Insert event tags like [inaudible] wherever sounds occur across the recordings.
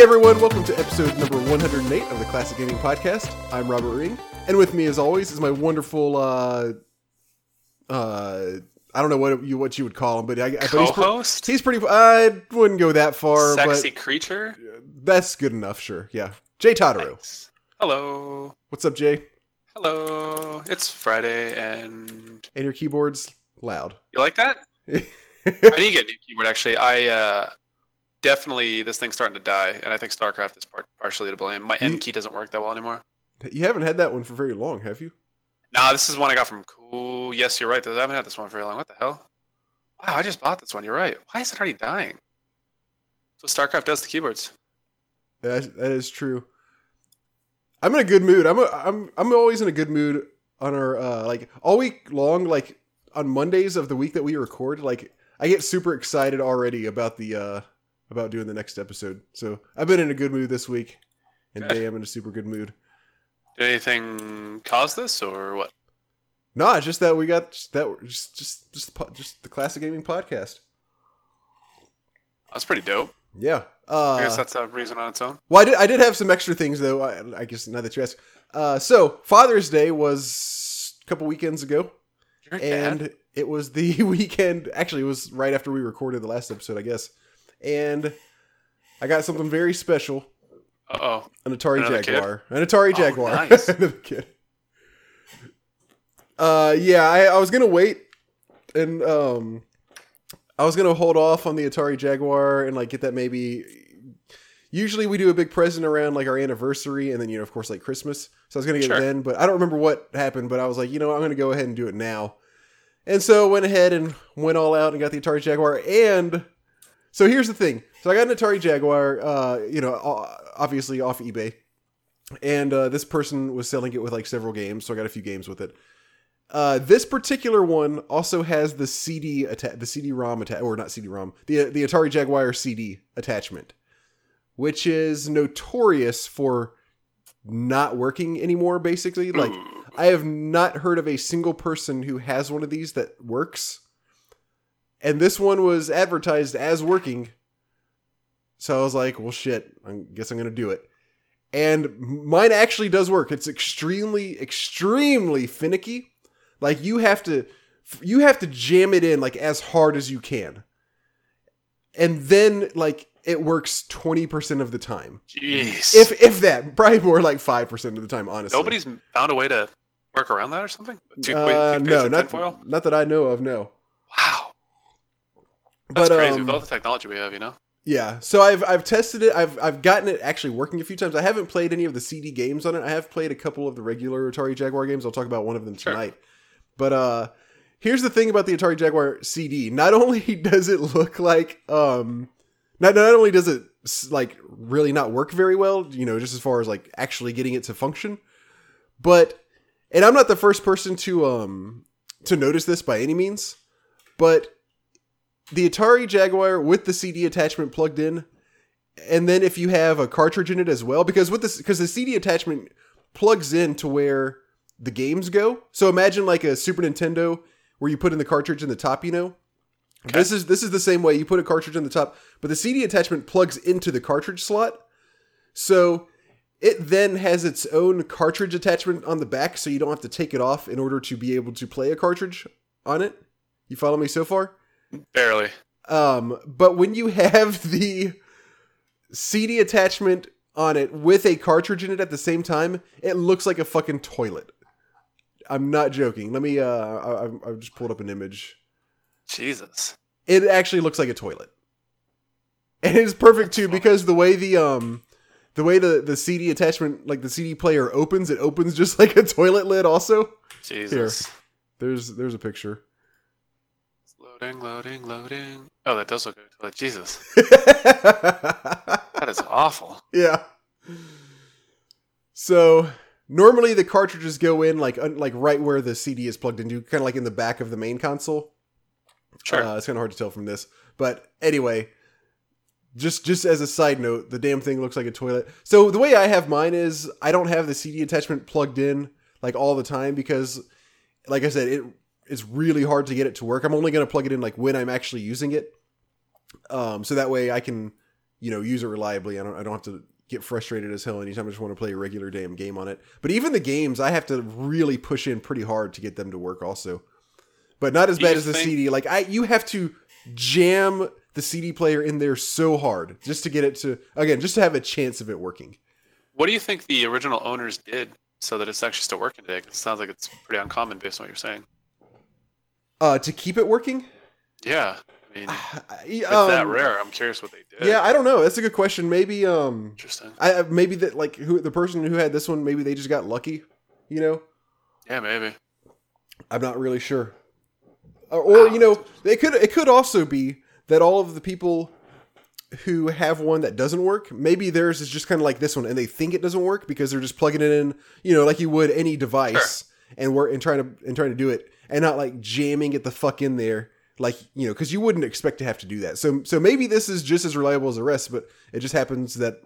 Hey everyone, welcome to episode number 108 of the Classic Gaming Podcast. I'm Robert Ring, and with me as always is my wonderful uh uh I don't know what you what you would call him, but I, I but he's, Co-host, he's pretty I wouldn't go that far, sexy creature. that's good enough, sure. Yeah. Jay Totaro. Thanks. Hello, What's up, Jay? hello. It's Friday, and And your keyboard's loud. you like that? [laughs] I need to get a new keyboard. Actually, I uh, definitely this thing's starting to die, and I think StarCraft is part, partially to blame. My N key doesn't work that well anymore. you haven't had that one for very long, have you? Nah, this is one I got from Cool. Yes, you're right. I haven't had this one for very long. What the hell? Wow, I just bought this one. You're right. Why is it already dying? So StarCraft does to keyboards. That, that is true. I'm in a good mood. I'm a, I'm I'm always in a good mood on our uh like all week long like on Mondays of the week that we record like I get super excited already about the uh about doing the next episode. So I've been in a good mood this week and today I'm in a super good mood. Did anything cause this, or what? No, it's just that we got just that just just just the just the classic gaming podcast. That's pretty dope. Yeah. I guess Uh that's a reason on its own. Well, I did. I did have some extra things though. I, I guess now that you ask. Uh, so Father's Day was a couple weekends ago, and it was the [laughs] weekend. Actually, it was right after we recorded the last episode, I guess. And I got something very special: Uh oh. an Atari Another kid? Jaguar. An Atari Oh, Jaguar. nice. [laughs] Kid. Uh, yeah, I, I was gonna wait, and um, I was gonna hold off on the Atari Jaguar and like get that maybe. Usually we do a big present around like our anniversary, and then you know of course like Christmas. So I was gonna get Sure. it then, but I don't remember what happened. But I was like, you know, what, I'm gonna go ahead and do it now. And so went ahead and went all out and got the Atari Jaguar. And so here's the thing: so I got an Atari Jaguar, uh, you know, obviously off eBay, and uh, this person was selling it with like several games, so I got a few games with it. Uh, this particular one also has the CD atta- the CD-ROM atta- or not CD-ROM, the the Atari Jaguar CD attachment, which is notorious for not working anymore. Basically, like I have not heard of a single person who has one of these that works. And this one was advertised as working. So I was like, well, shit, I guess I'm going to do it. And mine actually does work. It's extremely, extremely finicky. Like you have to, you have to jam it in like as hard as you can. And then like it works 20% of the time. Jeez. If, if that, probably more like 5% of the time, honestly. nobody's found a way to work around that or something. Two, Uh, toothpaste no, not, tinfoil? not that I know of. No, Wow, that's but crazy. um, With all the technology we have, you know. yeah. So I've I've tested it. I've I've gotten it actually working a few times. I haven't played any of the CD games on it. I have played a couple of the regular Atari Jaguar games. I'll talk about one of them Sure. tonight. But uh, here's the thing about the Atari Jaguar CD. Not [laughs] only does it look like um, not not only does it like really not work very well, you know, just as far as like actually getting it to function, but and I'm not the first person to um to notice this by any means, but the Atari Jaguar with the CD attachment plugged in, and then if you have a cartridge in it as well, because with this because the CD attachment plugs in to where the games go. So imagine like a Super Nintendo where you put in the cartridge in the top, you know. Okay. This is this is the same way. You put a cartridge in the top, but the CD attachment plugs into the cartridge slot. So it then has its own cartridge attachment on the back, so you don't have to take it off in order to be able to play a cartridge on it. You follow me so far? Barely. Um, but when you have [laughs] the CD attachment on it with a cartridge in it at the same time, it looks like a fucking toilet. I'm not joking. Let me. Uh, I, I- I've just pulled up an image. Jesus. It actually looks like a toilet, and it's perfect too because the way the um, the way the the CD attachment, like the CD player opens, it opens just [laughs] like a toilet lid. Also, Jesus. there's there's a picture. Loading, loading, loading. Oh, that does look good. Like, Jesus, [laughs] that is awful. Yeah. So normally the cartridges go in like un- like right where the CD is plugged into, kind of like in the back of the main console. Sure. Uh, it's kind of hard to tell from this, but anyway, just just as a side note, the damn thing looks like a toilet. So the way I have mine is I don't have the CD attachment plugged in like all the time because, like I said, it it's really hard to get it to work. I'm only going to plug it in like when I'm actually using it, um, so that way I can you know use it reliably. I don't I don't have to get frustrated as hell anytime I just want to play a regular damn game on it. But even the games, I have to really push in pretty hard to get them to work also. But not as bad as the think- CD. Like I you have to jam the CD player in there so hard just to get it to again, just to have a chance of it working. What do you think the original owners did so that it's actually still working today? 'Cause it sounds like it's pretty uncommon based on what you're saying. Uh to keep it working? Yeah, I mean, [sighs] it's that um, rare. I'm curious what they did. Yeah, I don't know. That's a good question. Maybe um interesting. I maybe that like who the person who had this one maybe they just got lucky, you know? Yeah, maybe. I'm not really sure. Or, or you know, it could it could also be that all of the people who have one that doesn't work, maybe theirs is just kind of like this one, and they think it doesn't work because they're just plugging it in, you know, like you would any device, and we're and trying to and trying to do it, and not like jamming it the fuck in there, like you know, because you wouldn't expect to have to do that. So so maybe this is just as reliable as the rest, but it just happens that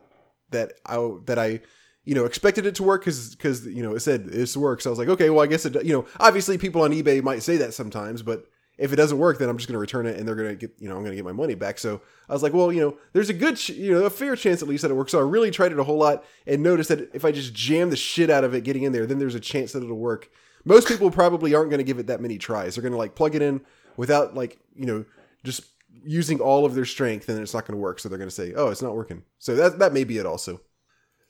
that I that I you know expected it to work because because you know it said this works. I was like, okay, well I guess it you know obviously people on eBay might say that sometimes, but if it doesn't work, then I'm just going to return it and they're going to get you know I'm going to get my money back. So I was like, well you know there's a good ch- you know a fair chance at least that it works. So I really tried it a whole lot and noticed that if I just jam the shit out of it getting in there, then there's a chance that it'll work. Most people probably aren't going to give it that many tries. They're going to like plug it in without like you know just using all of their strength and it's not going to work. So they're going to say, oh, it's not working. So that that may be it also.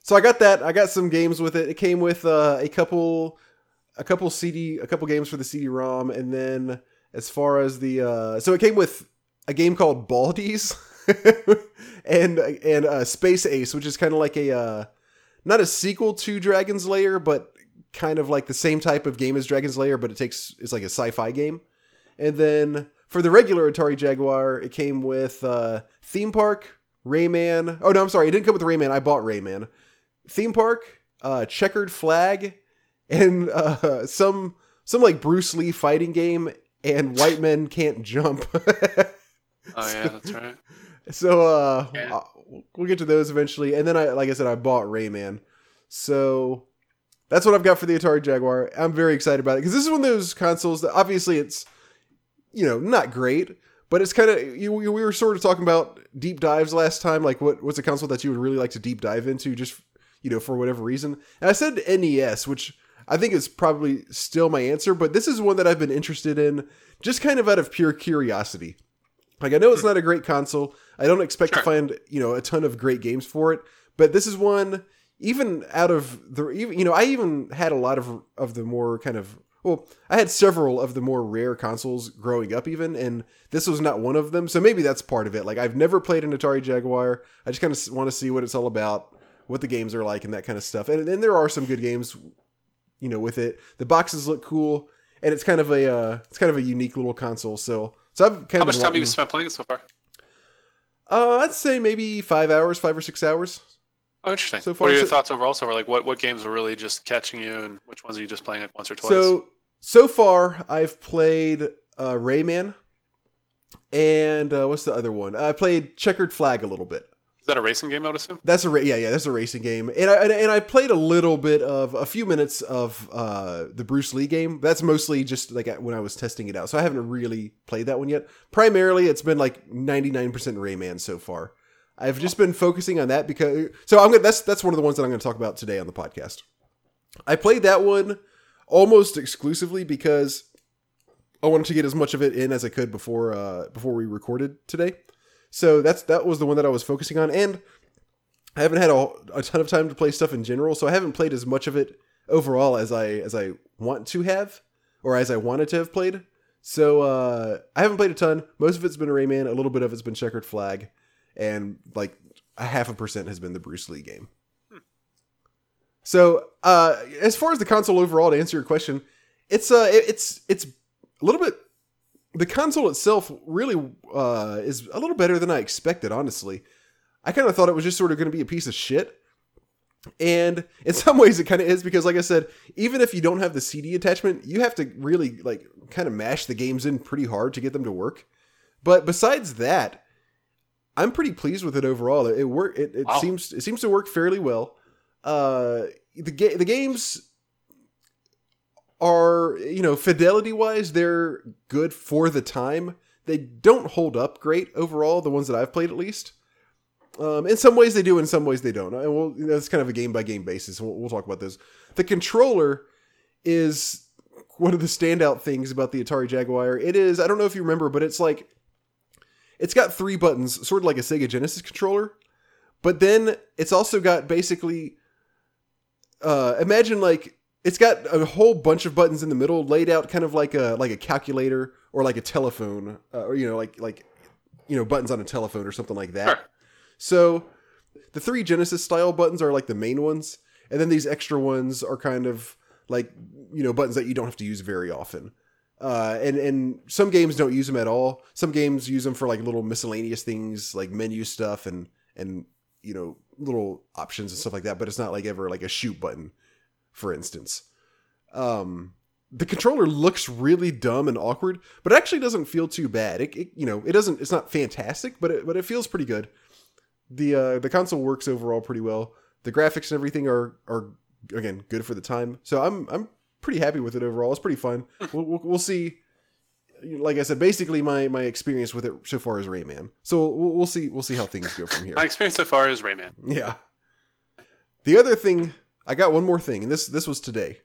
So I got that. I got some games with it. It came with uh, a couple, a couple CD, a couple games for the CD-ROM, and then as far as the, uh, so it came with a game called Baldies, [laughs] and and uh, Space Ace, which is kind of like a, uh, not a sequel to Dragon's Lair, but kind of like the same type of game as Dragon's Lair, but it takes it's like a sci-fi game. And then for the regular Atari Jaguar, it came with uh, Theme Park, Rayman. Oh no, I'm sorry, it didn't come with Rayman. I bought Rayman. Theme Park, uh, Checkered Flag, and uh, [laughs] some some like Bruce Lee fighting game. And White Men Can't Jump. [laughs] Oh yeah, that's right. so uh, Yeah. uh, we'll get to those eventually. And then I, like I said, I bought Rayman. So that's what I've got for the Atari Jaguar. I'm very excited about it because this is one of those consoles that obviously it's you know not great, but it's kind of we were sort of talking about deep dives last time. Like what what's a console that you would really like to deep dive into just you know for whatever reason. And I said NES, which I think is probably still my answer, but this is one that I've been interested in just kind of out of pure curiosity. Like I know it's hmm. not a great console. I don't expect Sure. to find you know a ton of great games for it, but this is one even out of the even you know I even had a lot of of the more kind of well I had several of the more rare consoles growing up even and this was not one of them. So maybe that's part of it. Like I've never played an Atari Jaguar. I just kind of want to see what it's all about, what the games are like and that kind of stuff. And then there are some good games you know with it. The boxes look cool and it's kind of a uh, it's kind of a unique little console. So so I've kind How of much time have you spent playing it so far? uh, I'd say maybe five hours, five or six hours. Oh, interesting. So far, what are your so- thoughts overall? So, like, what what games are really just catching you, and which ones are you just playing like once or twice? So so far, I've played uh, Rayman, and uh, what's the other one? I played Checkered Flag a little bit. is that a racing game? I would assume. That's a ra- yeah yeah that's a racing game, and I and, and I played a little bit of a few minutes of uh, the Bruce Lee game. That's mostly just like when I was testing it out, so I haven't really played that one yet. Primarily, it's been like ninety nine percent Rayman so far. I've just been focusing on that because so I'm gonna that's that's one of the ones that I'm gonna talk about today on the podcast. I played that one almost exclusively because I wanted to get as much of it in as I could before uh, before we recorded today. So that's that was the one that I was focusing on, and I haven't had a, a ton of time to play stuff in general, so I haven't played as much of it overall as I as I want to have, or as I wanted to have played. So uh, I haven't played a ton. Most of it's been Rayman. A little bit of it's been Checkered Flag, and like a half a percent has been the Bruce Lee game. So uh, as far as the console overall, to answer your question, it's uh it's it's a little bit. The console itself really uh, is a little better than I expected. Honestly, I kind of thought it was just sort of going to be a piece of shit. And in [laughs] some ways, it kind of is because, like I said, even if you don't have the CD attachment, you have to really like kind of mash the games in pretty hard to get them to work. But besides that, I'm pretty pleased with it overall. It work. It, it Wow. seems it seems to work fairly well. Uh, the ga- the games are you know fidelity wise they're good for the time. They don't hold up great overall. The ones that I've played at least. Um, in some ways they do, in some ways they don't. And we'll, that's kind of a game by game basis. We'll, we'll talk about this. The controller is one of the standout things about the Atari Jaguar. It is, I don't know if you remember, but it's like, it's got three buttons, sort of like a Sega Genesis controller. But then it's also got basically, uh, imagine like, it's got a whole bunch of buttons in the middle laid out kind of like a like a calculator or like a telephone uh, or you know like like you know buttons on a telephone or something like that. Sure. So the three Genesis style buttons are like the main ones, and then these extra ones are kind of like you know buttons that you don't have to use very often. Uh, and and some games don't use them at all. Some games use them for like little miscellaneous things like menu stuff and and you know little options and stuff like that. But it's not like ever like a shoot button, for instance. Um, the controller looks really dumb and awkward, but it actually doesn't feel too bad. It, it you know it doesn't it's not fantastic, but it but it feels pretty good. The uh, the console works overall pretty well. The graphics and everything are are again good for the time. So I'm I'm pretty happy with it overall. It's pretty fun. [laughs] we'll, we'll, we'll see. Like I said, basically my my experience with it so far is Rayman. So we'll, we'll see we'll see how things go from here. My experience so far is Rayman. Yeah. The other thing, I got one more thing, and this this was today.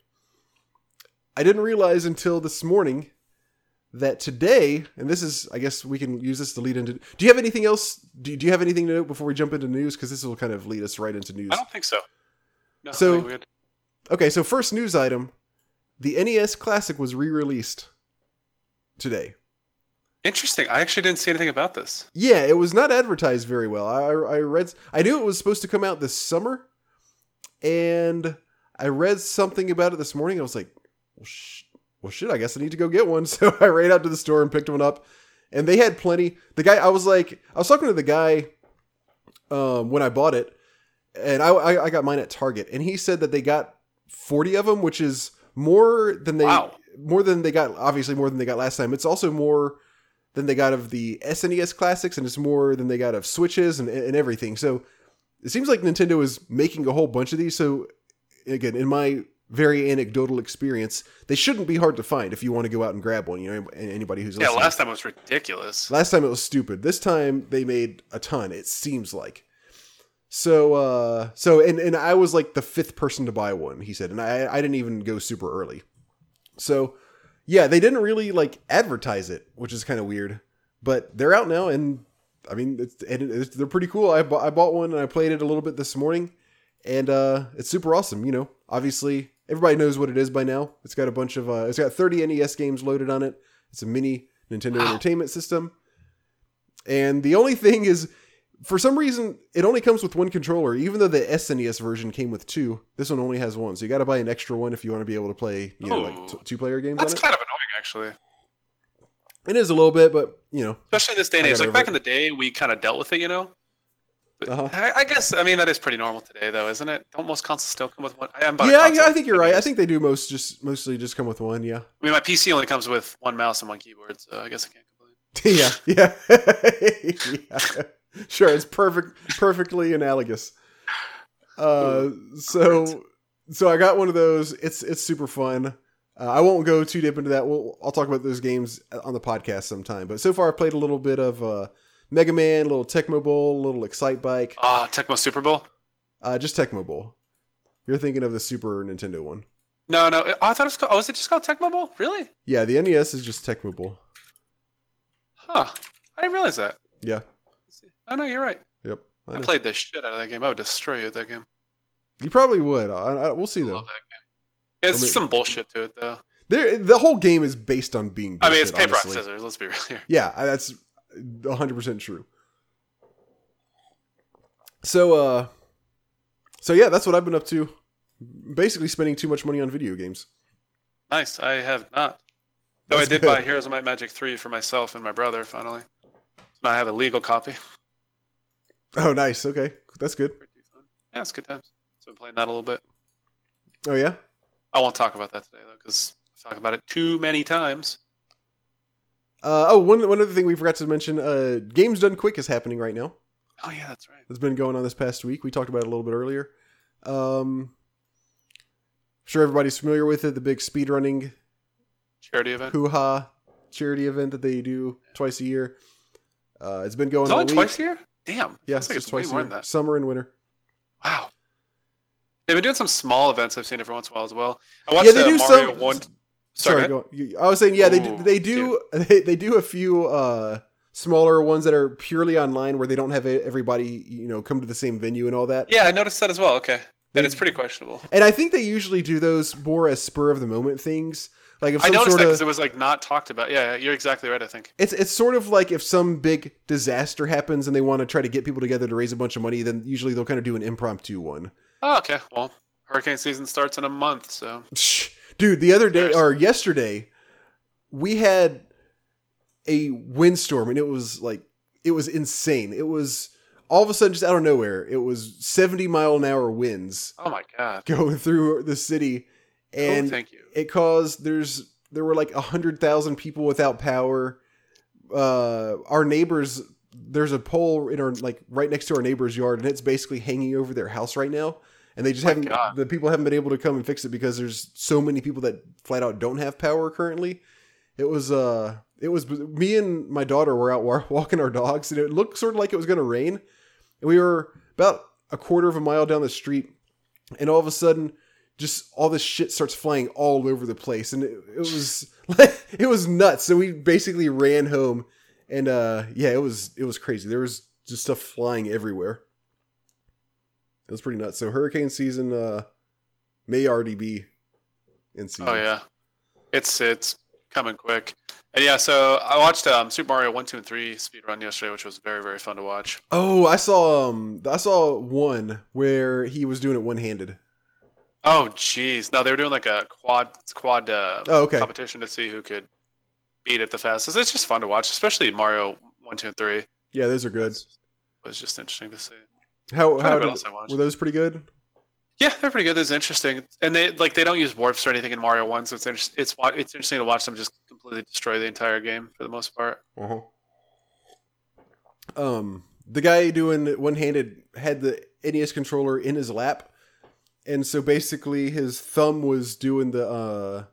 I didn't realize until this morning that today, and this is, I guess we can use this to lead into. Do you have anything else? Do you, do you have anything to note before we jump into news? Because this will kind of lead us right into news. I don't think so. No, So- I think we had- Okay, so first news item: the NES Classic was re-released today. interesting. I actually didn't see anything about this. Yeah, it was not advertised very well. I, I read, I knew it was supposed to come out this summer, and I read something about it this morning. I was like, well, sh- well, shit, I guess I need to go get one. [laughs] So I ran out to the store and picked one up, and they had plenty. The guy, I was like, I was talking to the guy um, when I bought it, and I, I, I got mine at Target, and he said that they got forty of them, which is more than they Wow. more than they got. Obviously, more than they got last time. It's also more than they got of the SNES classics, and it's more than they got of Switches and, and everything. So it seems like Nintendo is making a whole bunch of these. So again, in my very anecdotal experience, they shouldn't be hard to find if you want to go out and grab one. You know, anybody who's Yeah, listening. last time it was ridiculous. Last time it was stupid. This time they made a ton. It seems like. So uh so and and I was like the fifth person to buy one. He said, and I I didn't even go super early. So yeah, they didn't really like advertise it, which is kind of weird. But they're out now, and I mean it's, and it's they're pretty cool. I bought I bought one and I played it a little bit this morning, and uh it's super awesome. You know, obviously everybody knows what it is by now. It's got a bunch of uh it's got 30 NES games loaded on it. It's a mini Nintendo Wow. Entertainment System. And the only thing is, for some reason, it only comes with one controller, even though the SNES version came with two. This one only has one, so you got to buy an extra one if you want to be able to play, you know, like Oh. t- two-player games That's on it. kind of annoying, actually. It is a little bit, but you know, Especially in this day and age. Like back it. in the day, we kind of dealt with it, you know. Uh-huh. I, I guess I mean that is pretty normal today, though, isn't it? Don't most consoles still come with one? I, haven't bought a yeah, I, I think you're right. I think they do most just mostly just come with one. Yeah, I mean, my PC only comes with one mouse and one keyboard, so I guess I can't complain. [laughs] yeah, yeah. [laughs] yeah. [laughs] Sure, it's perfect, perfectly analogous. Uh, so, so I got one of those. It's it's super fun. Uh, I won't go too deep into that. We'll, I'll talk about those games on the podcast sometime. But so far, I played a little bit of uh, Mega Man, a little Tecmo Bowl, a little Excite Bike, Ah, Tecmo Super Bowl. uh, just Tecmo Bowl. You're thinking of the Super Nintendo one. No, no. I thought it was. Called, oh, was it just called Tecmo Bowl? Really? Yeah, the NES is just Tecmo Bowl. Huh. I didn't realize that. Yeah. Oh no, you're right. Yep. I I, played the shit out of that game. I would destroy you at that game. You probably would. I, I, we'll see I though. love that game. Yeah, There's I mean- some bullshit to it, though. There, the whole game is based on being. I mean, it's bullshit, paper rock scissors. Let's be real here. Yeah, I- that's 100% true. So uh so yeah, that's what I've been up to. Basically spending too much money on video games. Nice. I have not. Though I did good. buy Heroes of Might and Magic 3 for myself and my brother, finally. Now I have a legal copy. [laughs] Oh, nice. Okay. That's good. Yeah, it's good times. So I'm playing that a little bit. Oh yeah. I won't talk about that today, though, because I talk about it too many times. Uh oh, one one other thing we forgot to mention, uh Games Done Quick is happening right now. Oh, yeah, that's right. It's been going on this past week. We talked about it a little bit earlier. Um sure everybody's familiar with it, the big speedrunning Charity event. hoo ha charity event that they do twice a year. Uh, it's been going It's all only week. twice a year? Damn. Yeah, Feels like it's twice a year. that. Summer and winter. Wow. They've been doing some small events I've seen every once in a while as well. I watched Yeah, they the do Mario some- one. Sorry, Sorry. I was saying, yeah, they do, they [laughs] do they, they do a few uh smaller ones that are purely online where they don't have everybody you know come to the same venue and all that. yeah, I noticed that as well. Okay, and it's pretty questionable. And I think they usually do those more as spur of the moment things. Like if I noticed sort that because it was like not talked about. Yeah, yeah, you're exactly right. I think. it's it's sort of like if some big disaster happens and they want to try to get people together to raise a bunch of money, then usually they'll kind of do an impromptu one. Oh, okay. Well, hurricane season starts in a month, so [laughs] Dude, the other day or yesterday, we had a windstorm and it was like it was insane. It was all of a sudden just out of nowhere. It was 70 mile an hour winds oh my god. going [laughs] through the city oh, and thank you. it caused there's there were like a hundred thousand people without power. Uh, our neighbors, there's a pole in our like right next to our neighbor's yard, and it's basically hanging over their house right now. And they just haven't God. the people haven't been able to come and fix it because there's so many people that flat out don't have power currently. It was uh, it was me and my daughter were out [laughs] walking our dogs, and it looked sort of like it was going to rain. And we were about a quarter of a mile down the street, and all of a sudden just all this shit starts flying all over the place. And it, it was [laughs] it was nuts. So we basically ran home and uh yeah it was it was crazy. There was just stuff flying everywhere. It was pretty nuts. So hurricane season uh may already be in season. Oh yeah, it's it's coming quick. And yeah, so I watched um, Super Mario One, Two, and Three speed run yesterday, which was very very fun to watch. oh i saw um i saw one where he was doing it one-handed Oh jeez, no, they were doing like a quad quad uh, oh okay competition to see who could beat it the fastest. It's just fun to watch, especially Mario One, Two, and Three. yeah those are good It was just interesting to see. how how did, else I watched. were those pretty good Yeah, they're pretty good. It's interesting, and they like they don't use warps or anything in Mario One, so it's inter- it's it's interesting to watch them just completely destroy the entire game for the most part. Uh-huh. Um, the guy doing one-handed had the NES controller in his lap, and so basically his thumb was doing the uh,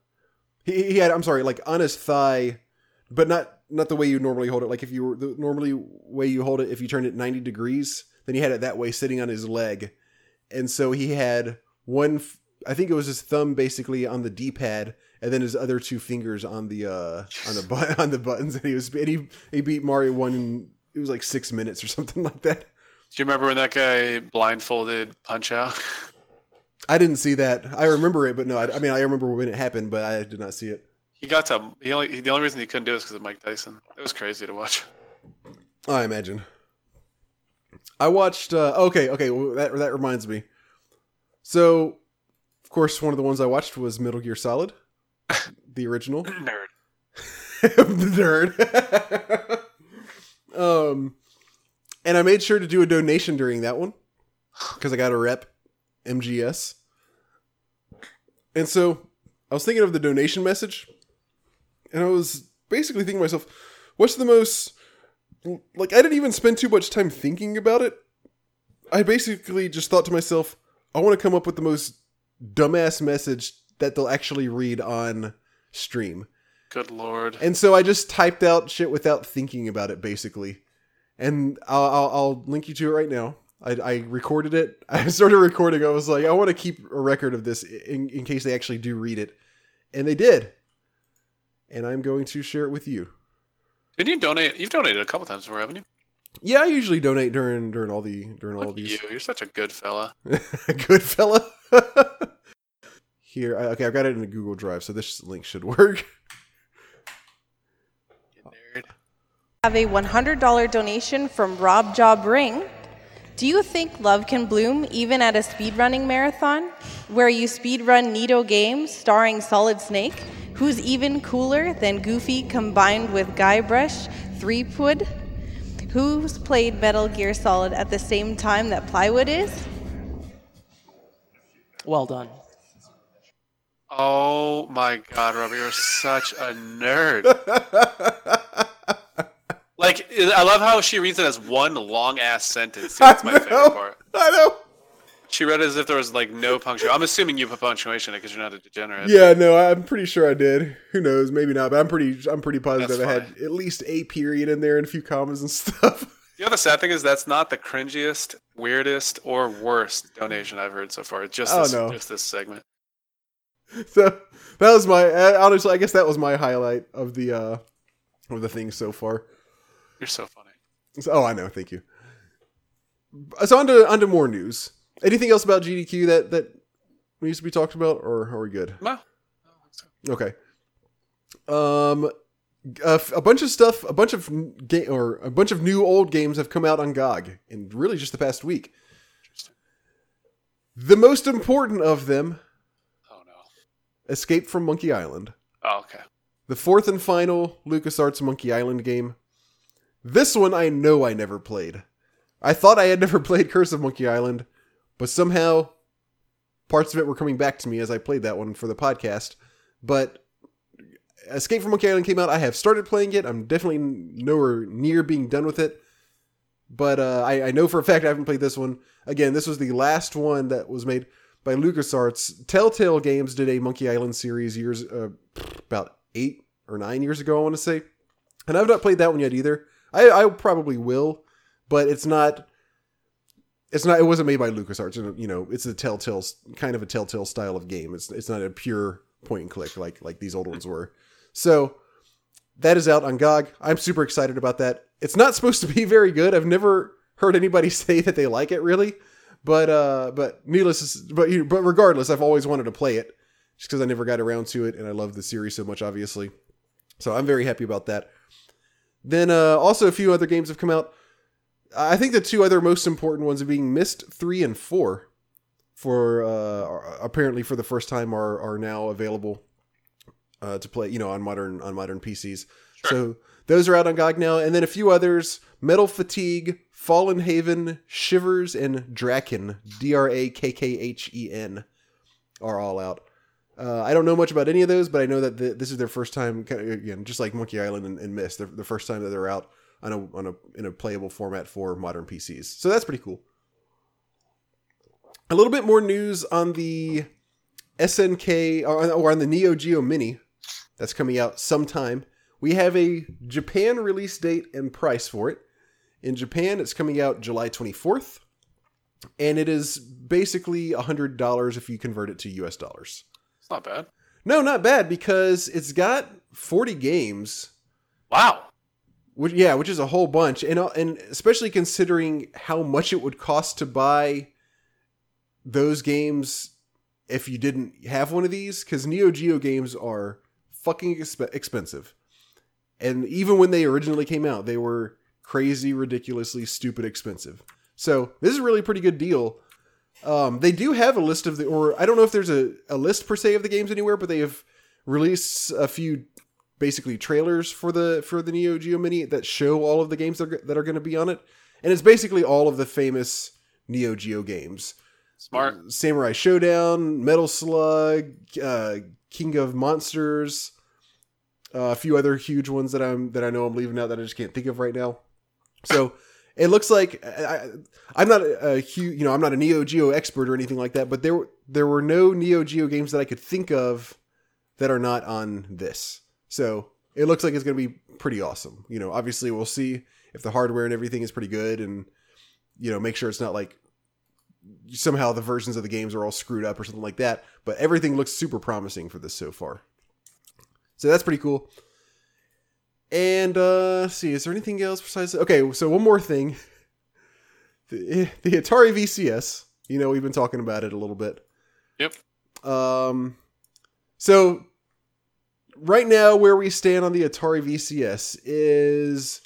he, he had I'm sorry, like on his thigh, but not not the way you normally hold it. Like if you were the normally way you hold it, if you turned it 90 degrees, then he had it that way, sitting on his leg, and so he had one. I think it was his thumb basically on the D-pad, and then his other two fingers on the uh on the but [laughs] on the buttons and he was and he he beat Mario one in it was like six minutes or something [laughs] like that. Do you remember when that guy blindfolded Punch Out? [laughs] I didn't see that. I remember it, but no, I, I mean I remember when it happened, but I did not see it. He got to he only the only reason he couldn't do it is because of Mike Tyson. It was crazy to watch. I imagine. I watched. Uh, okay, okay, well, that that reminds me. So, of course, one of the ones I watched was Metal Gear Solid, [laughs] the original. Nerd. the [laughs] nerd. [laughs] um, and I made sure to do a donation during that one because I got a rep MGS. And so I was thinking of the donation message, and I was basically thinking to myself, what's the most like? I didn't even spend too much time thinking about it. I basically just thought to myself, I want to come up with the most dumbass message that they'll actually read on stream. Good lord. And so I just typed out shit without thinking about it, basically. And I'll, I'll, I'll link you to it right now. I, I recorded it. [laughs] I started recording. I was like, I want to keep a record of this in, in case they actually do read it. And they did. And I'm going to share it with you. Did you donate? You've donated a couple times before, haven't you? Yeah, I usually donate during during all the during all Look at these. you. You're such a good fella. [laughs] Good fella. [laughs] Here, I- okay, I've got it in a Google Drive, so this link should work. You nerd. have a $100 donation from Rob Job Ring. Do you think love can bloom even at a speedrunning marathon where you speedrun Nito games starring Solid Snake, who's even cooler than Goofy combined with Guybrush Threepwood, who's played Metal Gear Solid at the same time that Plywood is? Well done. Oh my god, Robbie, you're such a nerd. [laughs] like, I love how she reads it as one long ass sentence. That's my I know. favorite part. I know. She read it as if there was like no punctuation. I'm assuming you put punctuation in because you're not a degenerate. Yeah, no, I'm pretty sure I did. Who knows? Maybe not, but I'm pretty I'm pretty positive I had at least a period in there and a few commas and [laughs] stuff. You know the sad thing is that's not the cringiest, weirdest, or worst donation I've heard so far. Just Oh, this, no. just this segment. [laughs] so that was my honestly. I guess that was my highlight of the uh of the thing so far. You're so funny. So- oh, I know. Thank you. So on to on to more news. Anything else about GDQ that that needs to be talked about, or are we good? No, I don't think so. Okay. Um, a bunch of stuff, a bunch of game or a bunch of new old games have come out on GOG in really just the past week. The most important of them, Oh no. Escape from Monkey Island, Oh okay. the fourth and final LucasArts Monkey Island game. This one I know I never played. I thought I had never [laughs] played Curse of Monkey Island, but somehow parts of it were coming back to me as I played that one for the podcast. But Escape from Monkey Island came out. I have started playing it. I'm definitely nowhere near being done with it. But uh, I, I know for a fact I haven't played this one. Again, this was the last one that was made by LucasArts. Telltale Games did a Monkey Island series years uh, about eight or nine years ago, I want to say. And I've not played that one yet either. I, I probably will, but it's not. It's not. It wasn't made by LucasArts. and, You know, it's a Telltale kind of a Telltale style of game. It's it's not a pure point and click like like these old ones were. So that is out on GOG. I'm super excited about that. It's not supposed to be very good. I've never heard anybody [laughs] say that they like it really, but uh, but needless, but you, but regardless, I've always wanted to play it just because I never got around to it, and I love the series so much, obviously. So I'm very happy about that. Then uh, also a few other games have come out. I think the two other most important ones are being Myst three and four, for uh, apparently for the first time are are now available uh, to play. You know, on modern on modern PCs. Sure. So those are out on GOG now, and then a few others: Metal Fatigue, Fallen Haven, Shivers, and Drakkhen D R A K K H E N are all out. Uh, I don't know much about any of those, but I know that the, this is their first time. kind of, Again, just like Monkey Island and, and the first time that they're out on a on a in a playable format for modern PCs. So that's pretty cool. A little bit more news on the SNK or, or on the Neo Geo Mini that's coming out sometime. We have a Japan release date and price for it. In Japan, it's coming out July 24th, and it is basically $100 if you convert it to US dollars. It's not bad. No, not bad because it's got 40 games, Wow. which yeah, which is a whole bunch, and uh, and especially considering how much it would cost to buy those games if you didn't have one of these, because Neo Geo games are fucking exp- expensive, and even when they originally came out, they were crazy, ridiculously stupid expensive. So this is a really pretty good deal. Um, they do have a list of the, or I don't know if there's a, a list per se of the games anywhere, but they have released a few basically trailers for the for the Neo Geo Mini that show all of the games that are, that are going to be on it, and it's basically all of the famous Neo Geo games: Smart. Samurai Shodown, Metal Slug, uh, King of Monsters, uh, a few other huge ones that I'm that I know I'm leaving out that I just can't think of right now. So it looks like I, I'm not a, a huge, you know, I'm not a Neo Geo expert or anything like that, but there there were no Neo Geo games that I could think of that are not on this. So it looks like it's going to be pretty awesome. You know, obviously we'll see if the hardware and everything is pretty good, and you know, make sure it's not like somehow the versions of the games are all screwed up or something like that. But everything looks super promising for this so far. So that's pretty cool. And uh let's see, is there anything else besides okay, so one more thing. [laughs] The, the Atari VCS, you know, we've been talking about it a little bit. Yep. Um so right now where we stand on the Atari VCS is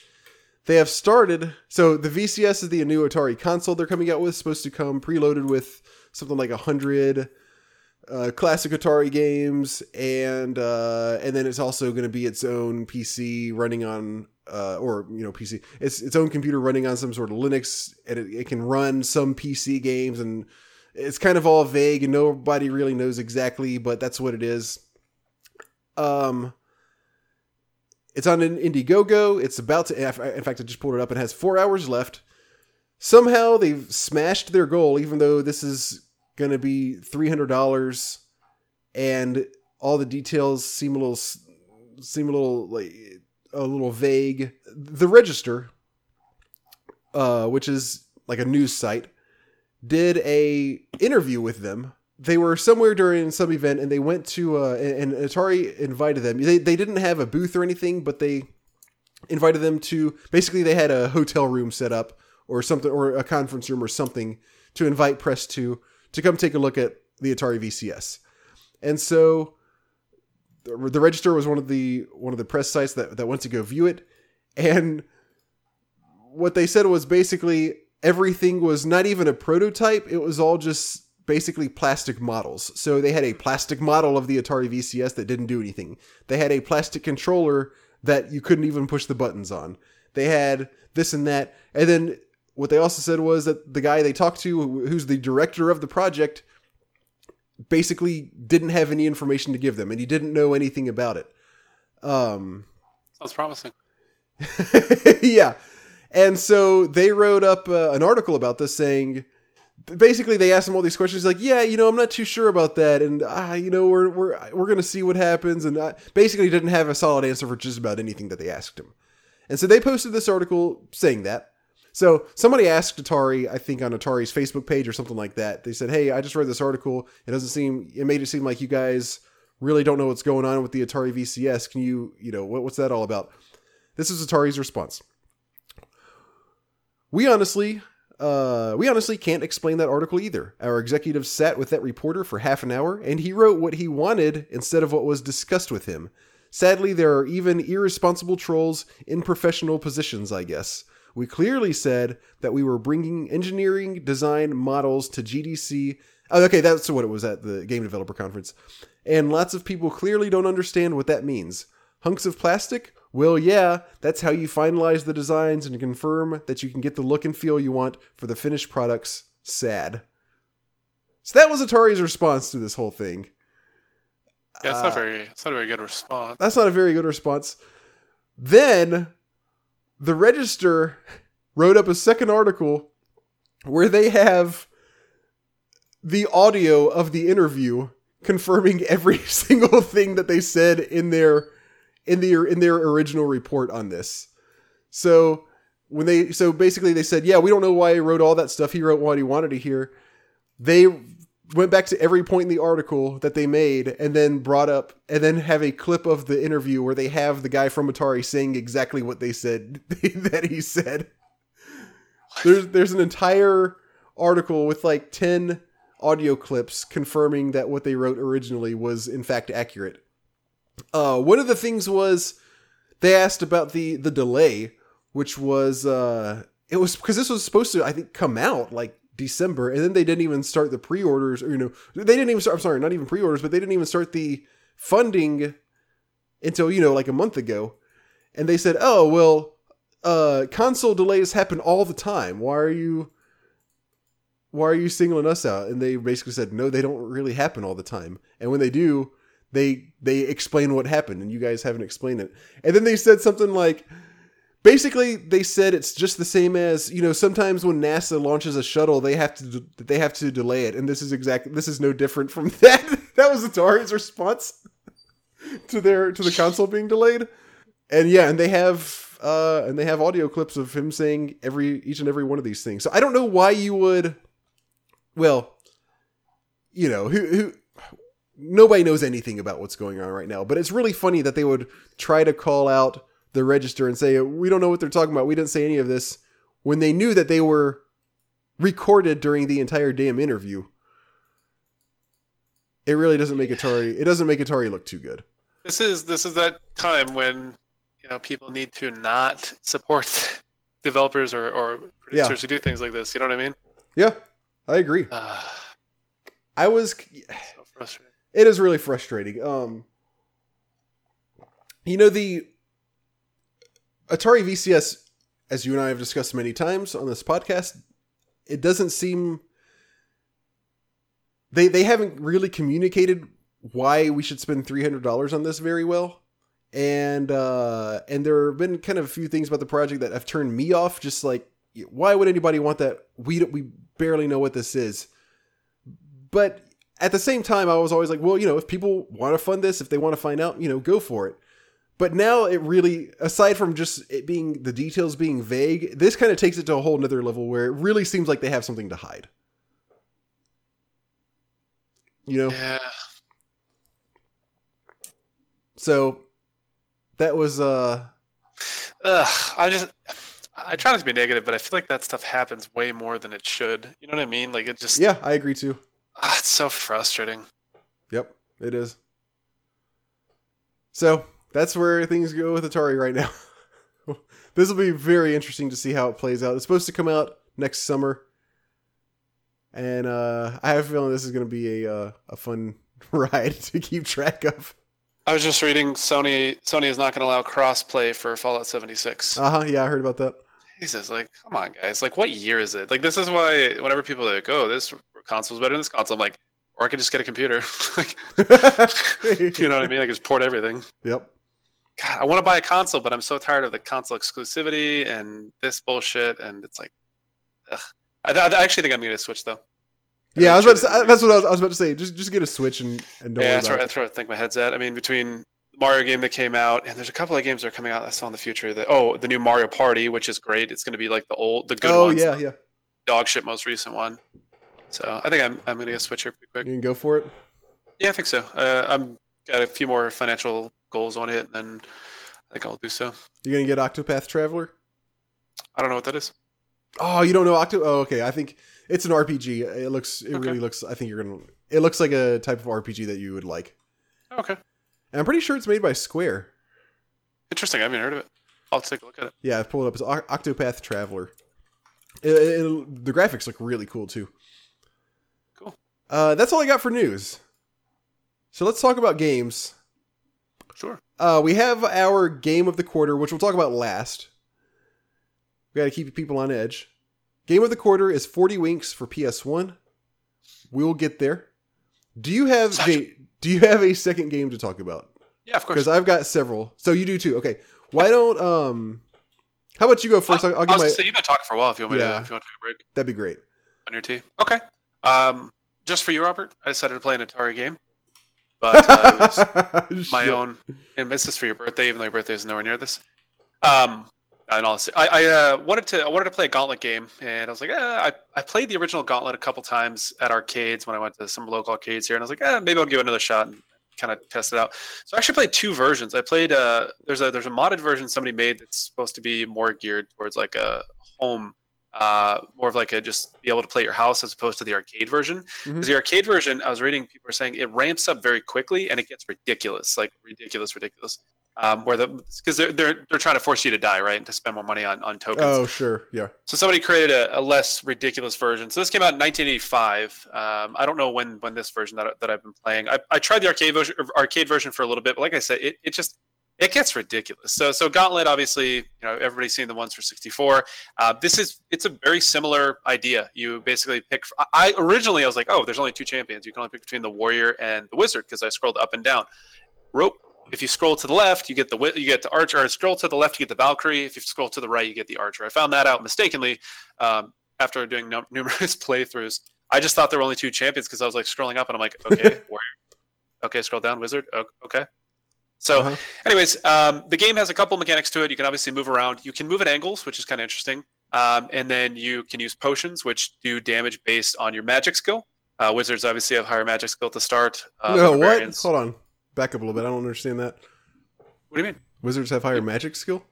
they have started so the VCS is the new Atari console they're coming out with supposed to come preloaded with something like a hundred uh, classic Atari games and uh, and then it's also going to be its own PC running on uh, or you know PC it's its own computer running on some sort of Linux and it, it can run some PC games and it's kind of all vague and nobody really knows exactly but that's what it is um it's on an Indiegogo. It's about to. In fact, I just pulled it up. It has four hours left. Somehow they've smashed their goal, even though this is going to be three hundred dollars, and all the details seem a little seem a little like a little vague. The register uh, which is like a news site, did a interview with them. They were somewhere during some event, and they went to uh, and Atari invited them. They they didn't have a booth or anything, but they invited them to basically they had a hotel room set up or something or a conference room or something to invite press to to come take a look at the Atari VCS. And so the, the register was one of the one of the press sites that that went to go view it and what they said was basically everything was not even a prototype, it was all just basically plastic models. So they had a plastic model of the Atari VCS that didn't do anything. They had a plastic controller that you couldn't even push the buttons on. They had this and that. And then what they also said was that the guy they talked to, who's the director of the project, basically didn't have any information to give them and he didn't know anything about it. Um, Sounds promising. [laughs] yeah. And so they wrote up uh, an article about this saying, basically they asked him all these questions like yeah you know i'm not too sure about that and ah you know we're we're we're gonna see what happens and I basically didn't have a solid answer for just about anything that they asked him and so they posted this article saying that so somebody asked atari i think on atari's facebook page or something like that they said hey i just read this article it doesn't seem it made it seem like you guys really don't know what's going on with the atari vcs can you you know what, what's that all about this is atari's response we honestly uh, we honestly can't explain that article either. Our executive sat with that reporter for half an hour, and he wrote what he wanted instead of what was discussed with him. Sadly, there are even irresponsible trolls in professional positions, I guess. We clearly said that we were bringing engineering design models to GDC. Oh, okay, that's what it was at the Game Developer Conference. And lots of people clearly don't understand what that means. Hunks of plastic? Well, yeah, that's how you finalize the designs and confirm that you can get the look and feel you want for the finished products. Sad. So that was Atari's response to this whole thing. Yeah, it's not uh, very. It's not a very good response. That's not a very good response. Then the Register wrote up a second article where they have the audio of the interview confirming [laughs] every single thing that they said in their in their in their original report on this. So when they so basically they said, yeah, we don't know why he wrote all that stuff. He wrote what he wanted to hear. They went back to every point in the article that they made and then brought up and then have a clip of the interview where they have the guy from Atari saying exactly what they said [laughs] that he said. There's there's an entire article with like 10 audio clips confirming that what they wrote originally was in fact accurate. Uh, one of the things was they asked about the the delay, which was uh, it was because this was supposed to I think come out like December, and then they didn't even start the pre-orders. Or, you know, they didn't even start. I'm sorry, not even pre-orders, but they didn't even start the funding until you know like a month ago. And they said, "Oh well, uh, console delays happen all the time. Why are you?" Why are you singling us out? And they basically said, no, they don't really happen all the time. And when they do, they they explain what happened and you guys haven't explained it and then they said something like basically they said it's just the same as you know sometimes when nasa launches a shuttle they have to they have to delay it. And this is exactly this is no different from [laughs] that. That was atari's response to their to the console being delayed. And yeah and they have uh and they have audio clips of him saying every each and every one of these things. So i don't know why you would well you know who who nobody knows anything about what's going on right now. But it's really funny that they would try to call out the register and say, we don't know what they're talking about. We didn't say any of this when they knew that they were recorded during the entire damn interview. It really doesn't make Atari. It doesn't make Atari look too good. This is this is that time when you know people need to not support [laughs] developers or, or producers Yeah. who do things like this. You know what I mean? Yeah, I agree. Uh, I was. so. It is really frustrating. Um, you know the Atari VCS, as you and I have discussed many times on this podcast, it doesn't seem they they haven't really communicated why we should spend three hundred dollars on this very well, and uh, and there have been kind of a few things about the project that have turned me off. Just like why would anybody want that? We we barely know what this is, but at the same time, I was always like, well, you know, if people want to fund this, if they want to find out, you know, go for it. But now it really, aside from just it being the details being vague, this kind of takes it to a whole nother level where it really seems like they have something to hide. You know? Yeah. So that was uh Ugh, I just I try not to be negative, but I feel like that stuff happens way more than it should. You know what I mean? Like it just yeah, I agree too. ah, it's so frustrating. Yep, it is. So that's where things go with Atari right now. [laughs] this will be very interesting to see how it plays out. It's supposed to come out next summer, and uh, I have a feeling this is going to be a uh, a fun [laughs] ride to keep track of. I was just reading Sony Sony is not going to allow crossplay for Fallout 76. Uh huh. Yeah, I heard about that. Jesus, like come on guys. Like what year is it? Like this is why whenever people are like, "Oh, this console's better than this console." I'm like, or I can just get a computer. [laughs] like, you know what I mean? Like just port everything. Yep. God, I want to buy a console, but I'm so tired of the console exclusivity and this bullshit. And it's like, ugh. I, I actually think I'm going to switch though. Yeah, I was about to say, that's what I was, I was about to say. Just just get a Switch and, and don't yeah, that's it. that's where I think my head's at. I mean, between the Mario game that came out, and there's a couple of games that are coming out I saw in the future. That oh, the new Mario Party, which is great. It's going to be like the old, the good Oh ones, yeah, yeah. dog shit, most recent one. So I think I'm I'm going to get a switch here pretty quick. You can go for it. Yeah, I think so. Uh, I'm got a few more financial goals on it, and then I think I'll do so. You're gonna get Octopath Traveler? I don't know what that is. Oh, you don't know Octo? Oh, okay. I think it's an RPG. It looks. It Okay. really looks. I think you're gonna. It looks like a type of RPG that you would like. Okay, And I'm pretty sure it's made by Square. interesting. I haven't heard of it. I'll take a look at it. Yeah, I pulled it up. It's Octopath Traveler. It, it- the graphics look really cool too. Cool. Uh, that's all I got for news. So let's talk about games. Sure. Uh, we have our game of the quarter, which we'll talk about last. We got to keep people on edge. Game of the quarter is 40 Winks for PS1. We'll get there. Do you have Jay, do you have a second game to talk about? Yeah, of course. Because I've got several. So you do too. Okay. Why don't um how about you go first? I'll, I'll give my say you've been talking for a while. If you want me Yeah. to, if you want to take a break that'd be great. on your tea. Okay. Um, just for you, Robert, I decided to play an Atari game, but uh, it was [laughs] my own. And this is for your birthday, even though your birthday is nowhere near this. Um, and all, I, I uh, wanted to I wanted to play a Gauntlet game, and I was like, eh, I I played the original Gauntlet a couple times at arcades when I went to some local arcades here, and I was like, eh, maybe I'll give it another shot and kind of test it out. So I actually played two versions. I played uh, there's a there's a modded version somebody made that's supposed to be more geared towards like a home. Uh, more of like a just be able to play your house as opposed to the arcade version. Because the arcade version, I was reading people are saying it ramps up very quickly and it gets ridiculous, like ridiculous, ridiculous. Um, where the because they're, they're they're trying to force you to die, right, and to spend more money on on tokens. Oh sure, yeah. So somebody created a, a less ridiculous version. So this came out in 1985. Um, I don't know when when this version that, that I've been playing. I, I tried the arcade version arcade version for a little bit, but like I said, it, it just it gets ridiculous. So so Gauntlet, obviously, you know everybody's seen the ones for 64. Uh, this is it's a very similar idea. You basically pick. I originally I was like, oh, there's only two champions. You can only pick between the warrior and the wizard because I scrolled up and down. Rope. If you scroll to the left, you get the you get the archer. Scroll to the left, you get the Valkyrie. If you scroll to the right, you get the archer. I found that out mistakenly um, after doing num- [laughs] numerous playthroughs. I just thought there were only two champions because I was like scrolling up and I'm like, okay, [laughs] warrior. Okay, scroll down, wizard. Okay. So, Uh-huh. anyways, um, the game has a couple mechanics to it. You can obviously move around. You can move at angles, which is kind of interesting. Um, and then you can use potions, which do damage based on your magic skill. Uh, wizards obviously have higher magic skill to start. Uh, no, what? Hold on. Back up a little bit. I don't understand that. What do you mean? Wizards have higher magic skill?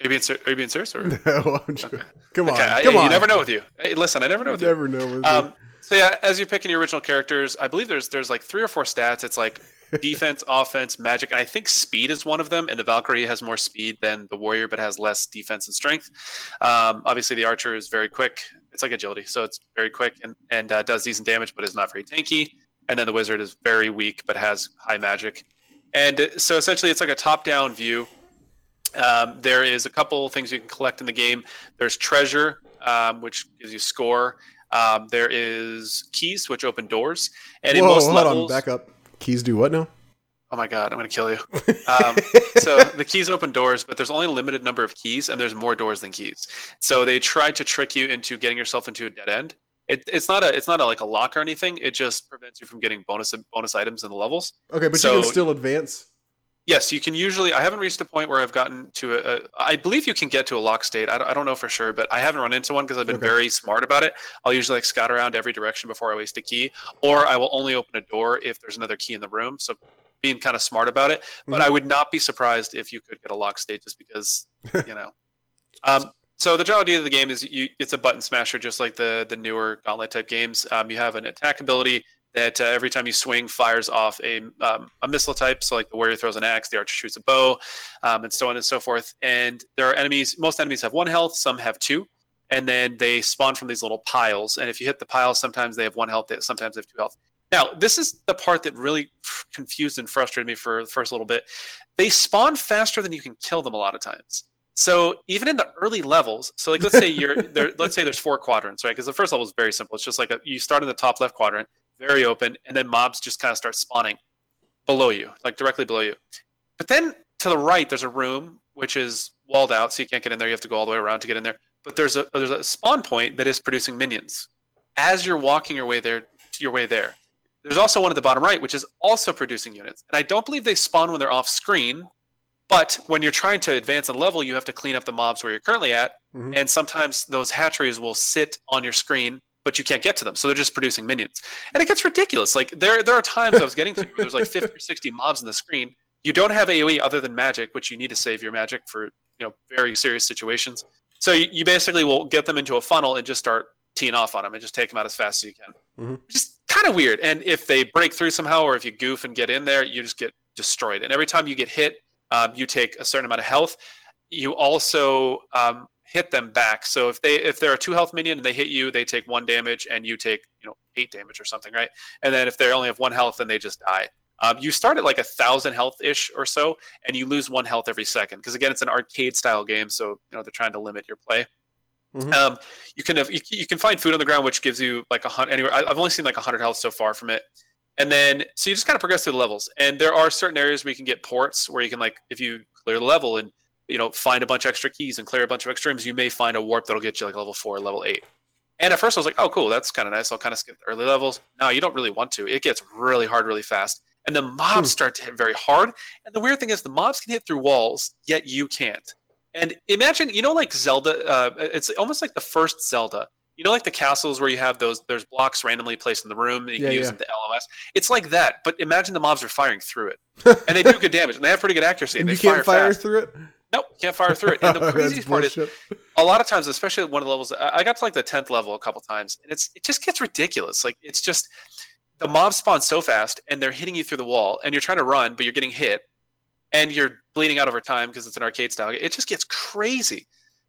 Are you being, ser- are you being serious? Or? [laughs] No, I'm just, Okay. come on, Okay, I- come you never know with you. Hey, listen, I never know with you. never know. With Um, so yeah, as you're picking your original characters, I believe there's there's like three or four stats. It's like defense, offense, magic, I think speed is one of them. And the Valkyrie has more speed than the warrior, but has less defense and strength. Um, obviously, the archer is very quick. It's like agility, so it's very quick and and uh, does decent damage, but is not very tanky. And then the wizard is very weak, but has high magic. And uh, so essentially, it's like a top-down view. Um, there is a couple things you can collect in the game. There's treasure, um, which gives you score. Um, there is keys, which open doors. And in Whoa, most hold levels, on. Back up. Keys do what now? oh my god, I'm gonna kill you. [laughs] Um, so the keys open doors, but there's only a limited number of keys, and there's more doors than keys. So they try to trick you into getting yourself into a dead end. It, it's not a it's not a, like a lock or anything. It just prevents you from getting bonus bonus items in the levels. okay, but you can still advance. Yes, you can usually. I haven't reached a point where I've gotten to a. a I believe you can get to a lock state. I don't, I don't know for sure, but I haven't run into one because I've been Okay. very smart about it. I'll usually like scout around every direction before I waste a key, or I will only open a door if there's another key in the room. So being kind of smart about it. But Mhm. I would not be surprised if you could get a lock state just because [laughs] you know. Um, so the general idea of the game is you, it's a button smasher, just like the the newer Gauntlet type games. Um, you have an attack ability that uh, every time you swing fires off a um, a missile type. So like the warrior throws an axe, the archer shoots a bow, um, and so on and so forth. And there are enemies. Most enemies have one health, some have two, and then they spawn from these little piles. And if you hit the piles, sometimes they have one health, sometimes they have two health. Now, this is the part that really confused and frustrated me for the first little bit. They spawn faster than you can kill them a lot of times. So even in the early levels, so like let's say you're [laughs] there, let's say there's four quadrants, right? Because the first level is very simple. It's just like a, you start in the top left quadrant, very open, and then mobs just kind of start spawning below you, like directly below you. But then to the right, there's a room which is walled out, so you can't get in there. You have to go all the way around to get in there. But there's a there's a spawn point that is producing minions as you're walking your way there, your way there. There's also one at the bottom right, which is also producing units. And I don't believe they spawn when they're off screen, but when you're trying to advance a level, you have to clean up the mobs where you're currently at. Mhm. And sometimes those hatcheries will sit on your screen, but you can't get to them. So they're just producing minions. And it gets ridiculous. Like there there are times I was getting to where there's like 50 or 60 mobs on the screen. You don't have AoE other than magic, which you need to save your magic for, you know, very serious situations. So you, you basically will get them into a funnel and just start teeing off on them and just take them out as fast as you can. Mhm. Just kind of weird. And if they break through somehow, or if you goof and get in there, you just get destroyed. And every time you get hit, um, you take a certain amount of health. You also um, hit them back. So if they if they're a two health minion and they hit you, they take one damage, and you take you know eight damage or something, right? And then if they only have one health, then they just die. Um, you start at like a thousand health ish or so, and you lose one health every second because again, it's an arcade style game, so you know they're trying to limit your play. Mhm. Um, you can have, you, you can find food on the ground, which gives you like a hundred. Anywhere, I- I've only seen like a hundred health so far from it, and then so you just kind of progress through the levels. And there are certain areas where you can get ports where you can like if you clear the level and you know find a bunch of extra keys and clear a bunch of extra rooms, you may find a warp that'll get you like level four, level eight. And at first I was like, oh cool, that's kind of nice. I'll kind of skip the early levels. No, you don't really want to. It gets really hard really fast. And the mobs Hmm. start to hit very hard. And the weird thing is the mobs can hit through walls, yet you can't. And imagine, you know, like Zelda, uh, it's almost like the first Zelda. You know, like the castles where you have those, there's blocks randomly placed in the room and you Yeah, can use yeah. them to LOS. It's like that, but imagine the mobs are firing through it. [laughs] and they do good damage and they have pretty good accuracy. and they you can't fire, fast. through it. Nope, can't fire through it. And the [laughs] craziest part is a lot of times, especially at one of the levels, I got to like the tenth level a couple times, and it's it just gets ridiculous. Like it's just the mobs spawn so fast, and they're hitting you through the wall, and you're trying to run, but you're getting hit, and you're bleeding out over time because it's an arcade style. It just gets crazy.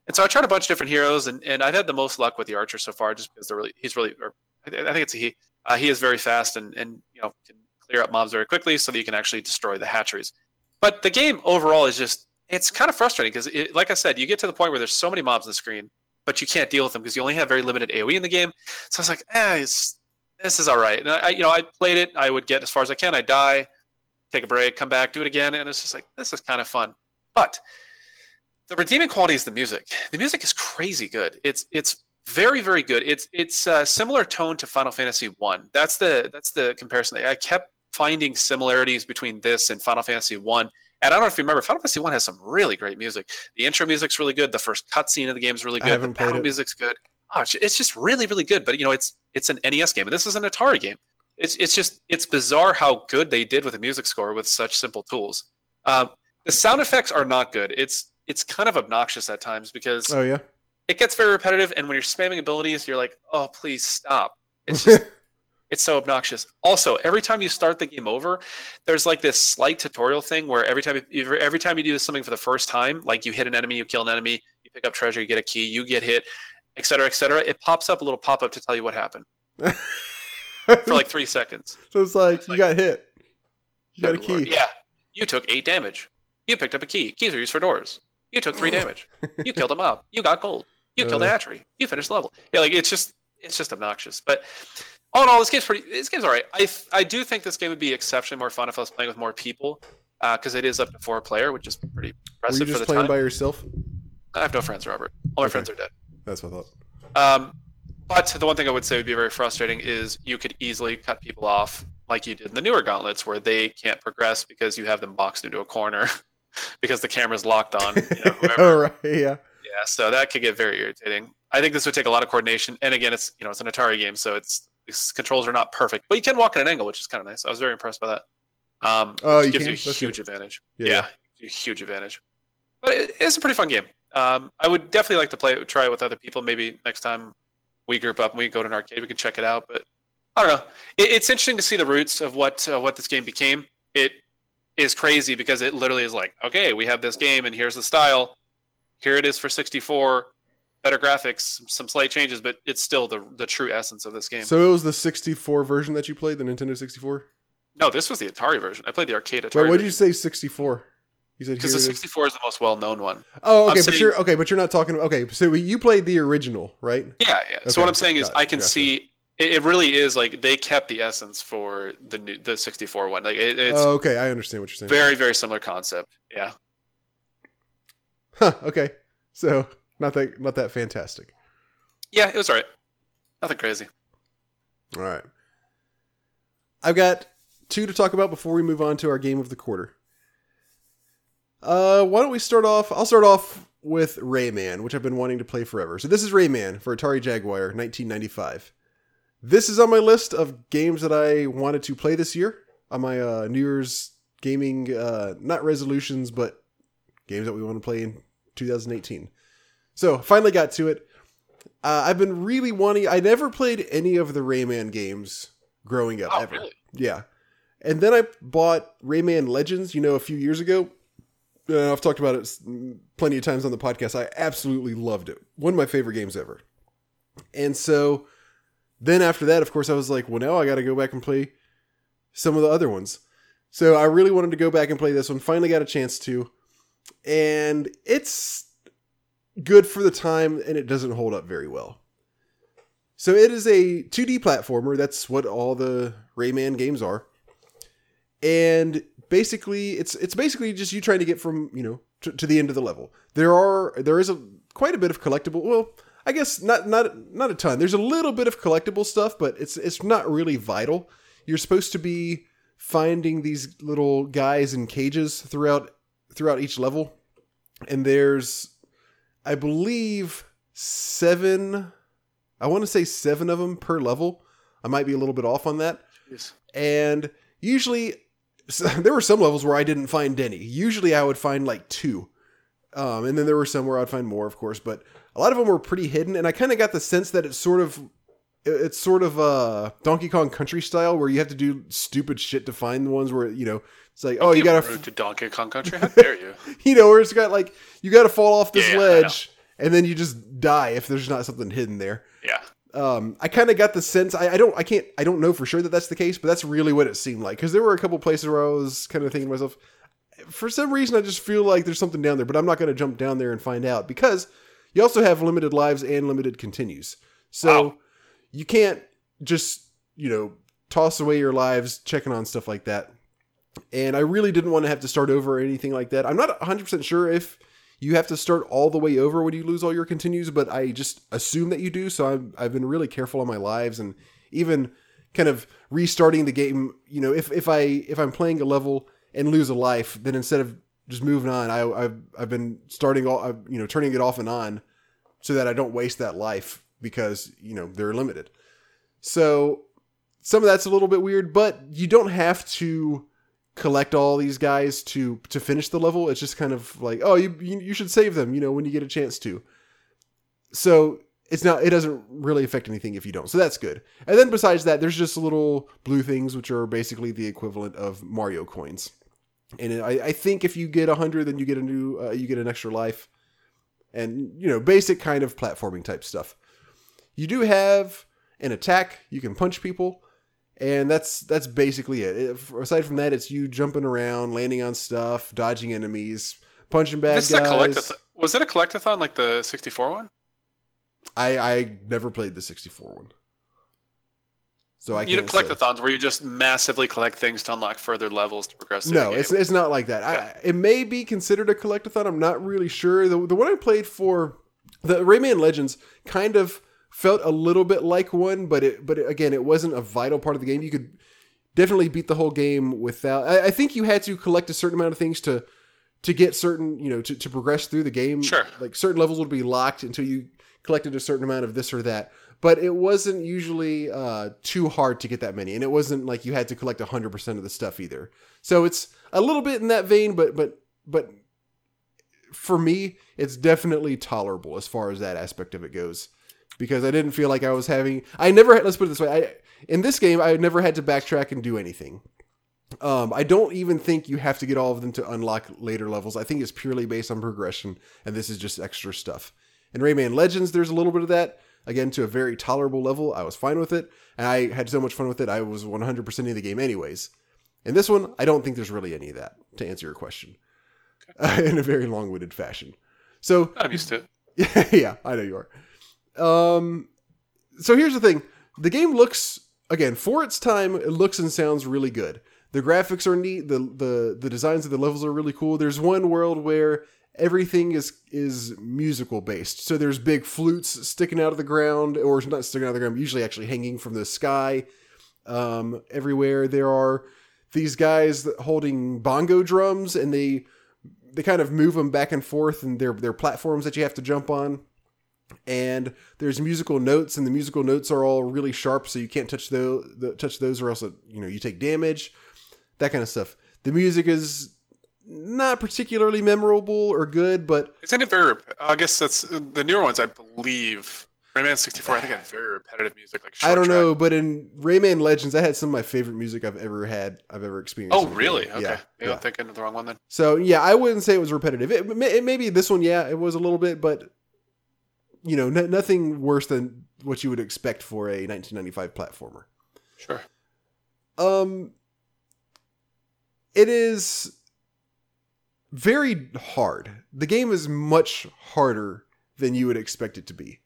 And so I tried a bunch of different heroes, and, and I've had the most luck with the archer so far, just because they're really he's really, or I I think it's a he. Uh, he is very fast and and you know can clear up mobs very quickly, so that you can actually destroy the hatcheries. But the game overall is just it's kind of frustrating because, like I said, you get to the point where there's so many mobs on the screen, but you can't deal with them because you only have very limited AOE in the game. So I was like, eh, this is all right. And I, you know, I played it. I would get as far as I can. I die, take a break, come back, do it again, and it's just like this is kind of fun. But the redeeming quality is the music. The music is crazy good. It's it's very very good. It's it's a similar tone to Final Fantasy One. That's the that's the comparison. I kept finding similarities between this and Final Fantasy One. And I don't know if you remember, Final Fantasy One has some really great music. The intro music's really good. The first cutscene of the game is really good. The battle it. music's good. Oh, it's, it's just really, really good. But you know, it's it's an NES game, and this is an Atari game. It's it's just it's bizarre how good they did with a music score with such simple tools. Um, the sound effects are not good. It's it's kind of obnoxious at times because Oh yeah. it gets very repetitive, and when you're spamming abilities, you're like, oh, please stop. It's [laughs] just it's so obnoxious. Also, every time you start the game over, there's like this slight tutorial thing where every time you, every time you do something for the first time, like you hit an enemy, you kill an enemy, you pick up treasure, you get a key, you get hit, et cetera, et cetera. It pops up a little pop up to tell you what happened [laughs] for like three seconds. so it's like it's you like- got hit. You got a Good lord. key. Yeah, you took eight damage. You picked up a key. Keys are used for doors. You took three [laughs] damage. You killed a mob. You got gold. You killed a Uh. hatchery. You finished the level. Yeah, like it's just it's just obnoxious. But all in all, this game's pretty. This game's all right. I I do think this game would be exceptionally more fun if I was playing with more people, because it is up to four player, which is pretty impressive. Were you just the playing time. by yourself? I have no friends, Robert. All my Okay. friends are dead. That's what I thought. Um, but the one thing I would say would be very frustrating is you could easily cut people off like you did in the newer gauntlets, where they can't progress because you have them boxed into a corner [laughs] because the camera's locked on. You know, [laughs] oh right, yeah. Yeah, so that could get very irritating. I think this would take a lot of coordination, and again, it's you know it's an Atari game, so it's controls are not perfect, but you can walk at an angle, which is kind of nice. I was very impressed by that. Um, Oh, you gives can? you a That's huge advantage. Yeah. Yeah, a huge advantage. But it, it's a pretty fun game. Um, I would definitely like to play it, try it with other people. Maybe next time we group up and we go to an arcade, we can check it out. But I don't know. It, it's interesting to see the roots of what uh, what this game became. It is crazy because it literally is like, okay, we have this game and here's the style. Here it is for 64. Better graphics, some slight changes, but it's still the the true essence of this game. So it was the 64 version that you played, the Nintendo 64. no, this was the Atari version. I played the arcade Atari. Wait, what did you say? 64. You said Because the 64 is the most well known one. Oh, I'm okay, but saying- you're okay, but you're not talking. Okay, so you played the original, right? Yeah, yeah. Okay, So what I'm saying is, it, I can gotcha. see it, it. really is like they kept the essence for the new the 64 one. Like it, it's Oh, okay, I understand what you're saying. very very similar concept. Yeah. Huh, okay, so not that not that fantastic. Yeah, it was alright. Nothing crazy. All right, I've got two to talk about before we move on to our game of the quarter. Uh, why don't we start off? I'll start off with Rayman, which I've been wanting to play forever. So this is Rayman for Atari Jaguar, 1995. This is on my list of games that I wanted to play this year on my uh, New Year's gaming, uh, not resolutions, but games that we want to play in 2018. So finally got to it. Uh, I've been really wanting. I never played any of the Rayman games growing up Oh, ever. really? Yeah. And then I bought Rayman Legends, you know, a few years ago. Uh, I've talked about it plenty of times on the podcast. I absolutely loved it. One of my favorite games ever. And so then after that, of course, I was like, well, now I got to go back and play some of the other ones. So I really wanted to go back and play this one. Finally got a chance to. And it's good for the time and it doesn't hold up very well. So it is a 2D platformer. That's what all the Rayman games are. And basically it's it's basically just you trying to get from, you know, to, to the end of the level. There are there is a quite a bit of collectible well, I guess not not not a ton. There's a little bit of collectible stuff, but it's it's not really vital. You're supposed to be finding these little guys in cages throughout throughout each level. And there's I believe seven I want to say seven of them per level. I might be a little bit off on that. Jeez. And usually, [laughs] there were some levels where I didn't find any. Usually, I would find like two. Um, and then there were some where I'd find more, of course. But a lot of them were pretty hidden. And I kind of got the sense that it's sort of. It's sort of uh, Donkey Kong Country style, where you have to do stupid shit to find the ones where you know it's like, oh, you People gotta, rude to Donkey Kong Country. How [laughs] dare you? [laughs] you know, where it's got like you got to fall off this Yeah, ledge, and then you just die if there's not something hidden there Yeah. um, I kind of got the sense I, I don't I can't I don't know for sure that that's the case, but that's really what it seemed like because there were a couple places where I was kind of thinking to myself, for some reason I just feel like there's something down there, but I'm not going to jump down there and find out because you also have limited lives and limited continues, so Wow. You can't just you know toss away your lives checking on stuff like that. And I really didn't want to have to start over or anything like that. I'm not 100% sure if you have to start all the way over when you lose all your continues, but I just assume that you do. So I've, I've been really careful on my lives and even kind of restarting the game. You know, if, if I if I'm playing a level and lose a life, then instead of just moving on, I, I've I've been starting all you know turning it off and on so that I don't waste that life because you know they're limited. So some of that's a little bit weird, but you don't have to collect all these guys to to finish the level. It's just kind of like, oh, you you, should save them, you know, when you get a chance to. So it's not it doesn't really affect anything if you don't. So that's good. And then besides that, there's just little blue things which are basically the equivalent of Mario coins. And I, I think if you get a hundred, then you get a new uh, you get an extra life, and you know basic kind of platforming type stuff. You do have an attack. You can punch people and that's that's basically it. If- aside from that, it's you jumping around, landing on stuff, dodging enemies, punching bad This is a guys. collectathon. Was it a collectathon like the 64 one? I I never played the 64 one, so I you say. collectathons where you just massively collect things to unlock further levels to progress. No, the it's it's not like that. I, it may be considered a collectathon. I'm not really sure. The the one I played for the Rayman Legends kind of felt a little bit like one, but it but again, it wasn't a vital part of the game. You could definitely beat the whole game without. I, I think you had to collect a certain amount of things to to get certain, you know, to, to progress through the game. Sure. Like certain levels would be locked until you collected a certain amount of this or that. But it wasn't usually uh, too hard to get that many, and it wasn't like you had to collect hundred percent of the stuff either. So it's a little bit in that vein, but but but for me, it's definitely tolerable as far as that aspect of it goes. Because I didn't feel like I was having. I never. Let's put it this way. I in this game, I never had to backtrack and do anything. Um, I don't even think you have to get all of them to unlock later levels. I think it's purely based on progression, and this is just extra stuff. In Rayman Legends, there's a little bit of that. Again, to a very tolerable level. I was fine with it, and I had so much fun with it. I was 100% in the game, anyways. In this one, I don't think there's really any of that. To answer your question, [laughs] in a very long-winded fashion. So I'm used to it. [laughs] yeah, I know you are. Um, so here's the thing: the game looks again for its time. It looks and sounds really good. The graphics are neat. the the The designs of the levels are really cool. There's one world where everything is is musical based. So there's big flutes sticking out of the ground, or not sticking out of the ground, usually actually hanging from the sky. Um, everywhere there are these guys holding bongo drums, and they they kind of move them back and forth, and they're they're platforms that you have to jump on and there's musical notes and the musical notes are all really sharp so you can't touch those the, touch those or else you know you take damage that kind of stuff the music is not particularly memorable or good but Isn't it very? I guess that's uh, the newer ones. I believe Rayman 64. I think had very repetitive music. Like i don't track. know but in rayman legends i had some of my favorite music i've ever had i've ever experienced Oh, really? Okay. yeah, yeah. I'm thinking of the wrong one then. so yeah i wouldn't say it was repetitive it, it maybe this one yeah it was a little bit but you know no, nothing worse than what you would expect for a 1995 platformer Sure. Um, it is very hard. The game is much harder than you would expect it to be.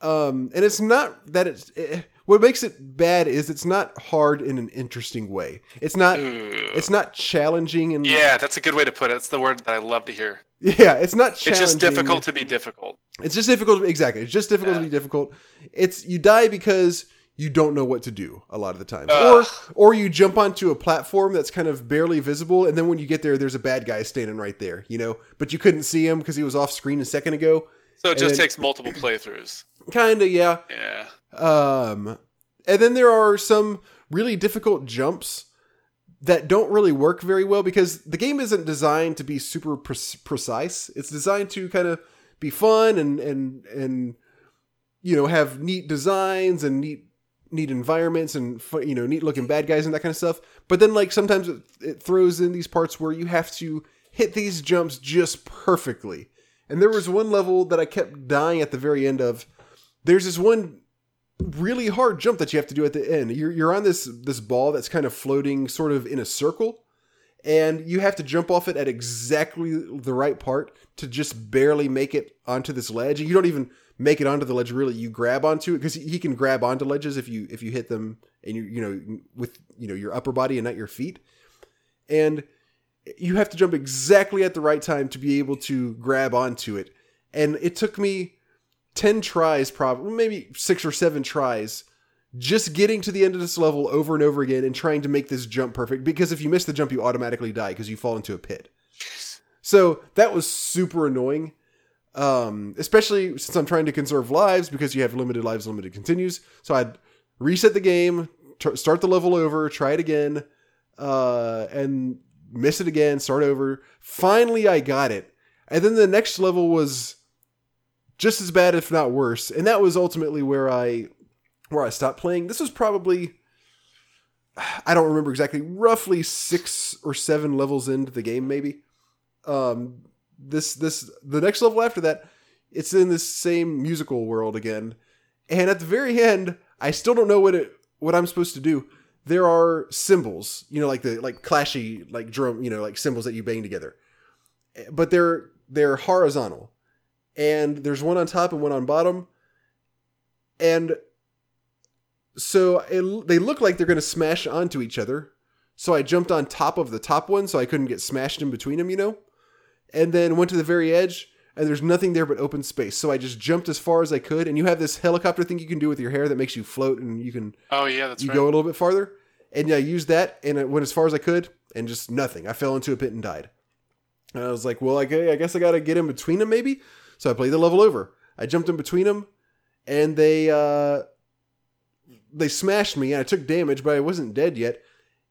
Um, and it's not that it's eh, what makes it bad is it's not hard in an interesting way. It's not it's not challenging and yeah, that's a good way to put it. It's the word that I love to hear. Yeah, it's not It's just difficult to be difficult. It's just difficult. Exactly. It's just difficult Yeah. to be difficult. It's you die because you don't know what to do a lot of the time, Ugh. or or you jump onto a platform that's kind of barely visible, and then when you get there, there's a bad guy standing right there, you know, but you couldn't see him because he was off screen a second ago. So it just then- takes multiple playthroughs. Kinda, yeah. Yeah. Um, and then there are some really difficult jumps that don't really work very well because the game isn't designed to be super pre- precise. It's designed to kind of be fun and and and you know have neat designs and neat neat environments and you know neat looking bad guys and that kind of stuff. But then like sometimes it, it throws in these parts where you have to hit these jumps just perfectly. And there was one level that I kept dying at the very end of. There's this one really hard jump that you have to do at the end. You're you're on this this ball that's kind of floating sort of in a circle and you have to jump off it at exactly the right part to just barely make it onto this ledge. You don't even make it onto the ledge really. You grab onto it cuz he can grab onto ledges if you if you hit them and you you know with you know your upper body and not your feet. And you have to jump exactly at the right time to be able to grab onto it. And it took me 10 tries, probably maybe six or seven tries, just getting to the end of this level over and over again and trying to make this jump perfect. Because if you miss the jump, you automatically die because you fall into a pit. So that was super annoying. Um, especially since I'm trying to conserve lives because you have limited lives, limited continues. So I'd reset the game, t- start the level over, try it again, uh, and miss it again, start over. Finally, I got it. And then the next level was just as bad, if not worse. And that was ultimately where I where I stopped playing. This was probably I don't remember exactly, roughly six or seven levels into the game, maybe. Um, this this the next level after that, it's in this same musical world again, and at the very end, I still don't know what it what I'm supposed to do. There are cymbals, you know, like the like clashy like drum, you know, like cymbals that you bang together, but they're they're horizontal, and there's one on top and one on bottom, and so it, they look like they're going to smash onto each other. So I jumped on top of the top one so I couldn't get smashed in between them, you know? And then went to the very edge and there's nothing there but open space. So I just jumped as far as I could and you have this helicopter thing you can do with your hair that makes you float and you can Oh yeah, that's you right. go a little bit farther. and I used that and it went as far as I could, and just nothing. I fell into a pit and died. And I was like, well, I guess I got to get in between them, maybe. So I played the level over. I jumped in between them, and they uh, they smashed me, and I took damage, but I wasn't dead yet.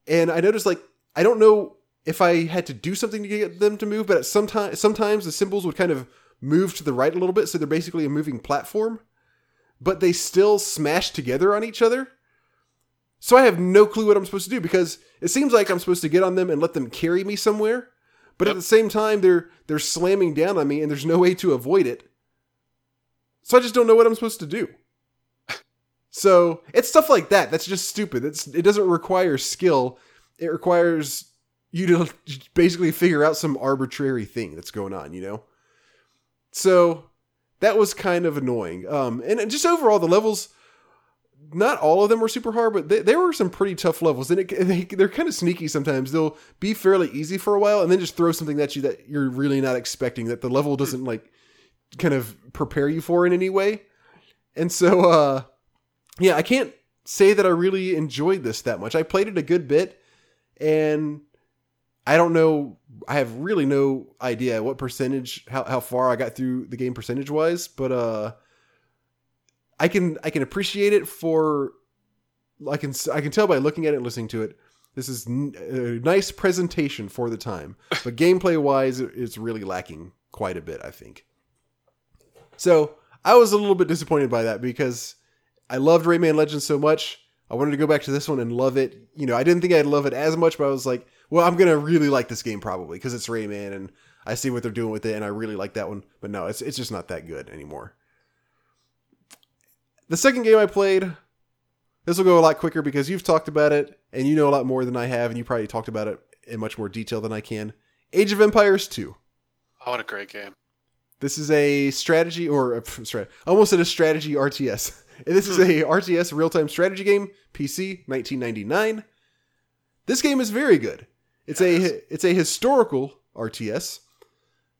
And I noticed, like, I don't know if I had to do something to get them to move, but sometimes sometimes the cymbals would kind of move to the right a little bit, so they're basically a moving platform. But they still smash together on each other. So I have no clue what I'm supposed to do because it seems like I'm supposed to get on them and let them carry me somewhere. But at the same time, they're they're slamming down on me, and there's no way to avoid it. So I just don't know what I'm supposed to do. [laughs] So it's stuff like that. That's just stupid. It's it doesn't require skill. It requires you to [laughs] basically figure out some arbitrary thing that's going on. You know. So that was kind of annoying. Um, and just overall, the levels. Not all of them were super hard, but they, there were some pretty tough levels, and it, they, they're kind of sneaky sometimes. They'll be fairly easy for a while, and then just throw something at you that you're really not expecting. That the level doesn't like kind of prepare you for in any way. And so, uh, yeah, I can't say that I really enjoyed this that much. I played it a good bit, and I don't know. I have really no idea what percentage, how, how far I got through the game percentage wise, but uh, I can I can appreciate it for. I can I can tell by looking at it and listening to it. This is n- a nice presentation for the time, [laughs] but gameplay wise, it's really lacking quite a bit. I think. So I was a little bit disappointed by that because I loved Rayman Legends so much. I wanted to go back to this one and love it. You know, I didn't think I'd love it as much, but I was like, well, I'm gonna really like this game probably because it's Rayman and I see what they're doing with it, and I really like that one. But no, it's it's just not that good anymore. The second game I played, this will go a lot quicker because you've talked about it and you know a lot more than I have, and you probably talked about it in much more detail than I can. Age of Empires 2. Oh, what a great game. This is a strategy, or uh, strat- almost a strategy RTS. [laughs] This is a RTS real time strategy game, PC, 1999. This game is very good. It's Yes. a it's a historical RTS.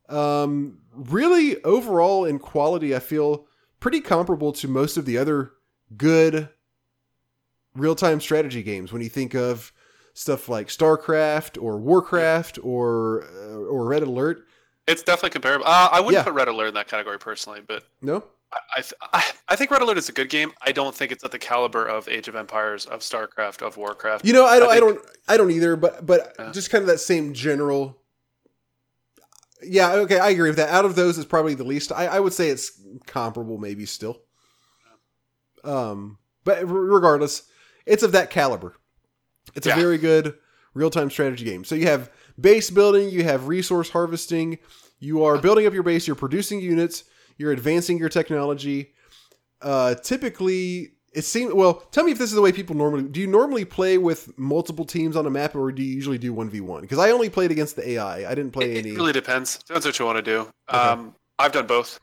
Um, really, overall in quality, I feel pretty comparable to most of the other good real time strategy games. When you think of stuff like StarCraft or Warcraft or uh, or Red Alert, It's definitely comparable. Uh, I wouldn't Yeah. put Red Alert in that category personally, but no, I, I, th- I, I think Red Alert is a good game. I don't think it's at the caliber of Age of Empires, of StarCraft, of Warcraft. You know, I don't, I, I don't, I don't either. But, but Yeah. just kind of that same general. Yeah, okay, I agree with that. Out of those, is probably the least. I, I would say it's comparable, maybe still. Um, but regardless, it's of that caliber. It's a very good real time strategy game. So you have base building, you have resource harvesting, you are building up your base, you're producing units, you're advancing your technology. Uh, typically, it seems well. Tell me if this is the way people normally do. You normally play with multiple teams on a map, or do you usually do one v one? Because I only played against the AI. I didn't play It, any. it really depends. Depends what you want to do. Um, I've done both.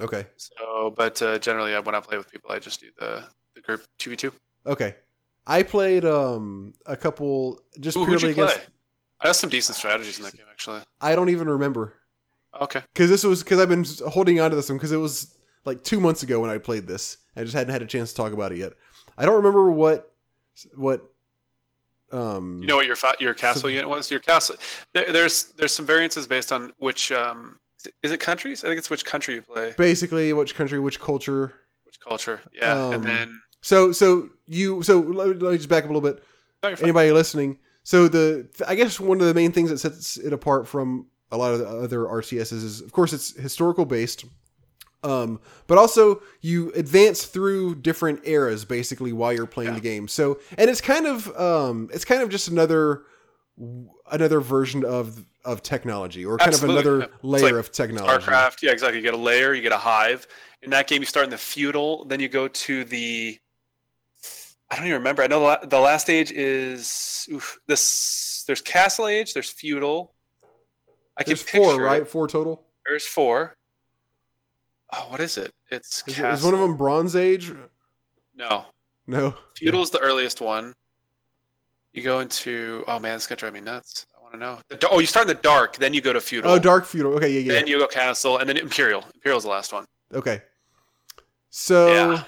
okay, So, but uh, generally, I- when I play with people, I just do the the group two v two. okay. I played um a couple just Who'd purely you play? against. I have some decent strategies in that game, actually. I don't even remember Okay. because this was because I've been holding on to this one because it was like two months ago when I played this. I just hadn't had a chance to talk about it yet. I don't remember what what. Um, You know what your fa- your castle So- unit was? Your castle. There, there's there's some variances based on which um is it countries? I think it's which country you play, basically which country, which culture. which culture. Yeah, Um, and then So so you so let me just back up a little bit. Anybody listening? So the I guess one of the main things that sets it apart from a lot of the other RTSs is, of course, it's historical based. Um, but also you advance through different eras basically while you're playing Yeah. the game. So and it's kind of um, it's kind of just another another version of of technology or kind Absolutely. of another Yeah. Layer like of technology. StarCraft. Yeah, exactly. You get a lair, you get a hive. In that game, you start in the feudal, then you go to the. I don't even remember. I know the, la- the last age is oof, this. There's castle age. There's feudal. I can There's four, picture right? Four total. There's four. Oh, what is it? It's Is, castle. is one of them Bronze Age? No, No. feudal is the earliest one. You go into. Oh man, it's gonna drive me nuts. I want to know. The, oh, you start in the dark, then you go to feudal. Oh, Dark Feudal. Okay, yeah, yeah. Then you go castle, and then imperial. Imperial's the last one. Okay. So, Yeah.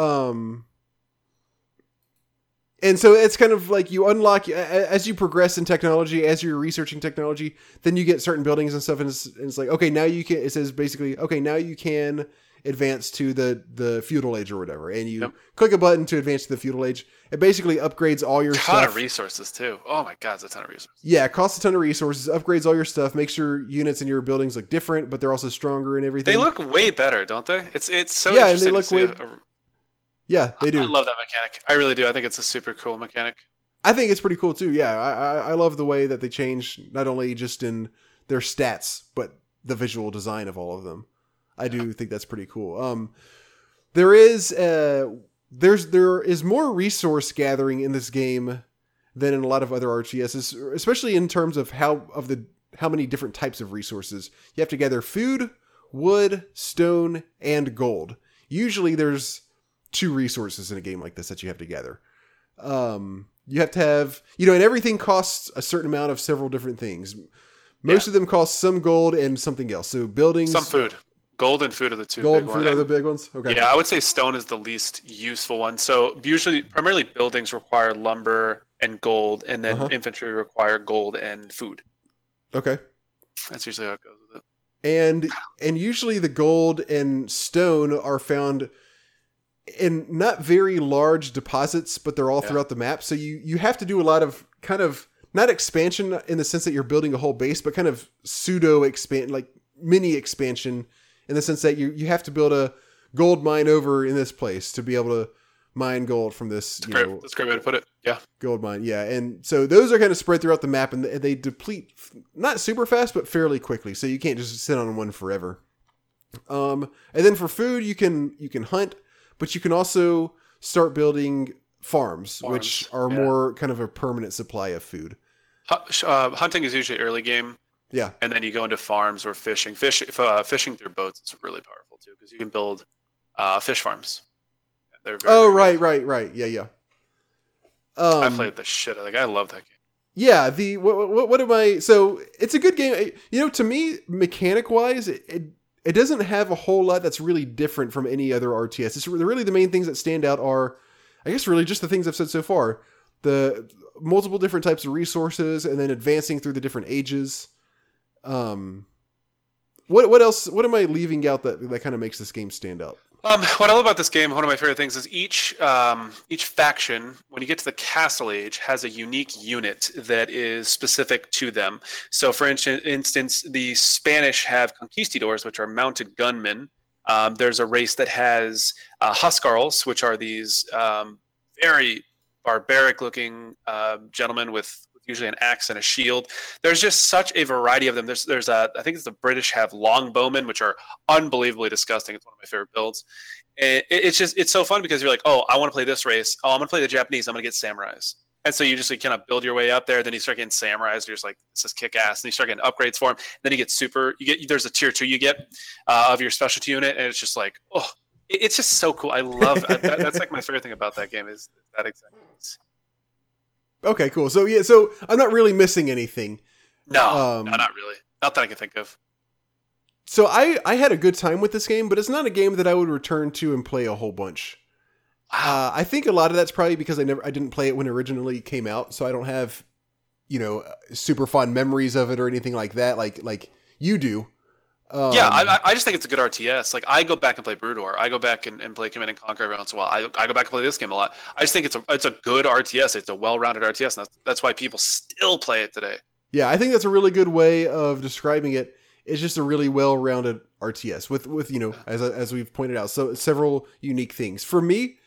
um, and so it's kind of like you unlock as you progress in technology as you're researching technology then you get certain buildings and stuff and it's, and it's like okay now you can it says basically okay now you can advance to the the feudal age or whatever and you Yep. click a button to advance to the feudal age it basically upgrades all your a ton stuff of resources too. Oh my god, it's a ton of resources. yeah it costs a ton of resources upgrades all your stuff makes your units and your buildings look different but they're also stronger and everything They look way better, don't they? It's it's so Yeah, and they look way- a- yeah they do I love that mechanic. I really do. I think it's a super cool mechanic. I think it's pretty cool too. Yeah, I, I I love the way that they change not only just in their stats but the visual design of all of them. I do think that's pretty cool. Um, there is uh there's there is more resource gathering in this game than in a lot of other RTSs, especially in terms of how of the how many different types of resources you have to gather: food, wood, stone, and gold. Usually, there's two resources in a game like this that you have to gather. Um, you have to have, you know, and everything costs a certain amount of several different things. Most of them cost some gold and something else. So buildings, Some food, gold and food are the two. gold, big and ones. food are the big ones. Okay. Yeah, I would say stone is the least useful one. So usually, primarily buildings require lumber and gold, and then Uh-huh. infantry require gold and food. Okay. That's usually how it goes with it. and and usually the gold and stone are found in not very large deposits but they're all Yeah. throughout the map so you you have to do a lot of kind of not expansion in the sense that you're building a whole base but kind of pseudo expand like mini expansion in the sense that you you have to build a gold mine over in this place to be able to mine gold from this That's you great. know That's a great way to put it. Yeah. gold mine yeah and so those are kind of spread throughout the map and they deplete not super fast but fairly quickly so you can't just sit on one forever um and then for food you can you can hunt but you can also start building farms, which are yeah. more kind of a permanent supply of food Uh, hunting is usually early game, yeah and then you go into farms or fishing. Fish, uh, fishing through boats is really powerful too because you can build uh, fish farms. They're very, oh very right right right yeah yeah um, I played the shit. Like I love that game. Yeah, the what, what what am I? So it's a good game. You know, to me, mechanic wise, it, it it doesn't have a whole lot that's really different from any other RTS. It's really the main things that stand out are, I guess, really just the things I've said so far. The multiple different types of resources, and then advancing through the different ages. Um, what what else? What am I leaving out that that kind of makes this game stand out? Um, what I love about this game, one of my favorite things is each um, each faction, when you get to the castle age, has a unique unit that is specific to them. So, for instance, instance the Spanish have conquistadors, which are mounted gunmen. Um, there's a race that has uh, Huskarls, which are these um, very barbaric-looking uh, gentlemen with usually an axe and a shield. There's just such a variety of them. There's there's a I think it's the British have longbowmen, which are unbelievably disgusting. It's one of my favorite builds. And it, it's just it's so fun because you're like, oh, I want to play this race. Oh, I'm gonna play the Japanese. I'm gonna get samurais. And so you just like, kind of build your way up there. Then you start getting samurais. You're just like, this is kick ass. And you start getting upgrades for them. And Then you get super. You get there's a tier two you get uh, of your specialty unit, and it's just like, oh, it- it's just so cool. I love that, that's like my favorite thing about that game is that exact. Okay, cool. So yeah, so I'm not really missing anything. No, Um, no, not really. Not that I can think of. So I I had a good time with this game, but it's not a game that I would return to and play a whole bunch. Uh, I think a lot of that's probably because I never I didn't play it when it originally came out, so I don't have you know super fond memories of it or anything like that, like like you do. Um, yeah, I, I- just think it's a good RTS. Like I go back and play Brood War. I go back and, and play Command and Conquer every once in a while. I, I go back and play this game a lot. I just think it's a it's a good RTS. It's a well-rounded RTS, and that's, that's why people still play it today. yeah, I think that's a really good way of describing it. It's just a really well-rounded RTS with with you know as as we've pointed out, so several unique things. For me,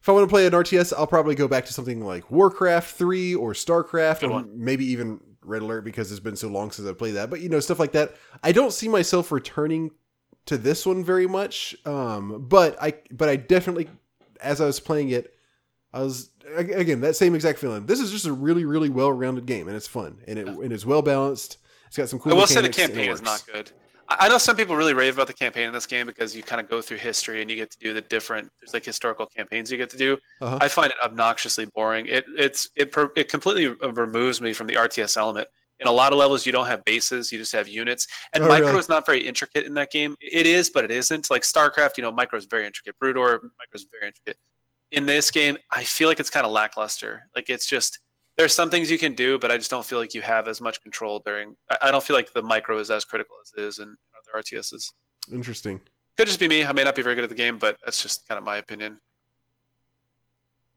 if I want to play an RTS, I'll probably go back to something like Warcraft 3 or StarCraft or maybe even Red Alert because it's been so long since I played that. But you know, stuff like that. I don't see myself returning to this one very much. Um, but I but I definitely as I was playing it, I was again that same exact feeling. This is just a really really well-rounded game and it's fun and it and it's well balanced. It's got some cool I will say the mechanics and it campaign is not good. I know some people really rave about the campaign in this game because you kind of go through history and you get to do the different. There's like historical campaigns you get to do. Uh-huh. I find it obnoxiously boring. It it's it it completely removes me from the RTS element. In a lot of levels, you don't have bases; you just have units. And Oh, micro really? is not very intricate in that game. It is, but it isn't. Like StarCraft, you know, micro is very intricate. Brood Broodor, micro is very intricate. in this game, I feel like it's kind of lackluster. Like it's just there's some things you can do, but I just don't feel like you have as much control during. I, I don't feel like the micro is as critical as it is in other RTSs. Interesting. Could just be me. I may not be very good at the game, but that's just kind of my opinion.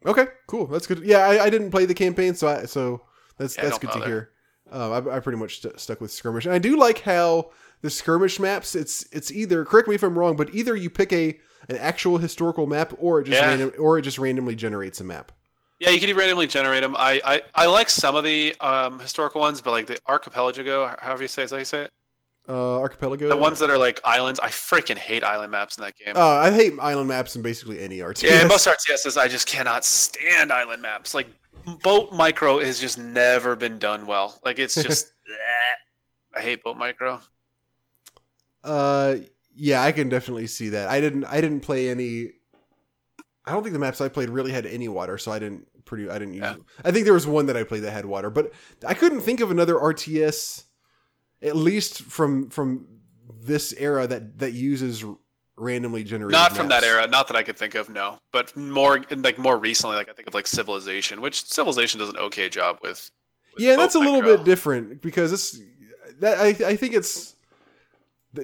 Okay, cool. That's good. Yeah, I, I didn't play the campaign, so I, so that's Yeah, that's good to hear. Um, I, I pretty much st- stuck with skirmish, and I do like how the skirmish maps. It's it's either correct me if I'm wrong, but either you pick a an actual historical map, or it just Yeah. random, or it just randomly generates a map. Yeah, you can randomly generate them. I, I, I like some of the um, historical ones, but like the archipelago, however you say, is that how you say it? Uh, archipelago. The ones that are like islands. I freaking hate island maps in that game. Uh, I hate island maps in basically any RTS. Yeah, [laughs] most RTSs, I just cannot stand island maps. Like boat micro has just never been done well. Like it's just. [laughs] I hate boat micro. Uh, yeah, I can definitely see that. I didn't. I didn't play any. I don't think the maps I played really had any water, so I didn't pretty. I didn't use. Yeah. I think there was one that I played that had water, but I couldn't think of another RTS, at least from from this era that that uses randomly generated. Not from that era. Not that I could think of. No, but more like more recently, like I think of like Civilization, which Civilization does an okay job with. with Yeah, that's a little bit different because it's that I I think it's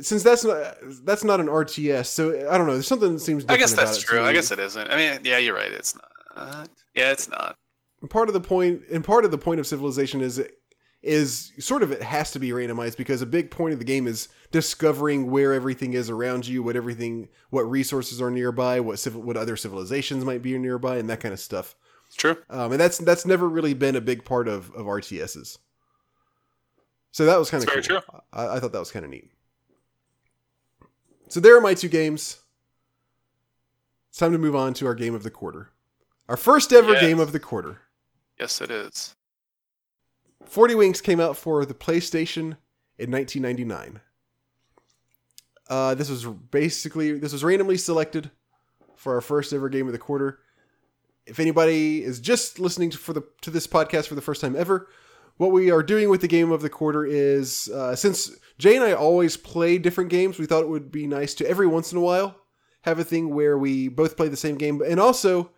since that's not that's not an RTS, so I don't know. There's something that seems. I guess that's true. I guess it isn't. I mean, yeah, you're right. It's not. Yeah, it's not. part of the point and part of the point of civilization is is sort of it has to be randomized because a big point of the game is discovering where everything is around you what everything what resources are nearby what civil what other civilizations might be nearby and that kind of stuff It's true. um, and that's that's never really been a big part of of RTSs so that was kind of cool. very I, I thought that was kind of neat so there are my two games it's time to move on to our game of the quarter our first ever Yes. game of the quarter Yes, it is. 40 Winks came out for the PlayStation in 1999. Uh, this was basically this was randomly selected for our first ever game of the quarter. If anybody is just listening to, for the to this podcast for the first time ever, what we are doing with the game of the quarter is uh, since Jay and I always play different games, we thought it would be nice to every once in a while have a thing where we both play the same game, and also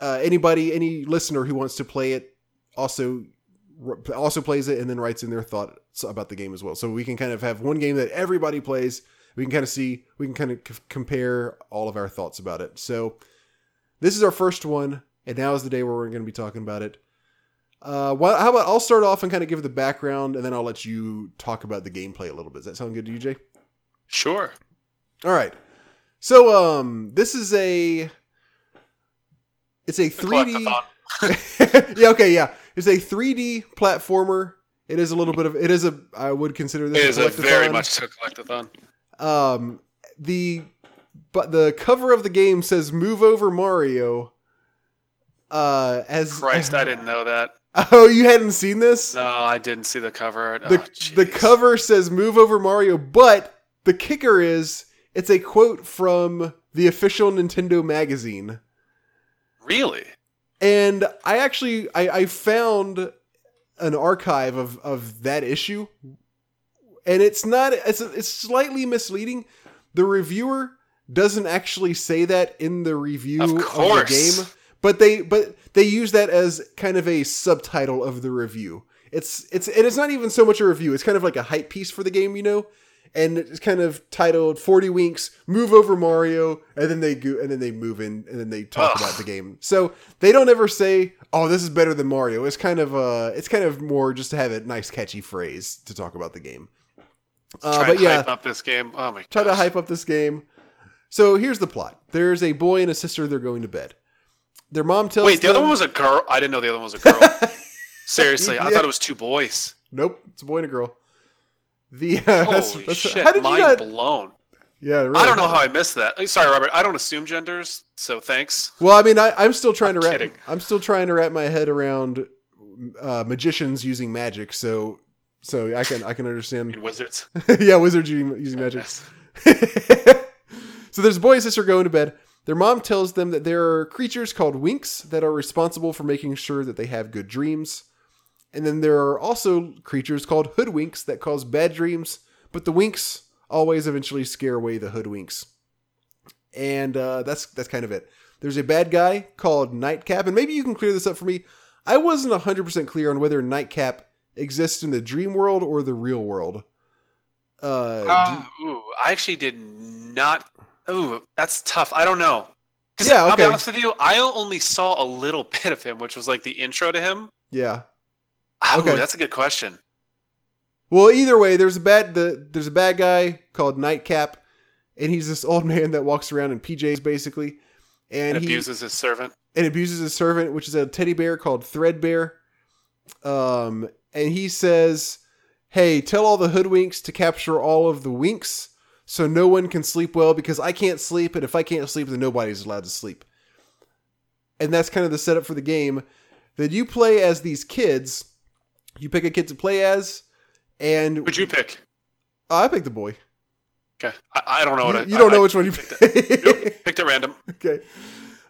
uh, anybody, any listener who wants to play it, also also plays it and then writes in their thoughts about the game as well. So we can kind of have one game that everybody plays. We can kind of see, we can kind of c- compare all of our thoughts about it. So this is our first one, and now is the day where we're going to be talking about it. Uh, well, how about I'll start off and kind of give the background, and then I'll let you talk about the gameplay a little bit. Does that sound good to you, Jay? Sure. All right. So um, this is a it's a 3D. [laughs] yeah, okay, yeah. It's a 3D platformer. It is a little bit of it is a I would consider this is a very much so collectathon. um the but the cover of the game says move over Mario uh as Christ, I didn't know that. [laughs] Oh, you hadn't seen this? No, I didn't see the cover the oh, the cover says move over Mario, but the kicker is it's a quote from the official Nintendo magazine. Really? And I actually I, I found an archive of, of that issue. And it's not it's it's slightly misleading. The reviewer doesn't actually say that in the review Of of, the game, but they but they use that as kind of a subtitle of the review. It's it's and it's not even so much a review. It's kind of like a hype piece for the game, you know. And it's kind of titled "40 Winks Move Over Mario," and then they go and then they move in and then they talk Ugh. about the game. So they don't ever say, "Oh, this is better than Mario." It's kind of uh, it's kind of more just to have a nice catchy phrase to talk about the game. Uh, Try but yeah, hype up this game. Oh my try to hype up this game. So here's the plot: There's a boy and a sister. They're going to bed. Their mom tells Wait, the them, other one was a girl. I didn't know the other one was a girl. [laughs] Seriously, I thought it was two boys. Nope, it's a boy and a girl. The uh, that's- Holy that's- shit! how did you mind not? blown. Yeah, really. I don't know how I missed that. Sorry, Robert. I don't assume genders, so thanks. Well, I mean, I, I'm still trying I'm to wrap. I'm still trying to wrap my head around uh, magicians using magic. So, so I can I can understand. mean, [laughs] wizards. [laughs] yeah, wizards using, using magic. So there's a boy and sister going to bed. Their mom tells them that there are creatures called winks that are responsible for making sure that they have good dreams. And then there are also creatures called hoodwinks that cause bad dreams, but the winks always eventually scare away the hoodwinks. And uh, that's that's kind of it. There's a bad guy called Nightcap, and maybe you can clear this up for me. I wasn't 100% clear on whether Nightcap exists in the dream world or the real world. Uh, Uh, ooh, I actually did not. Ooh, that's tough. I don't know. Yeah, I'll be honest with you. I only saw a little [laughs] bit of him, which was like the intro to him. yeah. Okay. that's a good question. Well, either way, there's a bad the, there's a bad guy called Nightcap, and he's this old [laughs] man that walks around in PJs basically, and, And he abuses his servant. and abuses his servant, which is a teddy bear called Threadbear. Um, and he says, "Hey, tell all the hoodwinks to capture all of the winks, so no one can sleep well because I can't sleep, and if I can't sleep, then nobody's allowed to sleep." And that's kind of the setup for the game. That you play as these kids. You pick a kid to play as, and Who'd you pick? Oh, I picked the boy. Okay, I, I don't know what You, I, you don't I- know which one you picked. picked. Nope, picked at random. [laughs] okay.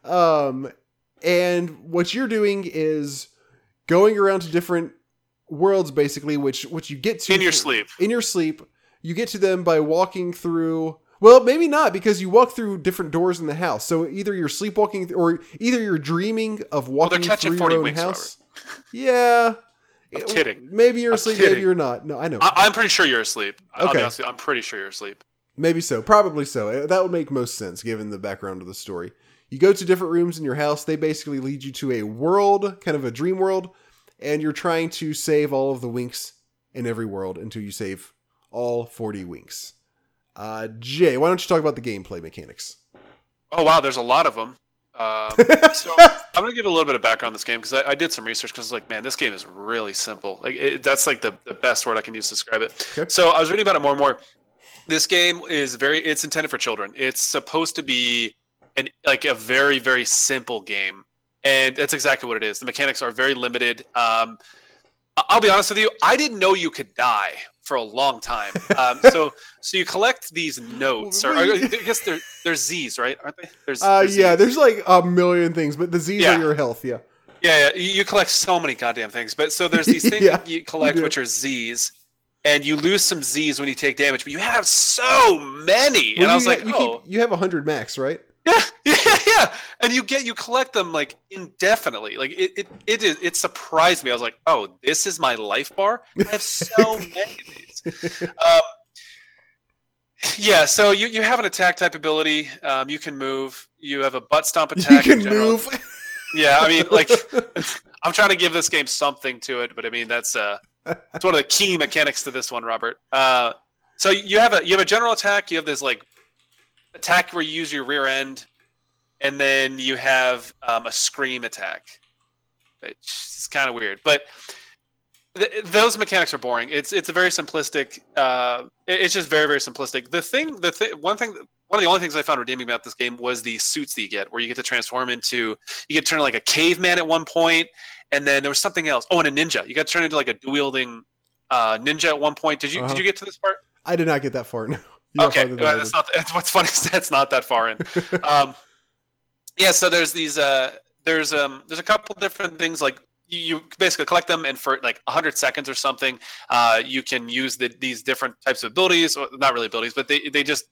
Um, and what you're doing is going around to different worlds, basically, which which you get to In your sleep. In your sleep, you get to them by walking through. Well, maybe not because you walk through different doors in the house. So either you're sleepwalking, or either you're dreaming of walking catching through 40 your own house. Yeah. I'm kidding. Maybe you're I'm asleep. Maybe you're not. No, I know. I, I'm pretty sure you're asleep. Okay. be honest with you, I'm pretty sure you're asleep. Maybe so. Probably so. Uh, That would make most sense given the background of the story. You go to different rooms in your house. They basically lead you to a world, kind of a dream world, and you're trying to save all of the winks in every world until you save all 40 winks. Uh, Jay, why don't you talk about the gameplay mechanics? Oh wow, there's a lot of them. Um, [laughs] so I'm gonna give a little bit of background on this game because I, I did some research because like man, this game is really simple. Like it, that's like the, the best word I can use to describe it. Okay. So I was reading about it more and more. This game is very it's intended for children. It's supposed to be an like a very very simple game, and that's exactly what it is. The mechanics are very limited. Um, I'll be honest with you, I didn't know you could die for a long time. [laughs] Um, so so you collect these notes, or, or I guess they're they're Z's, right? Aren't they? There's, Uh, there's yeah, Zs. there's like a million things, but the Z's Yeah. are your health. Yeah. Yeah, yeah, you collect so many goddamn things. But so there's these [laughs] things Yeah, that you collect which are Z's, and you lose some Z's when you take damage. But you have so many, and I was ha- like, you, oh, keep, you have 100 max, right? [laughs] yeah, yeah, yeah. And you get you collect them like indefinitely. Like it, it, it is. It surprised me. I was like, oh, this is my life bar. I have so [laughs] many of these. Um, yeah, so you, you have an attack type ability. Um, you can move. You have a butt stomp attack. in can move. Yeah, I mean, like, [laughs] I'm trying to give this game something to it, but I mean, that's uh, that's one of the key mechanics to this one, Robert. Uh, so you have a you have a general attack. You have this like attack where you use your rear end, and then you have um, a scream attack. It's kind of weird, but th- those mechanics are boring. It's it's a very simplistic. Uh, it's just very very simplistic. The thing, the th- one thing, one of the only things I found redeeming about this game was the suits that you get, where you get to transform into you get to turn like a caveman at one point, and then there was something else. Oh, and a ninja. You got to turn into like a wielding uh, ninja at one point. Did you Uh-huh. did you get to this part? I did not get that far. No. You okay, well, that's not. [laughs] That's what's funny is that's not that far in. [laughs] um, yeah, so there's these. Uh, there's um, there's a couple different things like you, you basically collect them, and for like 100 seconds or something, uh, you can use the, these different types of abilities. Or not really abilities, but they they just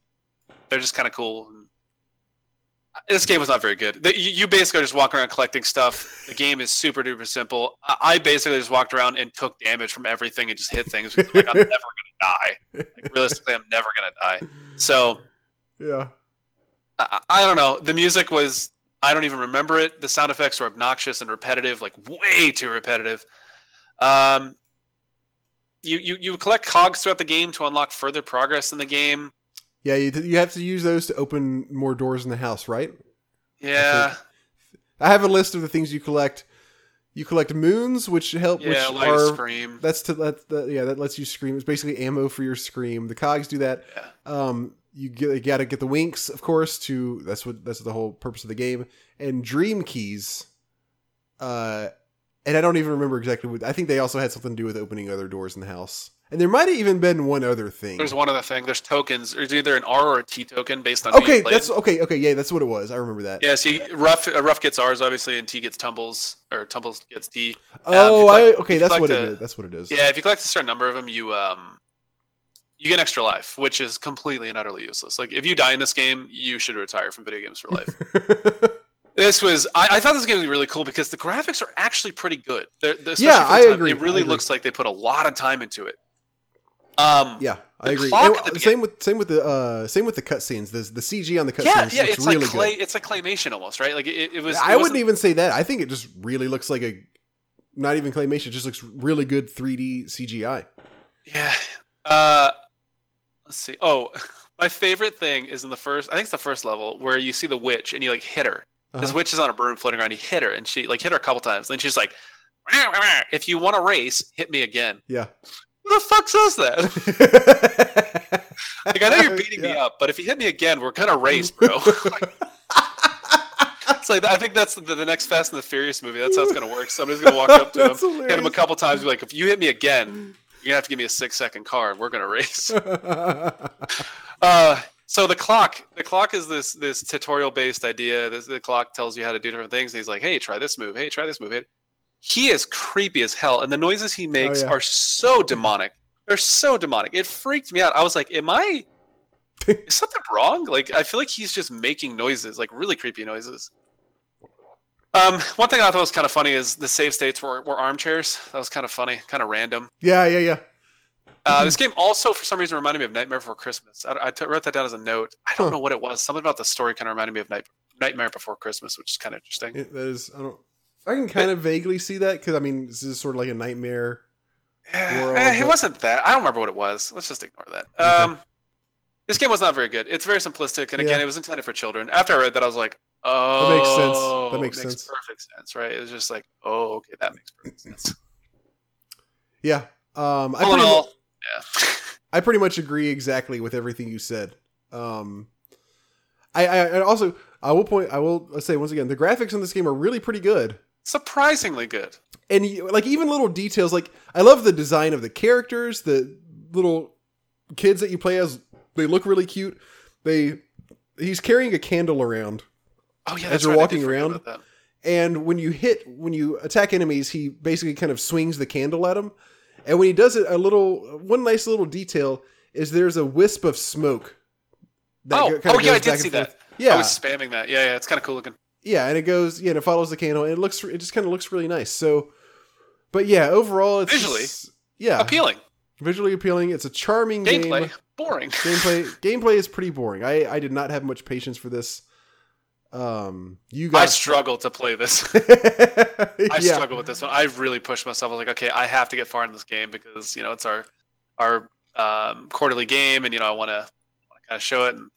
they're just kind of cool. This game was not very good. The, you, you basically are just walking around collecting stuff. The game is super duper simple. I, I basically just walked around and took damage from everything and just hit things. because, Like I'm never gonna die. Like, realistically, I'm never gonna die. So yeah. I, I don't know. The music was I don't even remember it. The sound effects were obnoxious and repetitive, like way too repetitive. Um, you you you collect cogs throughout the game to unlock further progress in the game. Yeah, you, you have to use those to open more doors in the house, right? Yeah, I have a list of the things you collect. You collect moons, which help. yeah, which light are scream. that's to that, that yeah that lets you scream. It's basically ammo for your scream. The cogs do that. Yeah. Um, you get you got to get the winks, of course. To that's what that's the whole purpose of the game. And dream keys. Uh, and I don't even remember exactly what. I think they also had something to do with opening other doors in the house. And there might have even been one other thing. There's one other thing. There's tokens. There's either an R or a T token based on okay, that's okay. Okay, yeah, that's what it was. I remember that. Yeah, see, Ruff uh, Ruff gets R's obviously, and T gets tumbles, or tumbles gets T. Oh, if you I okay. That's what a- is. That's what it is. Yeah, if you collect a certain number of them, you um, you get extra life, which is completely and utterly useless. Like if you die in this game, you should retire from video games for life. [laughs] This was I, I thought this was going to be really cool because the graphics are actually pretty good. They're, they're- Yeah, I time, agree. It really agree. looks like they put a lot of time into it. Um, Yeah, I agree. at the same with same with the uh, same with the cutscenes. The the CG on the cutscenes yeah, yeah. looks It's really like clay. good. It's like claymation almost, right? Like it, it was. it I wouldn't even say that. I think it just really looks like a not even claymation. It just looks really good 3D CGI. Yeah. Uh, let's see. Oh, [laughs] my favorite thing is in the first. I think it's the first level where you see the witch and you like hit her. This Uh-huh. witch is on a broom floating around. You hit her and she like hit her a couple times. Then she's like, "Wah, wah, wah. "If you want to race, hit me again." Yeah. Who the fuck says that? [laughs] Like I know you're beating me up, but if you hit me again, we're gonna race, bro. Like, [laughs] it's like I think that's the, the next Fast and the Furious movie. That's how it's gonna work. Somebody's gonna walk up to him, That's hit him a couple times, be like, "If you hit me again, you're gonna have to give me a six second card. We're gonna race." [laughs] Uh, so the clock, the clock is this this tutorial based idea. This, the clock tells you how to do different things. And he's like, "Hey, try this move. Hey, try this move." Hey. He is creepy as hell, and the noises he makes yeah. are so demonic. They're so demonic. It freaked me out. I was like, "Am I? [laughs] is something wrong?" Like, I feel like he's just making noises, like really creepy noises. Um, one thing I thought was kind of funny is the save states were, were armchairs. That was kind of funny, kind of random. yeah, yeah, yeah. Uh, this game also, for some reason, reminded me of Nightmare Before Christmas. I, I t- wrote that down as a note. I don't Huh. know what it was. Something about the story kind of reminded me of Night- Nightmare Before Christmas, which is kind of interesting. It, that is. I don't. I can kind of vaguely see that because I mean this is sort of like a nightmare. Eh, World, it but- wasn't that. I don't remember what it was. Let's just ignore that. Um, this game was not very good. It's very simplistic, and again, Yeah. it was intended for children. After I read that, I was like, "Oh, that makes sense. That makes it sense. Perfect sense, right?" It was just like, "Oh, okay, that makes perfect sense." Yeah. Um. I All pretty, all, yeah. [laughs] I pretty much agree exactly with everything you said. Um. I, I and also I will point I will say once again the graphics in this game are really pretty good. Surprisingly good. and like even little details like i love the design of the characters the little kids that you play as they look really cute they he's carrying a candle around Oh yeah, As you're right, walking around, and when you hit when you attack enemies he basically kind of swings the candle at them and when he does it a little one nice little detail is there's a wisp of smoke Oh, oh yeah, I did see that. yeah I was spamming that. Yeah, yeah, it's kind of cool looking. Yeah and it goes yeah and it follows the candle and it looks it just kind of looks really nice so but yeah overall it's Visually, just- yeah Appealing. visually appealing it's a charming Gameplay, game boring. [laughs] gameplay gameplay is pretty boring i i did not have much patience for this um you guys I struggle to play this. [laughs] I I struggle with this one. I really pushed myself. I was like, okay, I have to get far in this game because you know it's our our um, quarterly game, and you know I want to kind of show it. And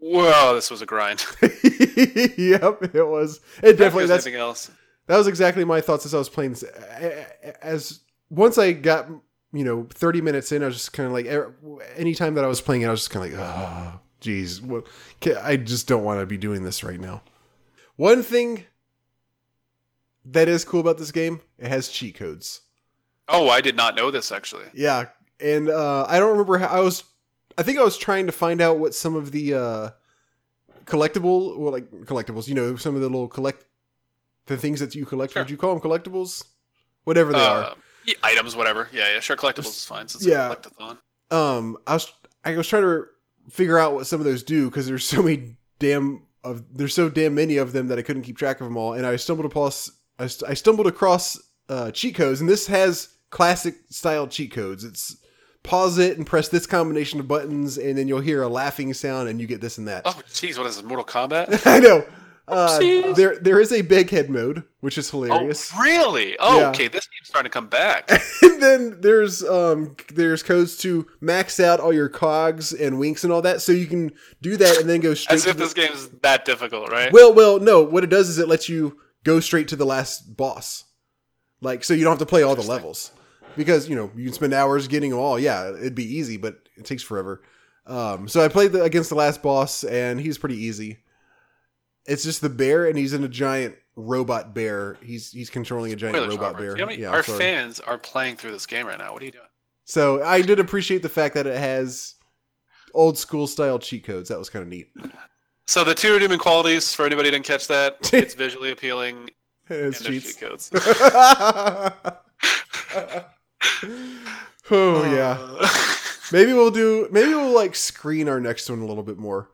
whoa, this was a grind. [laughs] [laughs] yep it was it definitely that's else. that was exactly my thoughts as i was playing this as once i got you know 30 minutes in i was just kind of like er- anytime that i was playing it i was just kind of like oh geez what i just don't want to be doing this right now one thing that is cool about this game it has cheat codes Oh, I did not know this actually. yeah and uh i don't remember how i was i think i was trying to find out what some of the uh collectible well like collectibles you know some of the little collect the things that you collect Sure. would you call them collectibles whatever they are Uh, yeah, items, whatever. Yeah, yeah, sure. Collectibles is fine. Since Yeah. collectathon. um i was i was trying to figure out what some of those do because there's so many damn of there's so damn many of them that i couldn't keep track of them all and i stumbled across i, st- I stumbled across uh cheat codes and this has classic style cheat codes it's pause it and press this combination of buttons and then you'll hear a laughing sound and you get this and that Oh, jeez, what is this? Mortal Kombat? [laughs] i know uh, there there is a big head mode which is hilarious Oh, really? Oh, Yeah. okay. This game's starting to come back. [laughs] and then there's um there's codes to max out all your cogs and winks and all that so you can do that and then go straight As to if the- this game's that difficult, right? well well no what it does is it lets you go straight to the last boss like so you don't have to play all the levels because you know you can spend hours getting them all yeah it'd be easy but it takes forever um so i played the, against the last boss and he's pretty easy it's just the bear and he's in a giant robot bear he's he's controlling a giant Spoilers, robot bear You know yeah our fans are playing through this game right now. What are you doing? So I did appreciate the fact that it has old school style cheat codes. That was kind of neat. So the two redeeming qualities for anybody who didn't catch that, [laughs] it's visually appealing It's and cheats. cheat codes. [laughs] [laughs] [sighs] oh yeah. Uh, [laughs] Maybe we'll do. Maybe we'll like screen our next one a little bit more.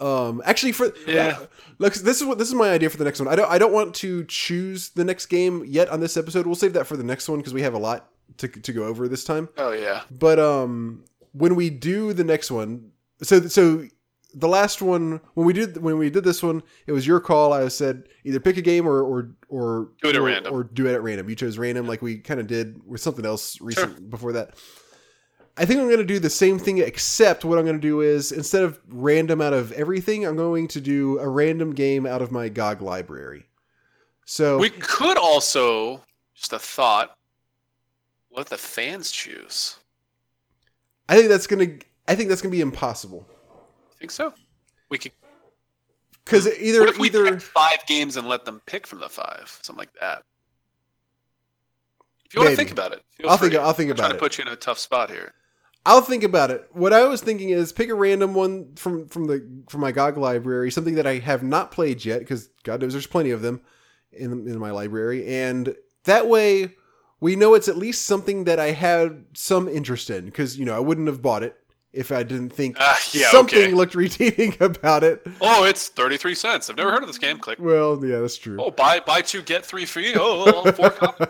Um, actually, for Yeah. look, this is what this is my idea for the next one. I don't I don't want to choose the next game yet on this episode. We'll save that for the next one because we have a lot to to go over this time. Oh yeah. But um, when we do the next one, so so the last one when we did when we did this one, it was your call. I said either pick a game or or or Do it at or, random. or do it at random. You chose random, like we kind of did with something else recent before that. I think I'm going to do the same thing, except what I'm going to do is instead of random out of everything, I'm going to do a random game out of my GOG library. So We could also just a thought. Let the fans choose. I think that's going to I think that's going to be impossible Think so? We could. because either What if we either five games and let them pick from the five, something like that? If you want Maybe. to think about it, I'll think. I'll think I'm trying about to it. put you in a tough spot here. I'll think about it. What I was thinking is pick a random one from from the from my GOG library, something that I have not played yet, because God knows there's plenty of them in in my library, and that way we know it's at least something that I had some interest in. Because you know I wouldn't have bought it if I didn't think Ah, yeah, something okay. looked redeeming [laughs] about it. Oh, it's thirty-three cents. I've never heard of this game. Click. Well, yeah, that's true. Oh, buy buy two get three free. Oh, four [laughs] copies.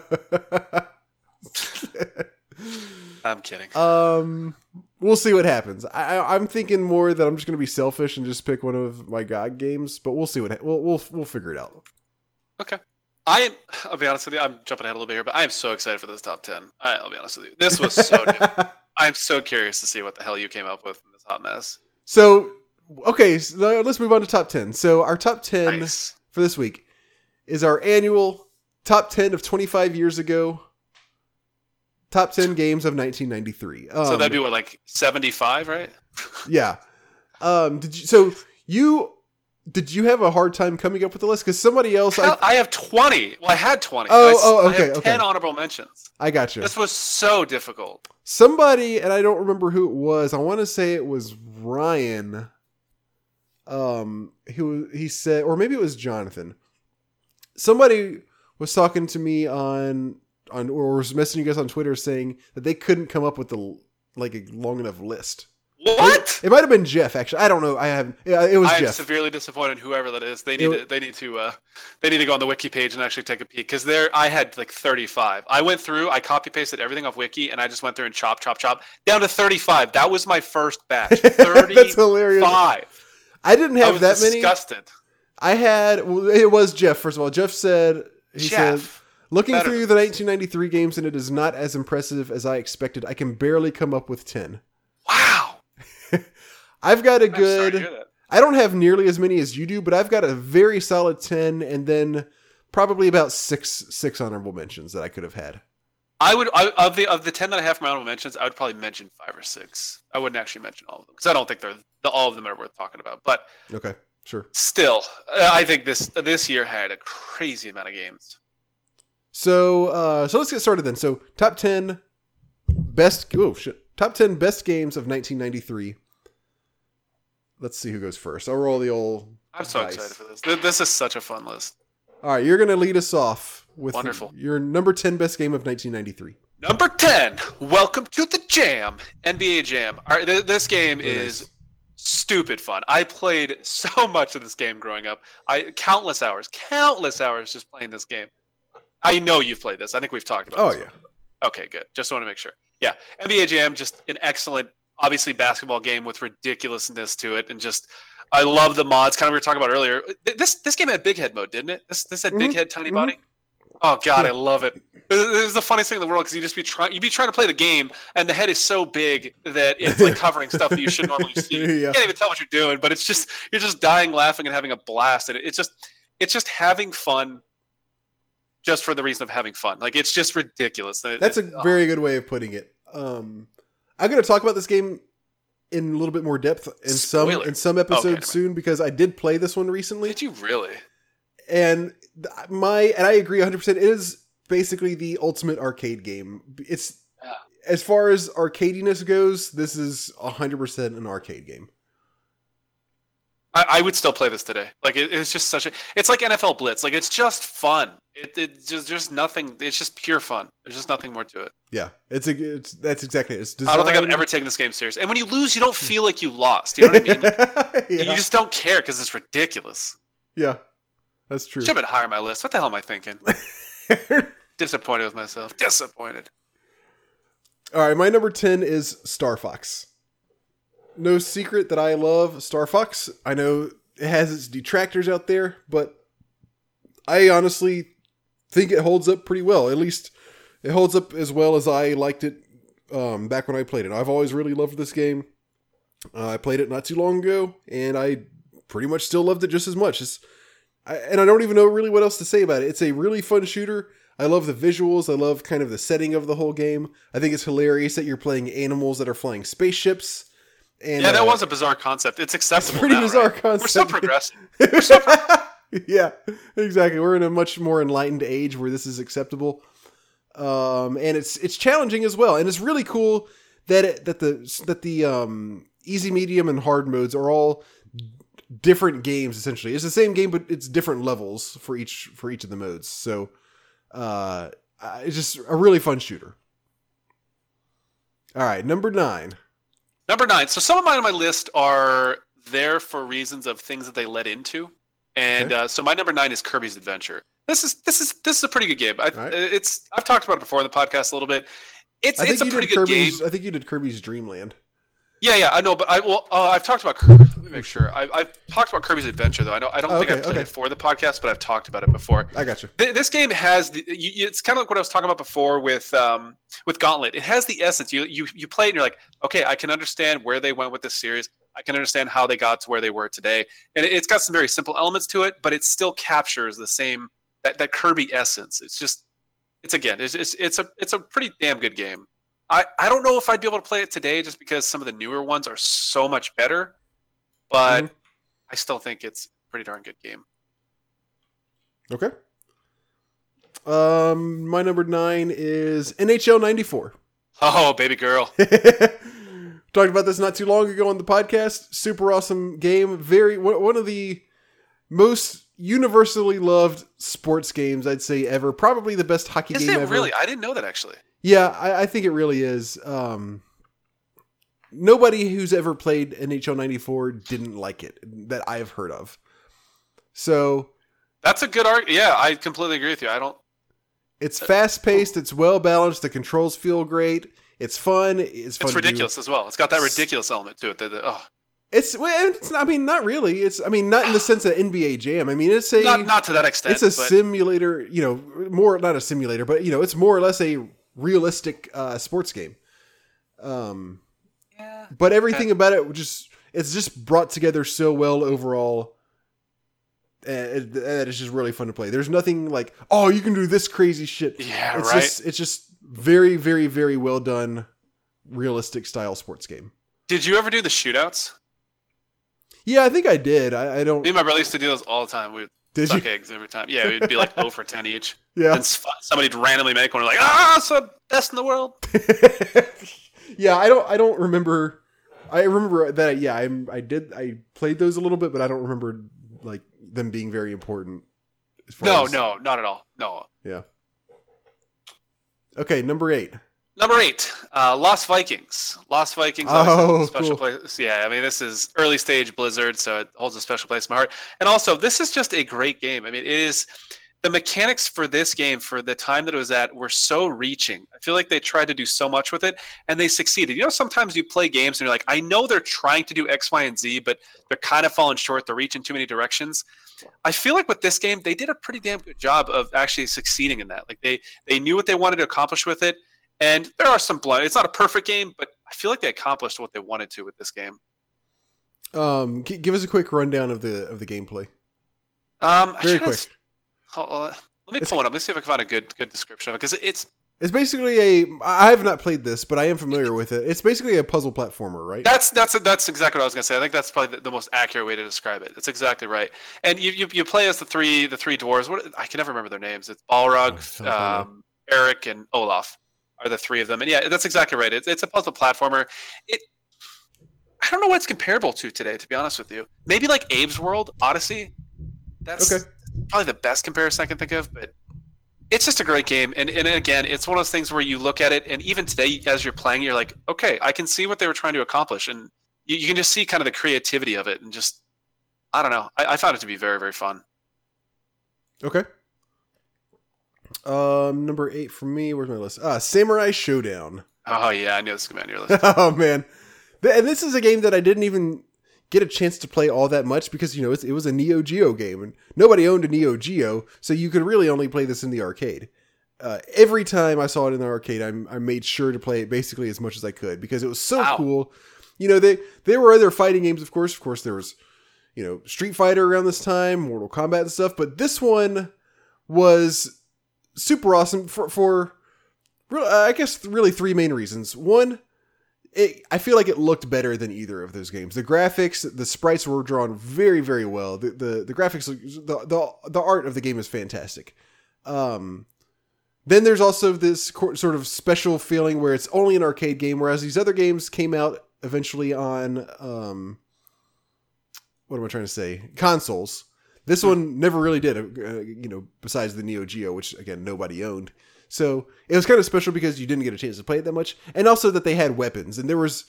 [laughs] I'm kidding. Um, we'll see what happens. I, I'm thinking more that I'm just going to be selfish and just pick one of my GOG games, but we'll see what ha- we'll we'll we'll figure it out. Okay. I am. I'll be honest with you. I'm jumping ahead a little bit here, but I am so excited for this top ten. I, I'll be honest with you. This was so. I'm so curious to see what the hell you came up with in this hot mess. so, okay, so let's move on to top ten. So our top ten Nice. for this week is our annual top ten of 25 years ago. Top 10 games of 1993. Um, so that'd be what, like 75, right? yeah. Um, did you? So you did you have a hard time coming up with the list? Because somebody else, Hell, I, I have 20. Well, I had 20. Oh, I oh, I have okay, 10 honorable mentions. I got you. This was so difficult. somebody and i don't remember who it was i want to say it was ryan um who he said or maybe it was jonathan somebody was talking to me on on or was messaging you guys on twitter saying that they couldn't come up with the like a long enough list What? it might have been jeff actually i don't know i have yeah, it was I'm jeff severely disappointed whoever that is. They need It- to, they need to uh, they need to go on the wiki page and actually take a peek because there I had like 35. I went through, I copy pasted everything off wiki, and I just went through and chop chop chop down to 35. That was my first batch. 35. [laughs] that's hilarious i didn't I have was that many disgusted. i had well, it was jeff first of all jeff said he said Looking Better through the 1993 games, and it is not as impressive as I expected. I can barely come up with 10. I've got a I'm sorry to good. I don't have nearly as many as you do, but I've got a very solid 10, and then probably about six six honorable mentions that I could have had. I would I, of the of the 10 that I have from honorable mentions, I would probably mention five or six. I wouldn't actually mention all of them because I don't think they're the, all of them are worth talking about. But Okay, sure. still, I think this this year had a crazy amount of games. So, uh, so let's get started then. So, top 10 best. Oh shit! Top 10 best games of 1993. Let's see who goes first. I'll roll the old. I'm so dice. excited for this. Th- This is such a fun list. All right, you're gonna lead us off with Wonderful. your number 10 best game of 1993. Number 10, welcome to the Jam, NBA Jam. All right, th- this game is stupid fun. I played so [laughs] much of this game growing up. I countless hours, countless hours just playing this game. I know you've played this. I think we've talked about Oh this yeah. Okay, good. Just want to make sure. Yeah, NBA Jam, just an excellent, obviously basketball game with ridiculousness to it, and just I love the mods. Kind of we were talking about earlier. This this game had big head mode, didn't it? This this had big Mhm, head, tiny mhm. body. Oh god, I love it. This is the funniest thing in the world because you just be trying you'd be trying to play the game, and the head is so big that it's like covering stuff that you should normally [laughs] see. You can't even tell what you're doing, but it's just you're just dying laughing and having a blast, and it's just it's just having fun. Just for the reason of having fun, like it's just ridiculous. It- That's a oh. very good way of putting it. Um, I'm going to talk about this game in a little bit more depth in some Spoiler. in some episodes mind. soon because I did play this one recently, Did you really? and my and I agree 100. percent It is basically the ultimate arcade game. It's Yeah. as far as arcadiness goes, this is 100 percent an arcade game. I, I would still play this today. Like it, it's just such a. It's like NFL Blitz. Like it's just fun. It, it just there's nothing. It's just pure fun. There's just nothing more to it. Yeah, it's a. It's that's exactly. It. It's I don't think I've ever taken this game serious. And when you lose, you don't feel like you lost. You know what I mean? [laughs] yeah. You just don't care because it's ridiculous. yeah, that's true. Should have been higher on my list. What the hell am I thinking? [laughs] Disappointed with myself. Disappointed. All right, my number 10 is Star Fox. No secret that I love Star Fox. I know it has its detractors out there, but I honestly think it holds up pretty well. At least it holds up as well as I liked it um, back when I played it. I've always really loved this game. Uh, I played it not too long ago, and I pretty much still loved it just as much. I, and I don't even know really what else to say about it. It's a really fun shooter. I love the visuals. I love kind of the setting of the whole game. I think it's hilarious that you're playing animals that are flying spaceships. And yeah, that uh, was a bizarre concept. It's acceptable. It's pretty now, bizarre right? concept. [laughs] We're so progressive. yeah, exactly. We're in a much more enlightened age where this is acceptable, um, and it's it's challenging as well. And it's really cool that it, that the that the um, easy, medium, and hard modes are all different games. Essentially, it's the same game, but it's different levels for each for each of the modes. So, uh, uh, it's just a really fun shooter. All right, number nine. Number nine. So some of mine on my list are there for reasons of things that they led into, and Okay. uh, so my number nine is Kirby's Adventure. This is this is this is a pretty good game. I, Alright. It's I've talked about it before in the podcast a little bit. It's it's a pretty good game. Kirby's. I think you did Kirby's Dream Land. Yeah, yeah, I know, but I well, uh, I've talked about Kirby. Let me make sure. I, I've talked about Kirby's Adventure though. I know I don't Oh, think okay, I've played okay. it for the podcast, but I've talked about it before. I got you. Th- This game has the. You- it's kind of like what I was talking about before with um, with Gauntlet. It has the essence. You you you play it and you're like, okay, I can understand where they went with this series. I can understand how they got to where they were today, and it, it's got some very simple elements to it, but it still captures the same that, that Kirby essence. It's just, it's again, it's, it's it's a it's a pretty damn good game. I I don't know if I'd be able to play it today just because some of the newer ones are so much better, but Mhm. I still think it's a pretty darn good game. Okay. Um, my number nine is NHL '94. Oh, baby girl. [laughs] Talked about this not too long ago on the podcast. Super awesome game. Very one one of the most universally loved sports games I'd say ever. Probably the best hockey Is game it ever. really? I didn't know that actually. Yeah, I, I think it really is. Um, nobody who's ever played NHL '94 didn't like it that I've heard of. So That's a good argument. Yeah, I completely agree with you. I don't. It's fast paced. It's well balanced. The controls feel great. It's fun. It's fun. It's ridiculous as well. It's got that ridiculous element to it. That, that- oh, It's, well, it's. I mean, not really. It's. I mean, not in the [sighs] sense of NBA Jam. I mean, it's a. not not to that extent. it's a simulator. You know, more not a simulator, but you know, it's more or less a realistic uh, sports game. Um, yeah. but everything about it just it's just brought together so well overall and it's just really fun to play there's nothing like oh you can do this crazy shit Yeah, it's right. just it's just very very very well done realistic style sports game Did you ever do the shootouts? yeah i think i did i, I don't Me and my brother used to do those all the time. We'd did suck you eggs every time. Yeah, we'd be like 0 [laughs] for 10 each. yeah And somebody'd randomly make one. Like, ah, so best in the world. [laughs] yeah i don't i don't remember i remember that yeah i i did i played those a little bit but i don't remember like them being very important No, as- no, not at all. No. yeah okay number eight Number eight, uh, Lost Vikings. Lost Vikings. Oh, a special cool. place. Yeah, I mean, this is early stage Blizzard, so it holds a special place in my heart. And also, this is just a great game. I mean, it is the mechanics for this game for the time that it was at were so reaching. I feel like they tried to do so much with it, and they succeeded. You know, sometimes you play games and you're like, I know they're trying to do X, Y, and Z, but they're kind of falling short. They're reaching too many directions. I feel like with this game, they did a pretty damn good job of actually succeeding in that. Like they they knew what they wanted to accomplish with it. And there are some blood. It's not a perfect game, but I feel like they accomplished what they wanted to with this game. Um, g- give us a quick rundown of the of the gameplay. Um, Very quick. let me It's- pull it up. Let's see if I can find a good good description of it because it's It's basically a. I have not played this, but I am familiar with it. It's basically a puzzle platformer, right? that's that's that's exactly what I was gonna say. I think that's probably the, the most accurate way to describe it. That's exactly right. And you, you you play as the three the three dwarves. What I can never remember their names. It's Baleog, Oh, um, Erik, and Olaf are the three of them. And yeah, that's exactly right. It's it's a puzzle platformer. It I don't know what it's comparable to today. To be honest with you, maybe like Abe's World Oddysee. That's Okay. probably the best comparison I can think of. But it's just a great game, and and again, it's one of those things where you look at it, and even today, as you're playing, you're like, okay, I can see what they were trying to accomplish, and you, you can just see kind of the creativity of it, and just I don't know. I, I found it to be very very fun. Okay. Um, number eight for me. Where's my list? Ah, Samurai Shodown. Oh yeah, I knew this was gonna be on your [laughs] list. oh man, and this is a game that I didn't even get a chance to play all that much because you know it's, it was a Neo Geo game and nobody owned a Neo Geo, so you could really only play this in the arcade. Uh, every time I saw it in the arcade, I, I made sure to play it basically as much as I could because it was so Wow. cool. You know, they there were other fighting games, of course. Of course, there was you know Street Fighter around this time, Mortal Kombat and stuff, but this one was super awesome for for I guess really three main reasons. One, it, I feel like it looked better than either of those games. The graphics, the sprites were drawn very, very well. The the, the graphics, the, the the art of the game is fantastic. Um, then there's also this co- sort of special feeling where it's only an arcade game, whereas these other games came out eventually on um, what am I trying to say? Consoles. This one never really did, uh, you know, besides the Neo Geo, which again nobody owned. So it was kind of special because you didn't get a chance to play it that much, and also that they had weapons. And there was,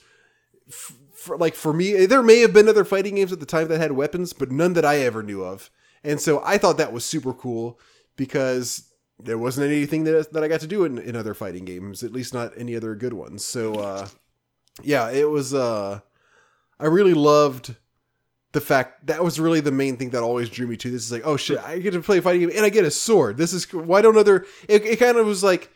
f- for, like for me, there may have been other fighting games at the time that had weapons, but none that I ever knew of. And so I thought that was super cool because there wasn't anything that, that I got to do in, in other fighting games, at least not any other good ones. So uh, yeah, it was. Uh, I really loved the fact that was really the main thing that always drew me to this is like oh shit i get to play a fighting game and i get a sword. This is why don't other it, it kind of was like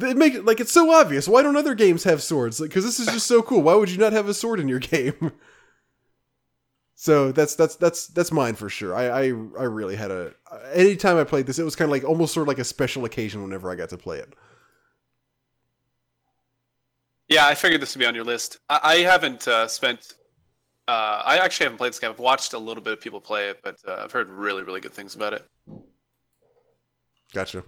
it make like it's so obvious. Why don't other games have swords? Like because this is just so cool. Why would you not have a sword in your [laughs] game? So that's that's that's that's mine for sure. I i, I really had a anytime i played this it was kind of like almost sort of like a special occasion whenever i got to play it. Yeah, I figured this would be on your list. I, I haven't uh, spent. Uh, I actually haven't played this game. I've watched a little bit of people play it, but uh, I've heard really, really good things about it. gotcha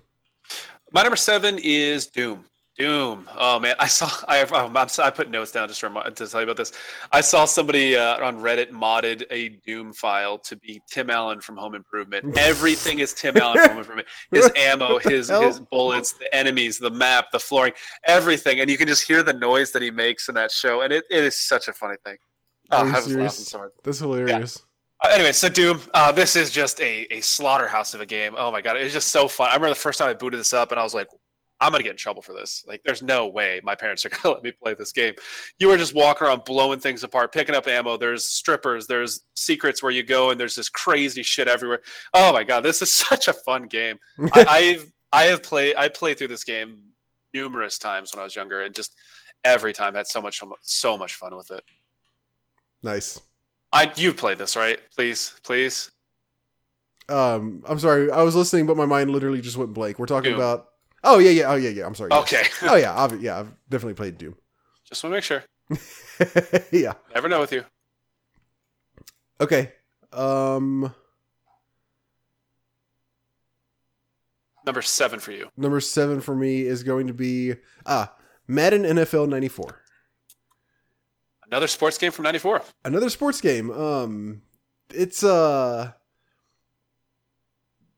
My number seven is Doom. Doom. Oh man, I saw. I um, I'm, I put notes down just to, remi- to tell you about this. I saw somebody uh, on Reddit modded a Doom file to be Tim Allen from Home Improvement. [laughs] Everything is Tim Allen from Home Improvement. His [laughs] ammo, his his bullets, the enemies, the map, the flooring, everything, and you can just hear the noise that he makes in that show, and it, it is such a funny thing. Oh, I was laughing serious? so hard. that's hilarious Uh, anyway, so Doom, uh, this is just a, a slaughterhouse of a game. Oh my god, it was just so fun. I remember the first time I booted this up, and I was like, I'm gonna get in trouble for this. Like, there's no way my parents are [laughs] gonna let me play this game. You were just walking around blowing things apart, picking up ammo. There's strippers. There's secrets where you go, and there's this crazy shit everywhere. Oh my god, this is [laughs] such a fun game. I, [laughs] I've I have played I played through this game numerous times when I was younger, and just every time I had so much so much fun with it. Nice I you've played this right? Please, please. Um, I'm sorry, I was listening, but my mind literally just went blank. We're talking Doom. about. Oh yeah, yeah, oh yeah, yeah. I'm sorry. yes. Okay. [laughs] Oh yeah, I've, yeah, I've definitely played Doom. Just want to make sure. [laughs] yeah. Never know with you. Okay. Um, Number seven for you. number seven for me is going to be ah Madden NFL '94. Another sports game from '94. Another sports game. Um, it's uh,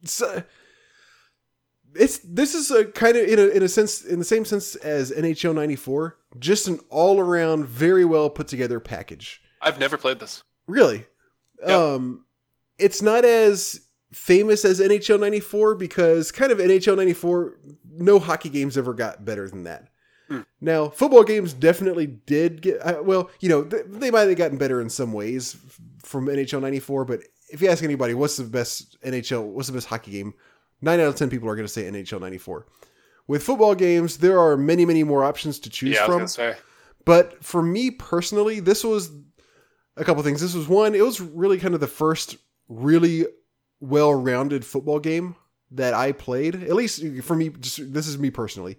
it's, uh, it's this is a kind of in a in a sense in the same sense as NHL '94, just an all around very well put together package. I've never played this. Really? Yep. Um it's not as famous as NHL 94 because kind of NHL 94 no hockey games ever got better than that. Hmm. Now, football games definitely did get uh, well, you know, th- they might have gotten better in some ways from NHL 94, but if you ask anybody what's the best NHL, what's the best hockey game, 9 out of 10 people are going to say NHL 94. With football games, there are many, many more options to choose yeah, I from. But for me personally, this was a couple things. This was one, it was really kind of the first really well rounded football game that I played. At least for me, just this is me personally.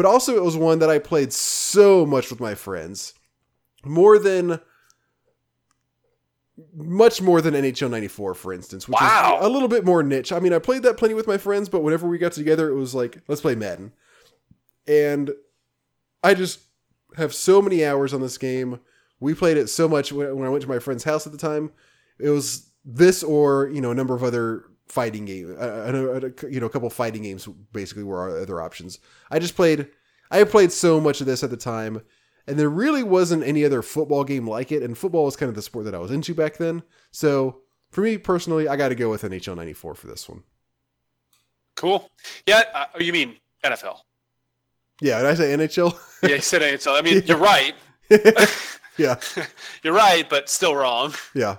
But also, it was one that I played so much with my friends. More than. Much more than NHL 94, for instance, which Wow. is a little bit more niche. I mean, I played that plenty with my friends, but whenever we got together, it was like, let's play Madden. And I just have so many hours on this game, we played it so much when, when I went to my friend's house at the time. It was this or you know a number of other fighting game, uh, uh, uh, you know a couple fighting games basically were our other options. I just played. I played so much of this at the time, and there really wasn't any other football game like it. And football was kind of the sport that I was into back then. So for me personally, I got to go with NHL '94 for this one. Cool. Yeah. Uh, you mean NFL? Yeah. Did I say NHL? yeah, you said NHL. I mean, [laughs] you're right. [laughs] yeah. you're right, but still wrong. Yeah.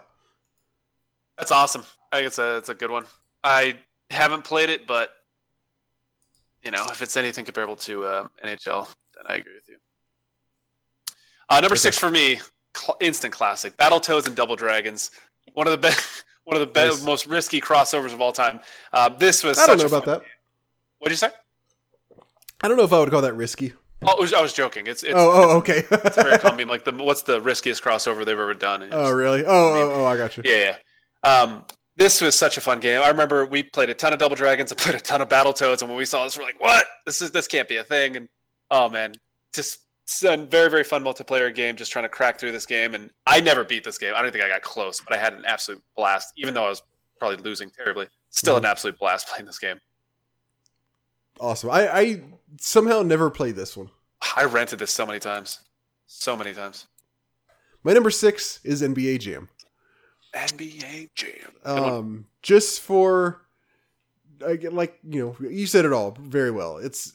That's awesome. I think it's a it's a good one. I haven't played it, but you know, if it's anything comparable to uh, NHL, then I agree with you. Uh, number six for me, cl- instant classic: Battletoads and Double Dragons. One of the best, [laughs] one of the best, Nice. most risky crossovers of all time. Uh, this was. I don't know about that. What did you say? I don't know if I would call that risky. Oh, I was, I was joking. It's it's, oh, oh, okay. [laughs] it's very common. Like the what's the riskiest crossover they've ever done? And it oh, really? Oh, oh, oh, I got you. Yeah, yeah. Um, this was such a fun game. I remember we played a ton of Double Dragons. I [laughs] played a ton of Battletoads, and when we saw this, we're like, "What? This is this can't be a thing." And oh man, just a very very fun multiplayer game. Just trying to crack through this game, and I never beat this game. I don't think I got close, but I had an absolute blast. Even though I was probably losing terribly, still an mm-hmm. absolute blast playing this game. Awesome. I, I somehow never played this one. I rented this so many times, so many times. My number six is NBA Jam. NBA Jam. Um, just for like you know, you said it all very well. It's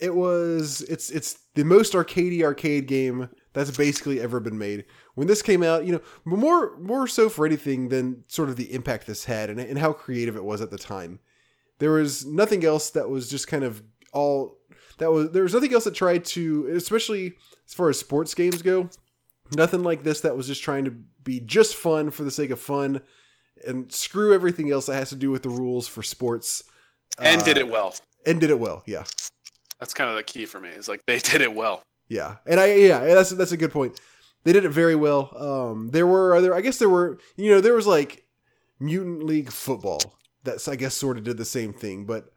it was it's it's the most arcadey arcade game that's basically ever been made. When this came out, you know, more more so for anything than sort of the impact this had and, and how creative it was at the time. There was nothing else that was just kind of all that was there was nothing else that tried to especially as far as sports games go nothing like this that was just trying to be just fun for the sake of fun and screw everything else that has to do with the rules for sports and Uh, did it well. and did it well yeah That's kind of the key for me. It's like they [laughs] did it well. yeah and i yeah that's that's a good point they did it very well um there were other i guess there were you know there was like mutant league football that's i guess sort of did the same thing but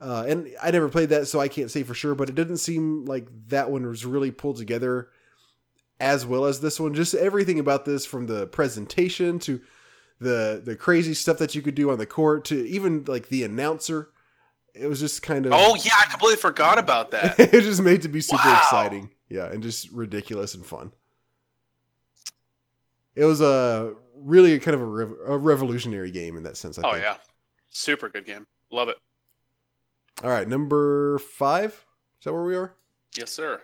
uh and i never played that so i can't say for sure but it didn't seem like that one was really pulled together as well as this one just everything about this from the presentation to the the crazy stuff that you could do on the court to even like the announcer it was just kind of Oh yeah, I completely forgot about that. [laughs] it just made to be super Wow. exciting. Yeah, and just ridiculous and fun. It was a really kind of a, rev- a revolutionary game in that sense. I oh think. yeah, super good game. Love it. All right, number five. Is that where we are? Yes, sir.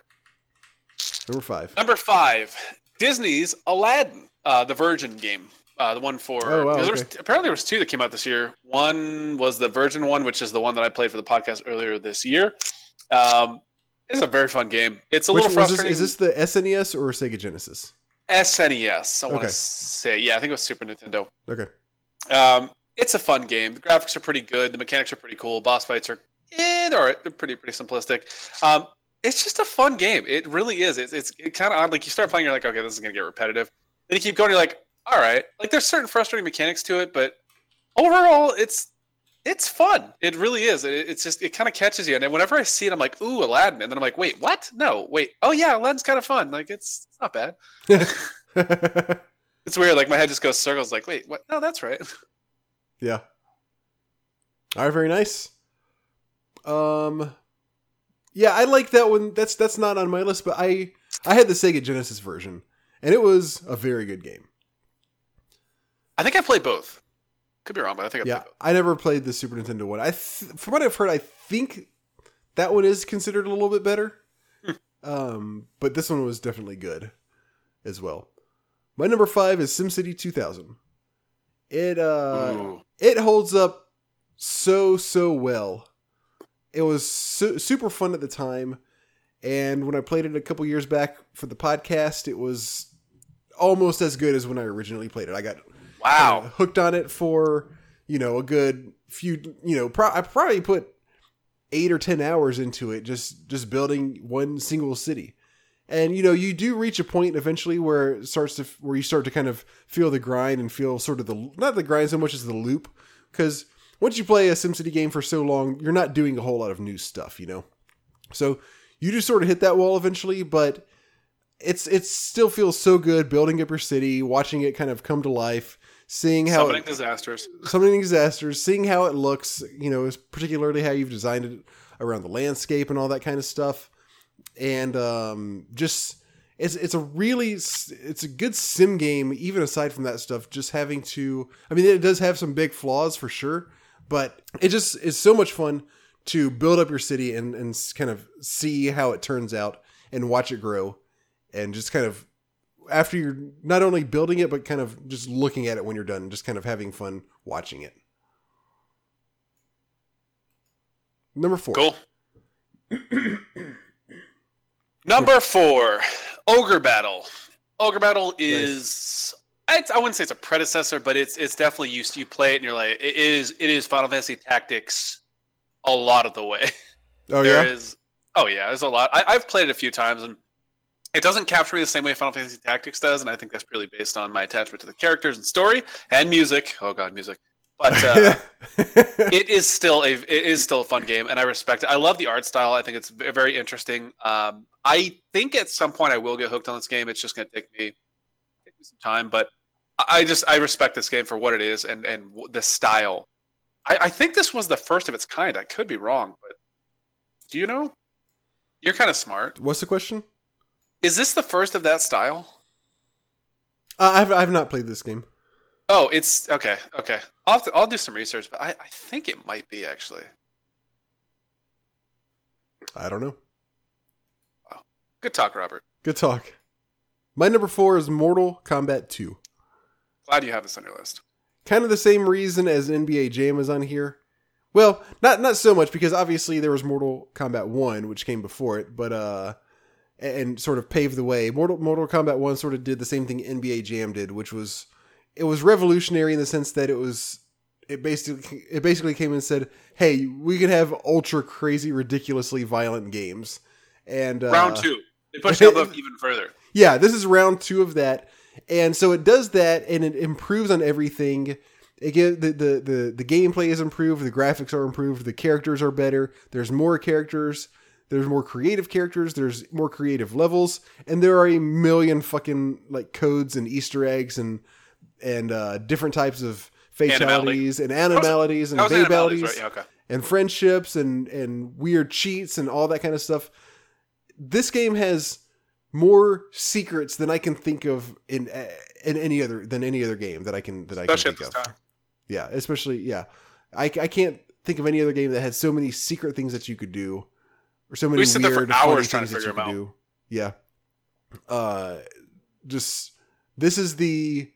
Number five. Number five, Disney's Aladdin, uh, the Virgin game. Uh, the one for Oh, wow, there was, apparently there was two that came out this year. One was the Virgin one, which is the one that I played for the podcast earlier this year. Um, it's a very fun game. It's a Which little was this, frustrating. is this the SNES or Sega Genesis? SNES? I want Okay. to say, yeah, I think it was Super Nintendo. Okay. Um, it's a fun game. The graphics are pretty good. The mechanics are pretty cool. Boss fights are, eh, they're, all right. they're pretty pretty simplistic. Um, it's just a fun game. It really is. It's it's it kind of odd. Like you start playing, you're like, okay, this is gonna get repetitive. Then you keep going, you're like, all right. Like there's certain frustrating mechanics to it, but overall, it's it's fun. It really is. It, it's just it kind of catches you. And then whenever I see it, I'm like, ooh, Aladdin. And then I'm like, wait, what? No, wait. Oh yeah, Aladdin's kind of fun. Like it's, it's not bad. [laughs] It's weird. Like my head just goes circles. Like, wait, what? No, that's right. yeah. All right, very nice. Um, yeah, I like that one. That's that's not on my list, but I I had the Sega Genesis version, and it was a very good game. I think I played both. Could be wrong, but I think I Yeah, played both. I never played the Super Nintendo one. I th- from what I've heard, I think that one is considered a little bit better. um, but this one was definitely good as well. My number five is SimCity 2000. It uh, Ooh. it holds up so so well. It was su- super fun at the time, and when I played it a couple years back for the podcast, it was almost as good as when I originally played it. I got Wow. uh, hooked on it for you know a good few you know pro- i probably put eight or ten hours into it just just building one single city and you know you do reach a point eventually where it starts to where you start to kind of feel the grind and feel sort of the not the grind so much as the loop because once you play a SimCity game for so long you're not doing a whole lot of new stuff you know so you just sort of hit that wall eventually but it's it still feels so good building up your city, watching it kind of come to life, seeing how Summoning it, disasters. summoning disasters, seeing how it looks, you know, is particularly how you've designed it around the landscape and all that kind of stuff, and um, just it's it's a really it's a good sim game. Even aside from that stuff, just having to, I mean, it does have some big flaws for sure, but it just is so much fun to build up your city and and kind of see how it turns out and watch it grow, and just kind of after you're not only building it but kind of just looking at it when you're done, just kind of having fun watching it. Number four. Cool. Number four, Ogre Battle. Ogre Battle is I, I wouldn't say it's a predecessor, but it's it's definitely used. You play it and you're like, it is it is Final Fantasy Tactics a lot of the way. Oh There yeah. is- oh yeah, there's a lot. I, I've played it a few times and it doesn't capture me the same way Final Fantasy Tactics does, and I think that's purely based on my attachment to the characters and story and music. Oh god, music. But uh, [laughs] [laughs] it is still a it is still a fun game, and I respect it. I love the art style. I think it's very interesting. Um, I think at some point I will get hooked on this game. It's just going to take me some time, but I just I respect this game for what it is and and the style. I, I think this was the first of its kind. I could be wrong, but do you know? You're kind of smart. What's the question? Is this the first of that style? Uh, I've I've not played this game. Oh, it's okay. Okay, I'll to, I'll do some research, but I, I think it might be actually. I don't know. Good talk, Robert. Good talk. My number four is Mortal Kombat 2. Glad you have this on your list. Kind of the same reason as NBA Jam is on here. Well, not not so much because obviously there was Mortal Kombat 1, which came before it, but uh and sort of paved the way. Mortal Mortal Kombat 1 sort of did the same thing NBA Jam did, which was it was revolutionary in the sense that it was it basically it basically came and said, "Hey, we can have ultra crazy ridiculously violent games." And uh, Round two. They pushed the envelope [laughs] even further. yeah, this is round two of that, and so it does that, and it improves on everything. It the, the the the gameplay is improved, the graphics are improved, the characters are better. There's more characters. There's more creative characters. There's more creative levels, and there are a million fucking like codes and Easter eggs and and uh, different types of fatalities and animalities and babalities right? Yeah, okay. and friendships and and weird cheats and all that kind of stuff. This game has more secrets than I can think of in in any other than any other game that I can that I can think of. time. Yeah, especially yeah. I, I can't think of any other game that had so many secret things that you could do, or so many for weird hours trying things to that you figure could 'em do. Yeah. Uh, just this is the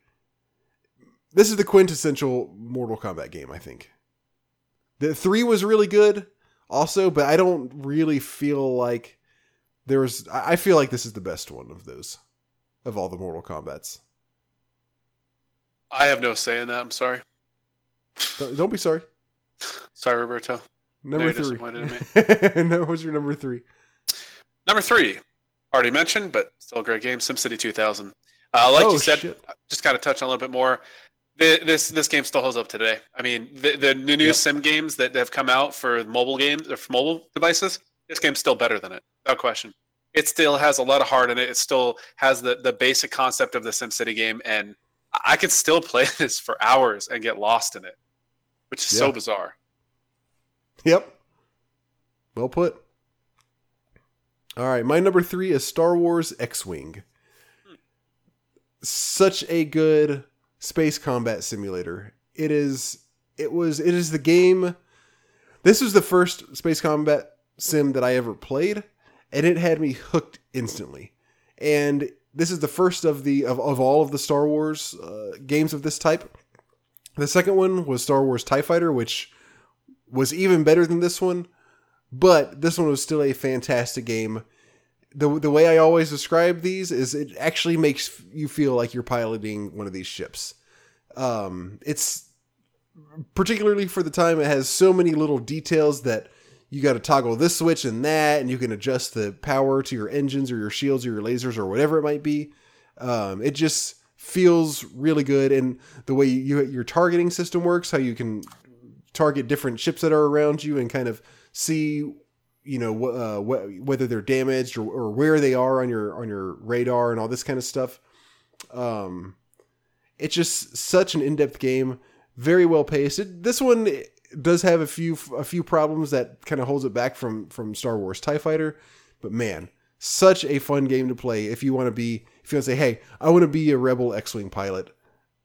this is the quintessential Mortal Kombat game. I think the three was really good, also, but I don't really feel like there was. I feel like this is the best one of those of all the Mortal Kombat's. I have no say in that. I'm sorry. Don't, don't be sorry. [laughs] Sorry, Roberto. Number three. disappointed [laughs] no, was your number three? Number three, already mentioned, but still a great game, SimCity 2000. Uh, like Oh, you said, shit. just kind of touch on a little bit more. The, this this game still holds up today. I mean, the the new, new Yep. sim games that have come out for mobile games or for mobile devices, this game's still better than it, without question. It still has a lot of heart in it. It still has the the basic concept of the SimCity game, and I could still play [laughs] this for hours and get lost in it, which is so bizarre. Yep. Well put. All right, my number three is Star Wars X Wing. Such a good space combat simulator. It is. It was. It is the game. This was the first space combat sim that I ever played, and it had me hooked instantly. And this is the first of the of, of all of the Star Wars uh, games of this type. The second one was Star Wars Tie Fighter, which was even better than this one, but this one was still a fantastic game. The, the way I always describe these is it actually makes you feel like you're piloting one of these ships. Um, it's particularly for the time, it has so many little details that you got to toggle this switch and that, and you can adjust the power to your engines or your shields or your lasers or whatever it might be. Um, it just feels really good, and the way you, your targeting system works, how you can target different ships that are around you and kind of see you know uh, wh- whether they're damaged or, or where they are on your on your radar and all this kind of stuff. Um, it's just such an in-depth game, very well paced. It, this one does have a few a few problems that kind of holds it back from from Star Wars Tie Fighter, but man, such a fun game to play if you want to be if you want to say, hey, I want to be a Rebel X-wing pilot.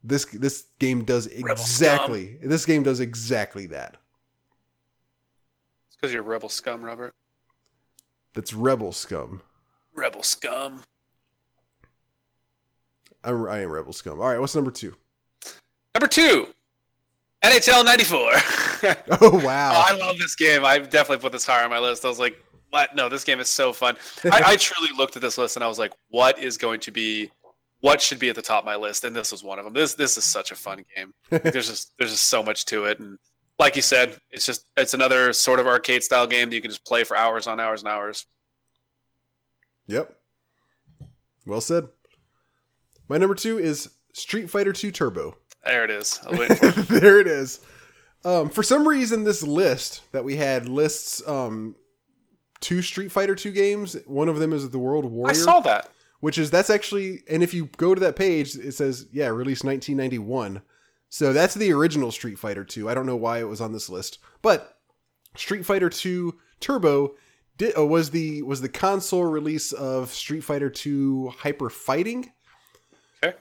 This this game does exactly this game does exactly that. It's because you're rebel scum, Robert. That's Rebel scum. Rebel scum. I'm, I am Rebel scum. All right, what's number two? Number two, NHL '94. [laughs] Oh wow! Oh, I love this game. I definitely put this higher on my list. I was like, what? No, this game is so fun. I, I [laughs] truly looked at this list and I was like, what is going to be, what should be at the top of my list? And this was one of them. This this is such a fun game. [laughs] there's just there's just so much to it, and like you said, it's just it's another sort of arcade style game that you can just play for hours on hours and hours. Yep. Well said. My number two is Street Fighter 2 Turbo. There it is. I was waiting [laughs] for it. there it is. Um, for some reason, this list that we had lists um, two Street Fighter 2 games. One of them is the World Warrior, I saw that. which is that's actually, and if you go to that page, it says yeah, released 1991. So that's the original Street Fighter 2. I don't know why it was on this list, but Street Fighter 2 Turbo did, uh, was the was the console release of Street Fighter 2 Hyper Fighting.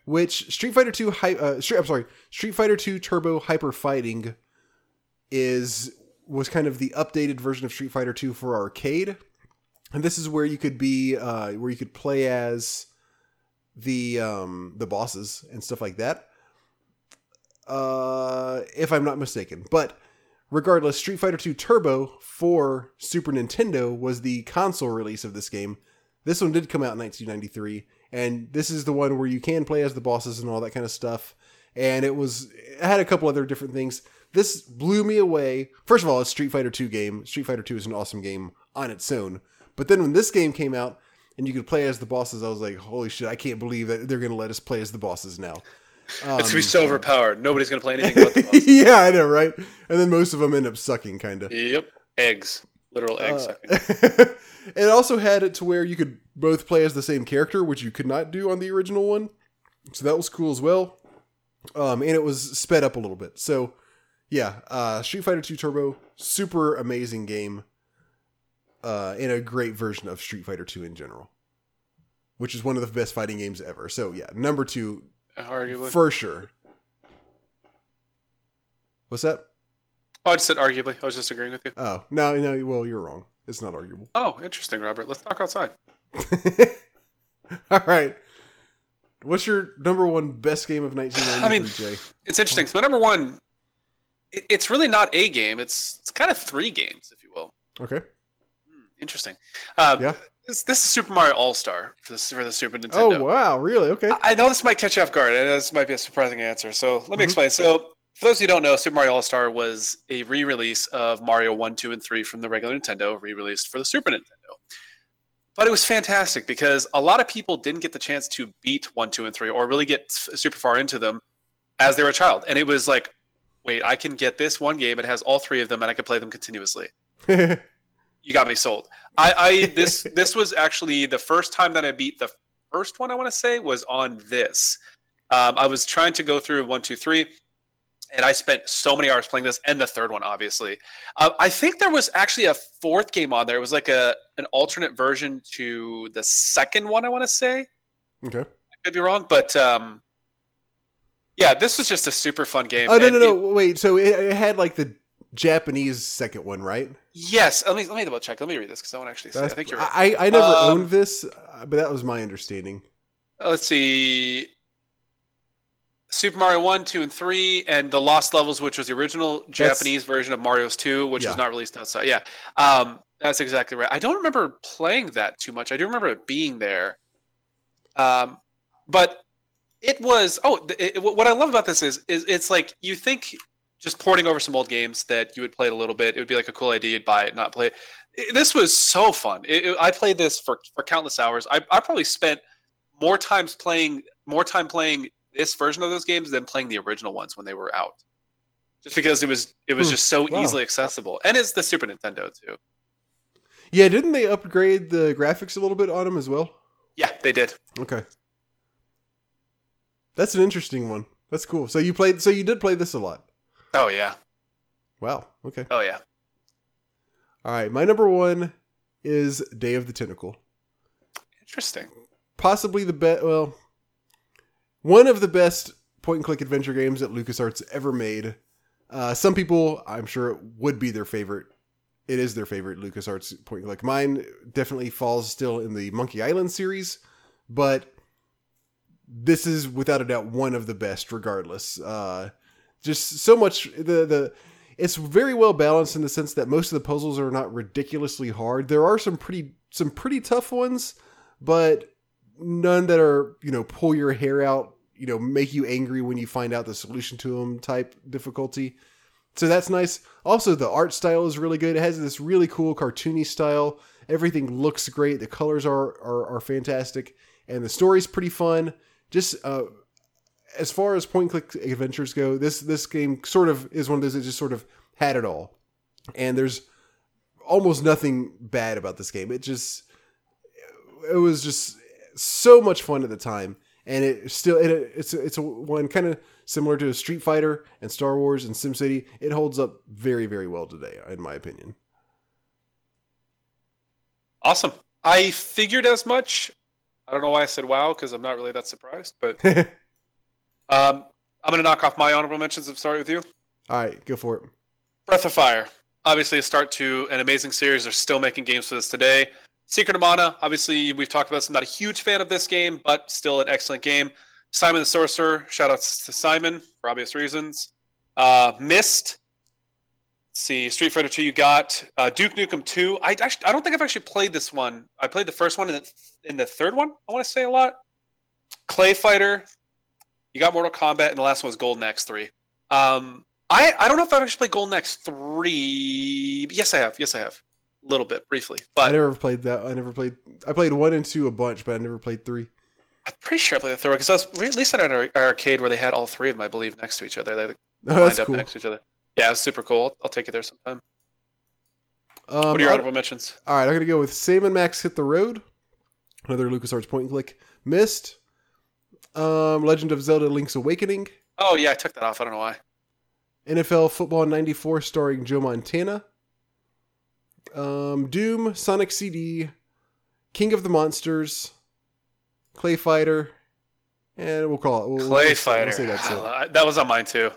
Which Street Fighter 2 Hy- uh, Street, I'm sorry, Street Fighter 2 Turbo Hyper Fighting is was kind of the updated version of Street Fighter 2 for arcade. And this is where you could be uh, where you could play as the um, the bosses and stuff like that. Uh, if I'm not mistaken, but regardless, Street Fighter 2 Turbo for Super Nintendo was the console release of this game. This one did come out in 1993, and this is the one where you can play as the bosses and all that kind of stuff. And it was it had a couple other different things. This blew me away. First of all, it's a Street Fighter 2 game. Street Fighter 2 is an awesome game on its own. But then when this game came out and you could play as the bosses, I was like, holy shit, I can't believe that they're going to let us play as the bosses now. it's gonna Um, be so overpowered. Nobody's gonna play anything but the boss. [laughs] yeah, I know, right? And then most of them end up sucking, kind of. Yep. Eggs. Literal eggs. Uh, sucking. [laughs] it also had it to where you could both play as the same character, which you could not do on the original one. So that was cool as well. Um, and it was sped up a little bit. So yeah, uh, Street Fighter 2 Turbo, super amazing game. Uh, and a great version of Street Fighter 2 in general, which is one of the best fighting games ever. So yeah, number two Arguably. for sure. What's that? Oh, I just said arguably. I was just agreeing with you. Oh no, no. Well, you're wrong. It's not arguable. Oh, interesting, Robert. Let's talk outside. [laughs] All right. What's your number one best game of 1993, [sighs] I mean- Jay? It's interesting. So my number one, it, it's really not a game. It's it's kind of three games, if you will. Okay. Hmm, interesting. Um, Yeah. This, this is Super Mario All Star for the for the Super Nintendo. Oh wow, really? Okay. I know this might catch you off guard, and this might be a surprising answer. So let me Mhm. explain. So, for those who don't know, Super Mario All Star was a re release of Mario 1, 2, and 3 from the regular Nintendo, re released for the Super Nintendo. But it was fantastic because a lot of people didn't get the chance to beat 1, 2, and 3 or really get super far into them as they were a child. And it was like, wait, I can get this one game, it has all three of them, and I can play them continuously [laughs] you got me sold. I, I this this was actually the first time that I beat the first one. I want to say was on this. Um, I was trying to go through one, two, three, and I spent so many hours playing this, and the third one, obviously. Uh, I think there was actually a fourth game on there. It was like a an alternate version to the second one. I want to say. okay. I could be wrong, but um, yeah, this was just a super fun game. Oh no no no! it- Wait, so it, it had like the Japanese second one, right? yes, let me let me double check. Let me read this because I want to actually say. I think you're right. I, I never Um, owned this, uh, but that was my understanding. Let's see Super Mario 1, 2, and 3, and the Lost Levels, which was the original Japanese version of Mario's 2, which Yeah. was not released outside. Yeah. Um, that's exactly right. I don't remember playing that too much. I do remember it being there. Um, but it was oh it, what I love about this is is it's like you think just porting over some old games that you would play it a little bit, it would be like a cool idea, you'd buy it, not play it. It- This was so fun. It- I played this for, for countless hours. I, I probably spent more times playing more time playing this version of those games than playing the original ones when they were out. Just because it was it was Hmm. just so Wow. easily accessible, and it's the Super Nintendo too. Yeah, didn't they upgrade the graphics a little bit on them as well? Yeah, they did. Okay. That's an interesting one. That's cool. So you played so you did play this a lot. Oh yeah. Wow. Okay. Oh yeah. All right. My number 1 is Day of the Tentacle. Interesting. Possibly the best well one of the best point and click adventure games that LucasArts ever made. Uh, some people, I'm sure, it would be their favorite. It is their favorite LucasArts point and click. Mine definitely falls still in the Monkey Island series, but this is without a doubt one of the best, regardless. Uh, just so much the the it's very well balanced in the sense that most of the puzzles are not ridiculously hard. There are some pretty some pretty tough ones, but none that are you know pull your hair out you know make you angry when you find out the solution to them type difficulty. So that's nice. Also the art style is really good. It has this really cool cartoony style. Everything looks great. The colors are are, are fantastic. And the story's pretty fun. Just uh as far as point click adventures go this this game sort of is one of those that just sort of had it all. And there's almost nothing bad about this game. It just it was just so much fun at the time, and it still it, it's it's a one kind of similar to a Street Fighter and Star Wars and SimCity. It holds up very very well today, in my opinion. Awesome. I figured as much. I don't know why I said wow because I'm not really that surprised, but [laughs] um, I'm going to knock off my honorable mentions and start with you. All right, go for it. Breath of Fire. Obviously, a start to an amazing series. They're still making games for this today. Secret of Mana, obviously, we've talked about this. I'm not a huge fan of this game, but still an excellent game. Simon the Sorcerer, shout outs to Simon for obvious reasons. Uh. Let's see, Street Fighter 2, you got uh, Duke Nukem 2. I actually, I don't think I've actually played this one. I played the first one and the, in the third one, I want to say a lot. Clay Fighter. You got Mortal Kombat, and the last one was Golden Axe 3. Um, I, I don't know if I've actually played Golden Axe 3. Yes, I have. Yes, I have little bit briefly. But I never played that. I never played. I played one and two a bunch, but I never played three. I'm pretty sure I played the third one because I was at least at an arcade where they had all three of them, I believe, next to each other. They oh, [laughs] that's up cool. next to each other. Yeah, it's super cool. I'll, I'll take you there sometime. Um, what are your honorable mentions? All right, I'm gonna go with Sam and Max hit the road. Another LucasArts point and click. Myst. Um, Legend of Zelda: Link's Awakening. Oh yeah, I took that off. I don't know why. NFL Football 94 starring Joe Montana. Um, Doom, Sonic CD, King of the Monsters, Clay Fighter, and we'll call it we'll, Clay we'll, Fighter. We'll it. That was on mine too.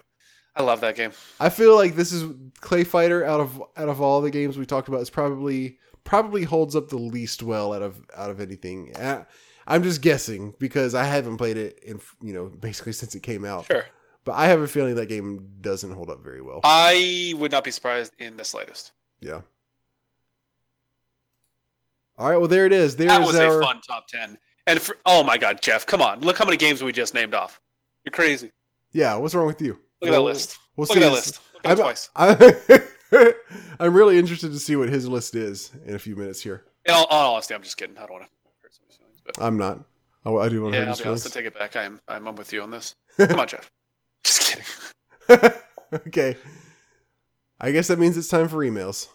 I love that game. I feel like this is Clay Fighter out of out of all the games we talked about is probably probably holds up the least well out of out of anything. Uh, I'm just guessing because I haven't played it in you know basically since it came out. Sure. But I have a feeling that game doesn't hold up very well. I would not be surprised in the slightest. Yeah. All right, well there it is. There's that was our a fun top ten. And for, oh my god, Jeff, come on! Look how many games we just named off. You're crazy. Yeah, what's wrong with you? Look at that list. We'll Look see at that list. Look at twice. [laughs] I, [laughs] I'm really interested to see what his list is in a few minutes here. In all, all honesty, I'm just kidding. I don't want to hurt somebody's feelings, but I'm not. Oh, I do want to yeah, hurt his be feelings. take it back. I'm, I'm, I'm with you on this. [laughs] Come on, Jeff. Just kidding. okay. I guess that means it's time for emails.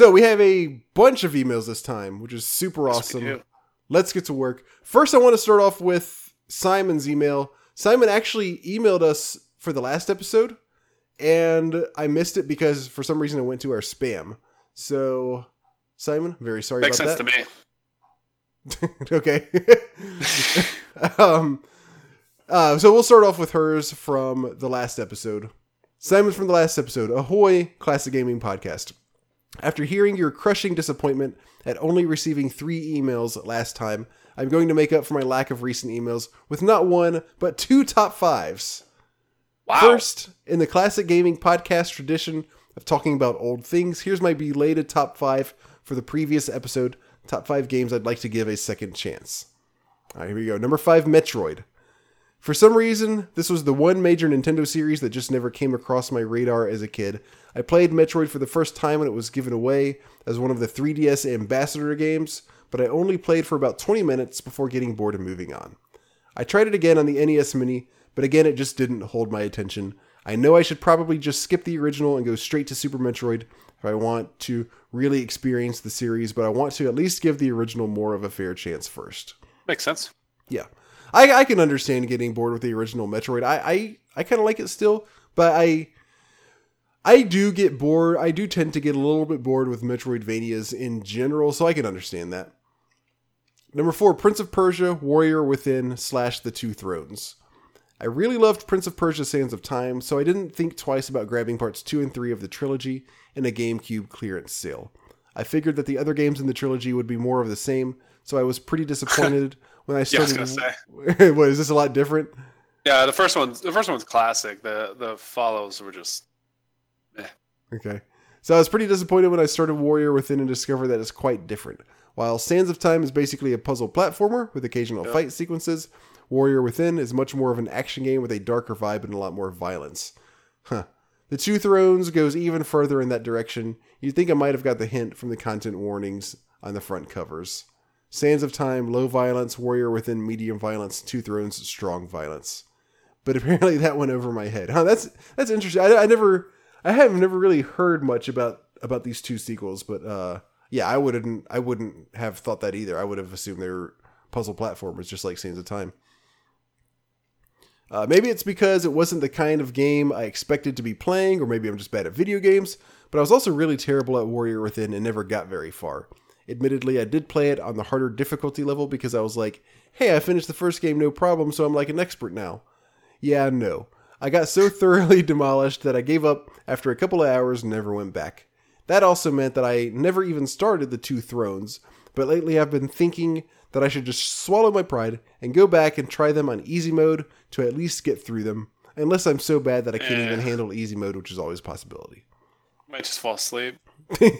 So we have a bunch of emails this time, which is super Yes, awesome. Let's get to work. First, I want to start off with Simon's email. Simon actually emailed us for the last episode, and I missed it because for some reason it went to our spam. So, Simon, very sorry Makes about sense that. to me. [laughs] okay. [laughs] um, uh, so we'll start off with hers from the last episode. Simon from the last episode. Ahoy, Classic Gaming Podcast. After hearing your crushing disappointment at only receiving three emails last time, I'm going to make up for my lack of recent emails with not one, but two top fives. Wow. First, in the classic gaming podcast tradition of talking about old things, here's my belated top five for the previous episode. Top five games I'd like to give a second chance. All right, here we go. Number five, Metroid. For some reason, this was the one major Nintendo series that just never came across my radar as a kid. I played Metroid for the first time when it was given away as one of the 3DS Ambassador games, but I only played for about 20 minutes before getting bored and moving on. I tried it again on the NES Mini, but again it just didn't hold my attention. I know I should probably just skip the original and go straight to Super Metroid if I want to really experience the series, but I want to at least give the original more of a fair chance first. Makes sense. Yeah. I, I can understand getting bored with the original Metroid. I I, I kind of like it still, but I I do get bored. I do tend to get a little bit bored with Metroidvanias in general, so I can understand that. Number four, Prince of Persia: Warrior Within slash The Two Thrones. I really loved Prince of Persia: Sands of Time, so I didn't think twice about grabbing parts two and three of the trilogy in a GameCube clearance sale. I figured that the other games in the trilogy would be more of the same, so I was pretty disappointed [laughs] when I started. Yeah, I was gonna say. [laughs] what is this a lot different? Yeah, the first one. The first one's classic. The the follows were just. Okay. So I was pretty disappointed when I started Warrior Within and discovered that it's quite different. While Sands of Time is basically a puzzle platformer with occasional Yeah. fight sequences, Warrior Within is much more of an action game with a darker vibe and a lot more violence. Huh. The Two Thrones goes even further in that direction. You'd think I might have got the hint from the content warnings on the front covers. Sands of Time, low violence, Warrior Within, medium violence, Two Thrones, strong violence. But apparently that went over my head. Huh, that's that's interesting. I, I never, I have never really heard much about about these two sequels, but uh, yeah, I wouldn't, I wouldn't have thought that either. I would have assumed they were puzzle platformers, just like Sands of Time. Uh, maybe it's because it wasn't the kind of game I expected to be playing, or maybe I'm just bad at video games, but I was also really terrible at Warrior Within and never got very far. Admittedly, I did play it on the harder difficulty level because I was like, hey, I finished the first game no problem, so I'm like an expert now. Yeah, no. I got so thoroughly [laughs] demolished that I gave up after a couple of hours and never went back. That also meant that I never even started the Two Thrones, but lately I've been thinking that I should just swallow my pride and go back and try them on easy mode to at least get through them, unless I'm so bad that I can't even handle easy mode, which is always a possibility. Might just fall asleep.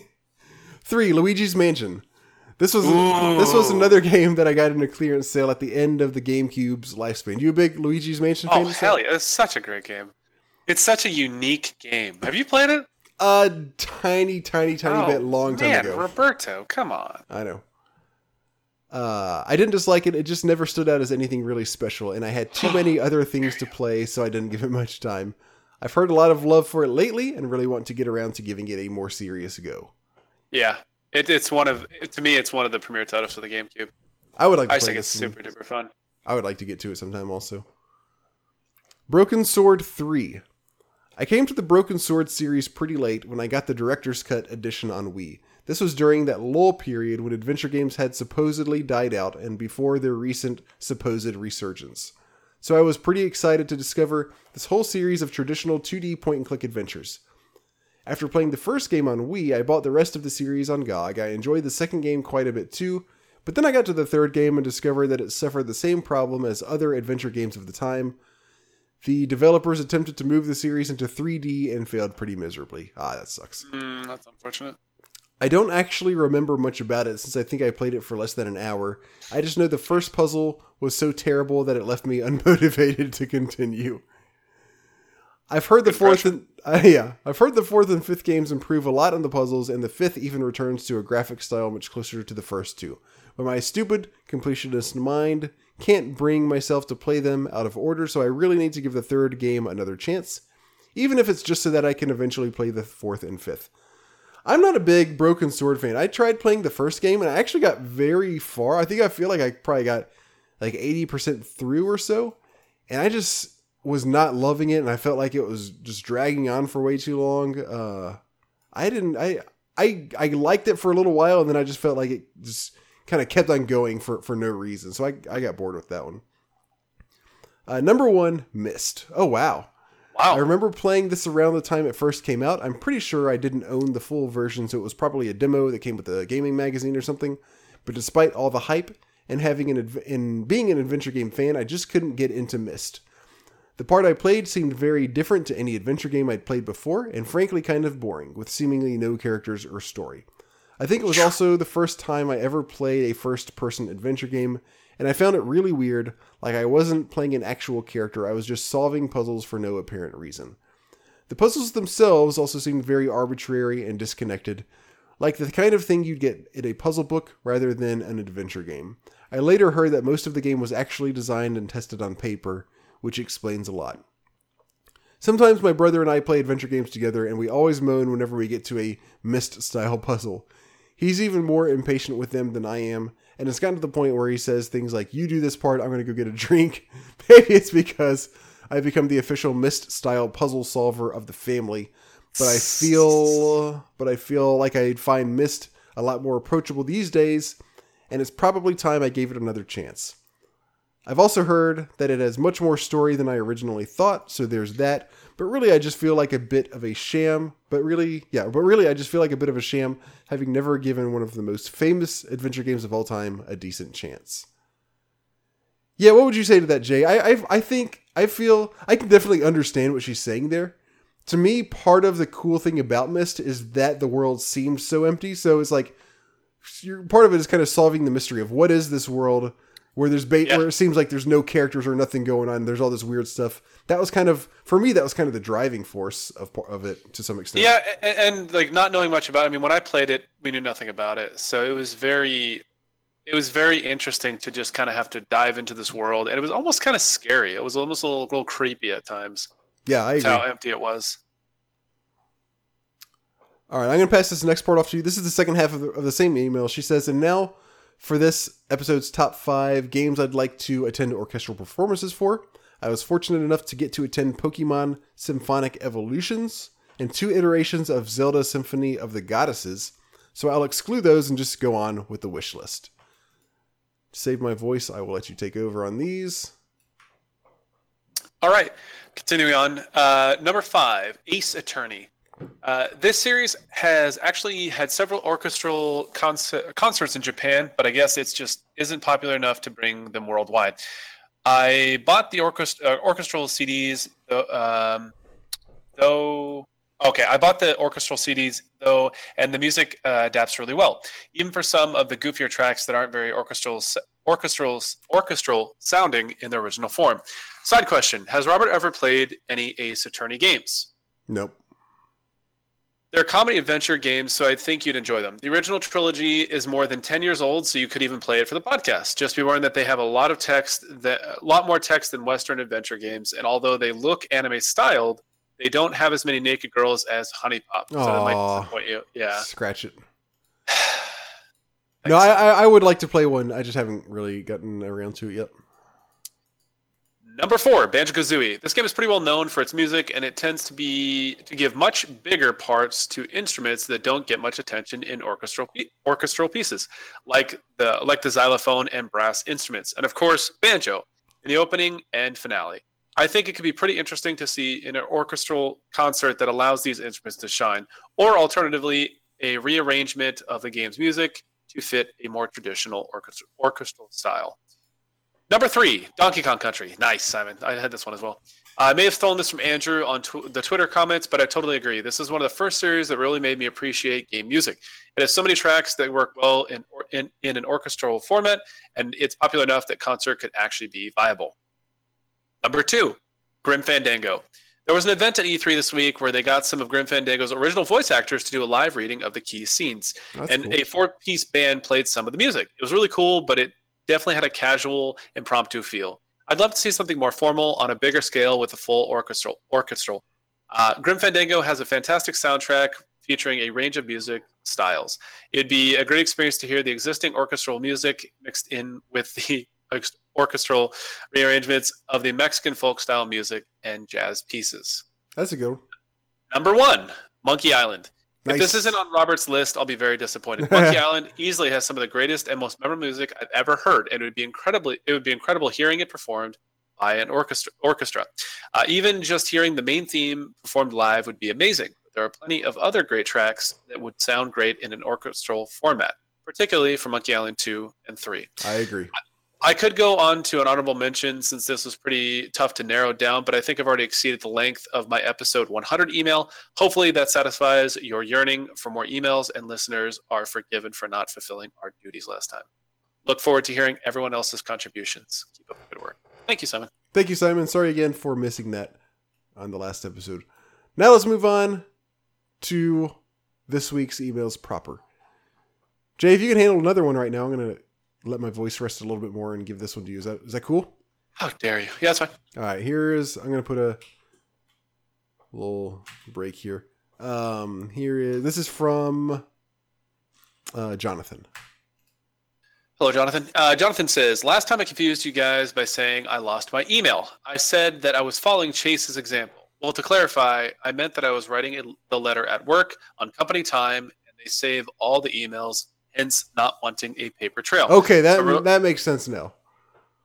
[laughs] Three, Luigi's Mansion. This was this was another [laughs] game that I got in a clearance sale at the end of the GameCube's lifespan. You a big Luigi's Mansion fan? Oh hell yeah! It's such a great game. It's such a unique game. Have you played it? A tiny, tiny, tiny oh, bit long time man, ago. Roberto, come on. I know. Uh, I didn't dislike it. It just never stood out as anything really special, and I had too [gasps] many other things to play, so I didn't give it much time. I've heard a lot of love for it lately, and really want to get around to giving it a more serious go. Yeah, it, it's one of to me. It's one of the premier titles for the GameCube. I would like to I think it's super duper fun. I would like to get to it sometime also. Broken Sword 3. I came to the Broken Sword series pretty late when I got the Director's Cut edition on Wii. This was during that lull period when adventure games had supposedly died out and before their recent supposed resurgence. So I was pretty excited to discover this whole series of traditional 2D point and click adventures. After playing the first game on Wii, I bought the rest of the series on GOG. I enjoyed the second game quite a bit too, but then I got to the third game and discovered that it suffered the same problem as other adventure games of the time. The developers attempted to move the series into 3D and failed pretty miserably. Ah, that sucks. Mm, that's unfortunate. I don't actually remember much about it since I think I played it for less than an hour. I just know the first puzzle was so terrible that it left me [laughs] unmotivated to continue. I've heard the fourth and uh, [laughs] yeah, I've heard the fourth and fifth games improve a lot on the puzzles, and the fifth even returns to a graphic style much closer to the first two. But my stupid completionist mind can't bring myself to play them out of order, so I really need to give the third game another chance, even if it's just so that I can eventually play the fourth and fifth. I'm not a big Broken Sword fan. I tried playing the first game and I actually got very far. I think I feel like I probably got like 80% through or so. And I just was not loving it and I felt like it was just dragging on for way too long. Uh I didn't I I I liked it for a little while and then I just felt like it just kind of kept on going for for no reason. So I I got bored with that one. Uh, number one, Myst. Oh wow. Wow. I remember playing this around the time it first came out. I'm pretty sure I didn't own the full version, so it was probably a demo that came with a gaming magazine or something. But despite all the hype and having an adv- and being an adventure game fan, I just couldn't get into Myst. The part I played seemed very different to any adventure game I'd played before, and frankly kind of boring, with seemingly no characters or story. I think it was also the first time I ever played a first person adventure game, and I found it really weird, like I wasn't playing an actual character, I was just solving puzzles for no apparent reason. The puzzles themselves also seemed very arbitrary and disconnected, like the kind of thing you'd get in a puzzle book rather than an adventure game. I later heard that most of the game was actually designed and tested on paper, which explains a lot. Sometimes my brother and I play adventure games together, and we always moan whenever we get to a Myst style puzzle. He's even more impatient with them than I am, and it's gotten to the point where he says things like, You do this part, I'm going to go get a drink. [laughs] Maybe it's because I've become the official Myst style puzzle solver of the family. But I feel but I feel like I'd find Myst a lot more approachable these days, and it's probably time I gave it another chance. I've also heard that it has much more story than I originally thought, so there's that. But really, I just feel like a bit of a sham. But really, yeah, but really, I just feel like a bit of a sham, having never given one of the most famous adventure games of all time a decent chance. Yeah, what would you say to that, Jay? I, I, I think I feel I can definitely understand what she's saying there. To me, part of the cool thing about Myst is that the world seems so empty. So it's like part of it is kind of solving the mystery of what is this world where there's bait Yeah. where it seems like there's no characters or nothing going on. There's all this weird stuff. That was kind of for me. That was kind of the driving force of of it to some extent. Yeah, and, and like not knowing much about. It, I mean, when I played it, we knew nothing about it, so it was very, it was very interesting to just kind of have to dive into this world, and it was almost kind of scary. It was almost a little, little creepy at times. yeah, I agree. how empty it was. All right, I'm going to pass this next part off to you. This is the second half of the, of the same email. She says, and now for this episode's top five games I'd like to attend orchestral performances for. I was fortunate enough to get to attend Pokemon Symphonic Evolutions and two iterations of Zelda Symphony of the Goddesses, so I'll exclude those and just go on with the wish list. To save my voice, I will let you take over on these. All right, continuing on. Uh, number five, Ace Attorney. Uh, this series has actually had several orchestral concer- concerts in Japan, but I guess it's just isn't popular enough to bring them worldwide. I bought the orchest- uh, orchestral CDs, though, um, though. Okay, I bought the orchestral CDs though, and the music uh, adapts really well, even for some of the goofier tracks that aren't very orchestral, orchestral, orchestral sounding in their original form. Side question: Has Robert ever played any Ace Attorney games? Nope. They're comedy adventure games, so I think you'd enjoy them. The original trilogy is more than 10 years old, so you could even play it for the podcast. Just be warned that they have a lot of text, that, a lot more text than Western adventure games, and although they look anime styled, they don't have as many naked girls as HuniePop. So that might disappoint you. Yeah. Scratch it. [sighs] No, I I would like to play one. I just haven't really gotten around to it yet. Number four, Banjo Kazooie. This game is pretty well known for its music, and it tends to be to give much bigger parts to instruments that don't get much attention in orchestral orchestral pieces, like the like the xylophone and brass instruments, and of course banjo in the opening and finale. I think it could be pretty interesting to see in an orchestral concert that allows these instruments to shine, or alternatively, a rearrangement of the game's music to fit a more traditional orchestral style. Number three, Donkey Kong Country. Nice, Simon. I had this one as well. I may have stolen this from Andrew on tw- the Twitter comments, but I totally agree. This is one of the first series that really made me appreciate game music. It has so many tracks that work well in, or- in, in an orchestral format, and it's popular enough that concert could actually be viable. Number two, Grim Fandango. There was an event at E3 this week where they got some of Grim Fandango's original voice actors to do a live reading of the key scenes That's and cool. a four piece band played some of the music. It was really cool, but it definitely had a casual, impromptu feel. I'd love to see something more formal on a bigger scale with a full orchestral. Orchestral. Uh, Grim Fandango has a fantastic soundtrack featuring a range of music styles. It'd be a great experience to hear the existing orchestral music mixed in with the [laughs] orchestral rearrangements of the Mexican folk style music and jazz pieces. That's a good one. Number one, Monkey Island. If this isn't on Robert's list, I'll be very disappointed. Monkey [laughs] Island easily has some of the greatest and most memorable music I've ever heard, and it would be incredibly it would be incredible hearing it performed by an orchestra. Orchestra, uh, even just hearing the main theme performed live would be amazing. There are plenty of other great tracks that would sound great in an orchestral format, particularly for Monkey Island two and three. I agree. I could go on to an honorable mention since this was pretty tough to narrow down, but I think I've already exceeded the length of my episode 100 email. Hopefully, that satisfies your yearning for more emails, and listeners are forgiven for not fulfilling our duties last time. Look forward to hearing everyone else's contributions. Keep up the good work. Thank you, Simon. Thank you, Simon. Sorry again for missing that on the last episode. Now let's move on to this week's emails proper. Jay, if you can handle another one right now, I'm going to let my voice rest a little bit more and give this one to you. Is that is that cool? How dare you? Yeah, that's fine. All right, here is I'm going to put a little break here. Um, here is this is from uh, Jonathan. Hello, Jonathan. Uh, Jonathan says, Last time I confused you guys by saying I lost my email. I said that I was following Chase's example. Well, to clarify, I meant that I was writing a, the letter at work on company time, and they save all the emails, hence not wanting a paper trail. Okay, that So wrote- that makes sense now.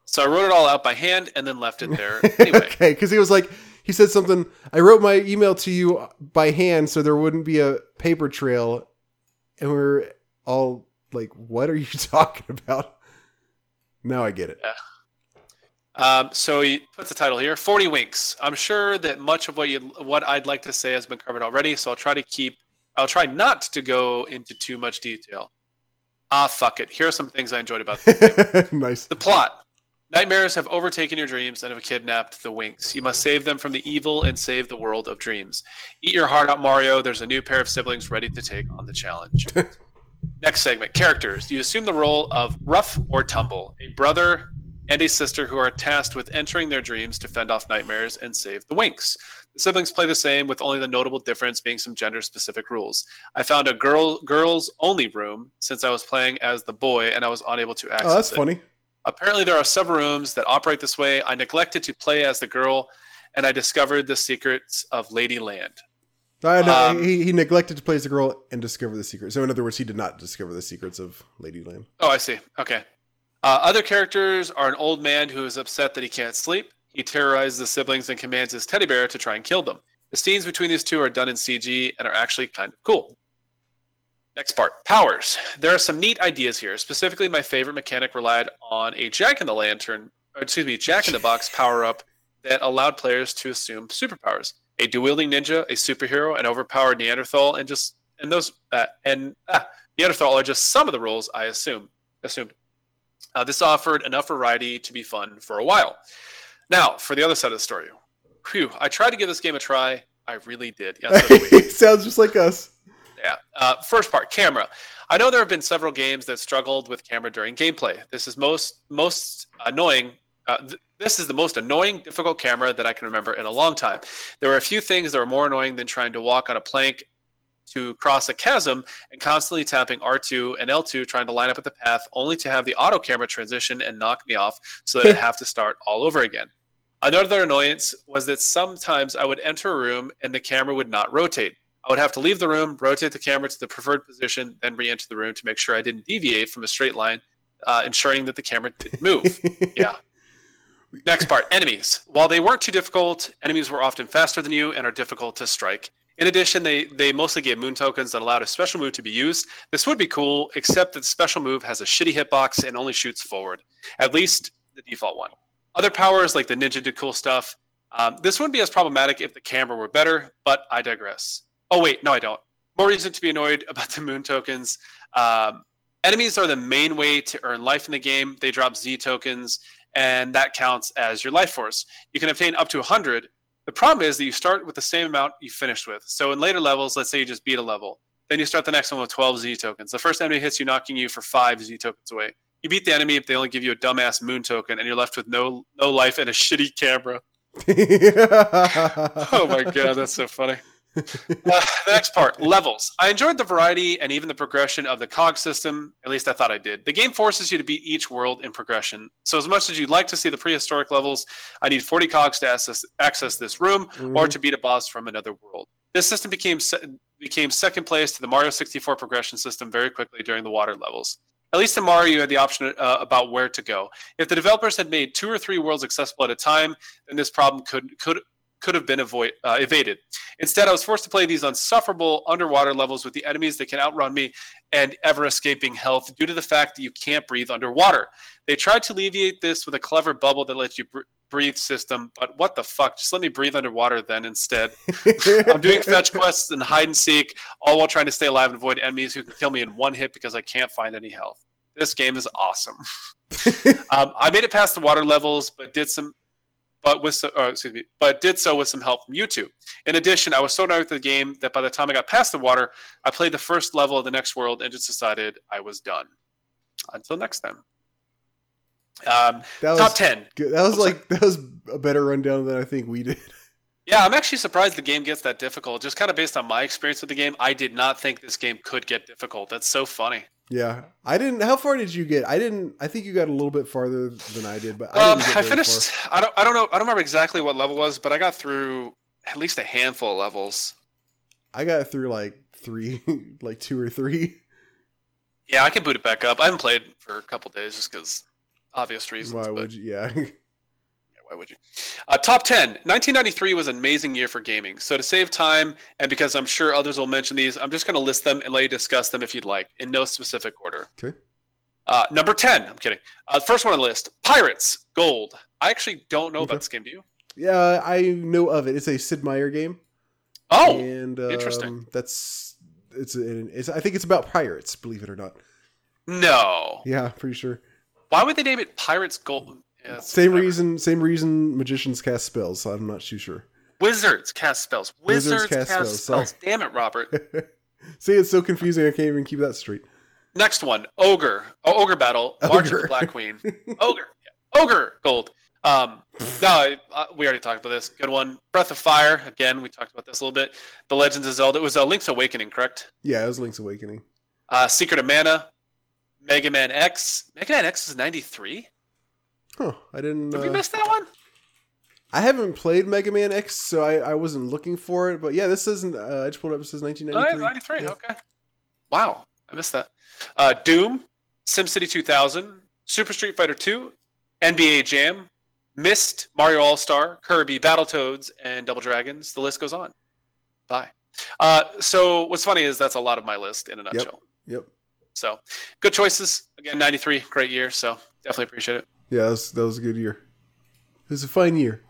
So I wrote it all out by hand and then left it there [laughs] anyway. okay, because he was like, he said something. I wrote my email to you by hand, so there wouldn't be a paper trail, and we are all like, "What are you [laughs] talking about?" Now I get it. Um, so he puts the title here: "40 Winks." I'm sure that much of what you what I'd like to say has been covered already, so I'll try to keep. I'll try not to go into too much detail. Ah, fuck it. Here are some things I enjoyed about the game. [laughs] nice. The plot. Nightmares have overtaken your dreams and have kidnapped the Winks. You must save them from the evil and save the world of dreams. Eat your heart out, Mario. There's a new pair of siblings ready to take on the challenge. [laughs] Next segment characters. You assume the role of Ruff or Tumble, a brother and a sister who are tasked with entering their dreams to fend off nightmares and save the Winks. The siblings play the same, with only the notable difference being some gender specific rules. I found a girl girls only room since I was playing as the boy and I was unable to access Oh, that's it. funny. Apparently, there are several rooms that operate this way. I neglected to play as the girl, and I discovered the secrets of Lady Land. I know Um, he, he neglected to play as the girl and discover the secret. So in other words, he did not discover the secrets of Lady Ladyland. Oh, I see. Okay. Uh, other characters are an old man who is upset that he can't sleep. He terrorizes the siblings and commands his teddy bear to try and kill them. The scenes between these two are done in CG and are actually kind of cool. Next part powers. There are some neat ideas here. Specifically, my favorite mechanic relied on a Jack in the Lantern, excuse me, Jack in the Box power up that allowed players to assume superpowers. A dual wielding ninja, a superhero, an overpowered Neanderthal, and just and those uh, and ah, Neanderthal are just some of the roles I assume assumed. Uh, this offered enough variety to be fun for a while. Now, for the other side of the story, whew, I tried to give this game a try. I really did. Yeah, so did. Sounds just like us. Yeah. Uh, first part, camera. I know there have been several games that struggled with camera during gameplay. This is most most annoying. Uh, th- this is the most annoying, difficult camera that I can remember in a long time. There were a few things that were more annoying than trying to walk on a plank to cross a chasm and constantly tapping R2 and L2 trying to line up with the path, only to have the auto camera transition and knock me off so that I'd [laughs] have to start all over again. Another annoyance was that sometimes I would enter a room and the camera would not rotate. I would have to leave the room, rotate the camera to the preferred position, then re enter the room to make sure I didn't deviate from a straight line, uh, ensuring that the camera didn't move. [laughs] yeah. Next part enemies. While they weren't too difficult, enemies were often faster than you and are difficult to strike. In addition, they, they mostly gave moon tokens that allowed a special move to be used. This would be cool, except that the special move has a shitty hitbox and only shoots forward, at least the default one. Other powers like the ninja did cool stuff. Um, this wouldn't be as problematic if the camera were better, but I digress. Oh, wait, no, I don't. More reason to be annoyed [laughs] about the moon tokens. Um, enemies are the main way to earn life in the game. They drop Z tokens, and that counts as your life force. You can obtain up to 100. The problem is that you start with the same amount you finished with. So in later levels, let's say you just beat a level, then you start the next one with 12 Z tokens. The first enemy hits you, knocking you for five Z tokens away. You beat the enemy if they only give you a dumbass moon token, and you're left with no no life and a shitty camera. [laughs] Oh my god, that's so funny. [laughs] Uh, the next part levels. I enjoyed the variety and even the progression of the cog system. At least I thought I did. The game forces you to beat each world in progression. So, as much as you'd like to see the prehistoric levels, I need 40 cogs to access, access this room or to beat a boss from another world. This system became se- became second place to the Mario 64 progression system very quickly during the water levels. At least in Mario, you had the option uh, about where to go. If the developers had made two or three worlds accessible at a time, then this problem could could could have been avoid, uh, evaded. Instead, I was forced to play these unsufferable underwater levels with the enemies that can outrun me and ever escaping health due to the fact that you can't breathe underwater. They tried to alleviate this with a clever bubble that lets you br- breathe system, but what the fuck? Just let me breathe underwater then instead. [laughs] I'm doing fetch quests and hide and seek, all while trying to stay alive and avoid enemies who can kill me in one hit because I can't find any health. This game is awesome. [laughs] um, I made it past the water levels, but did some, but with oh, excuse me, but did so with some help from YouTube. In addition, I was so done with the game that by the time I got past the water, I played the first level of the next world and just decided I was done. Until next time. Um, That was top ten. good. That was I'm sorry. like that was a better rundown than I think we did. [laughs] Yeah, I'm actually surprised the game gets that difficult. Just kind of based on my experience with the game, I did not think this game could get difficult. That's so funny. Yeah, I didn't. How far did you get? I didn't. I think you got a little bit farther than I did, but I Um, I finished. I don't. I don't know. I don't remember exactly what level was, but I got through at least a handful of levels. I got through like three, [laughs] like two or three. Yeah, I can boot it back up. I haven't played for a couple days just because obvious reasons. Why but would you? Yeah. [laughs] why would you? Uh, top 10. 1993 was an amazing year for gaming. So to save time, and because I'm sure others will mention these, I'm just going to list them and let you discuss them if you'd like, in no specific order. Okay. Uh, number 10. I'm kidding. Uh, first one on the list Pirates Gold. I actually don't know Okay. about this game. Do you? Yeah, I know of it. It's a Sid Meier game. Oh, and um, interesting. That's it's, it's. I think it's about pirates. Believe it or not. no. Yeah, pretty sure. Why would they name it Pirates Gold? Yeah, Same whatever. reason. Same reason. Magicians cast spells. So I'm not too sure. Wizards cast spells. Wizards Wizards, cast cast, spells, spells. [laughs] Damn it, Robert. [laughs] See, it's so confusing. I can't even keep that straight. Next one, Ogre. Oh, Ogre Battle. [laughs] March of Ogre. the Black Queen. Ogre. Yeah. Ogre Gold. Um, no, I, uh, we already talked about this. Good one. Breath of Fire. Again, we talked about this a little bit. The Legends of Zelda. It was uh, Link's Awakening, correct? Yeah, it was Link's Awakening. Uh, Secret of Mana. Mega Man X. Mega Man X is 93? Huh? I didn't. Did we Uh, miss that one? I haven't played Mega Man X, so I, I wasn't looking for it. But yeah, this isn't. Uh, I just pulled up. It says Oh, 1993. 93. Yeah. Okay. Wow. I missed that. Uh, Doom. SimCity 2000. Super Street Fighter 2. NBA Jam. Myst. Mario All Star. Kirby. Battletoads. And Double Dragons. The list goes on. Bye. Uh, so what's funny is that's a lot of my list in a nutshell. Yep. So good choices. Again, 93. Great year. So definitely appreciate it. Yeah, that was, that was a good year. It was a fine year.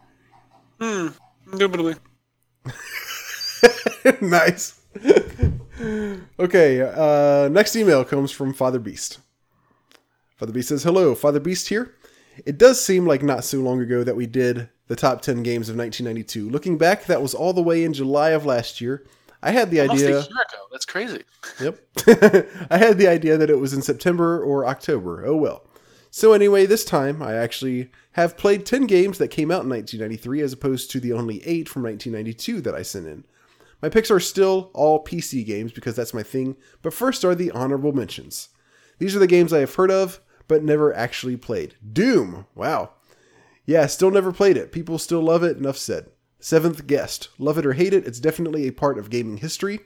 Hmm. Indubitably. [laughs] nice. okay, uh, next email comes from Father Beast. Father Beast says, Hello, Father Beast here. It does seem like not so long ago that we did the top 10 games of 1992. Looking back, that was all the way in July of last year. I had the idea. year ago. That's crazy. Yep. [laughs] I had the idea that it was in September or October. Oh well. So anyway, this time I actually have played 10 games that came out in 1993 as opposed to the only 8 from 1992 that I sent in. My picks are still all PC games because that's my thing, but first are the honorable mentions. These are the games I have heard of but never actually played. Doom. Wow. Yeah, still never played it. People still love it. Enough said. Seventh guest. Love it or hate it, it's definitely a part of gaming history.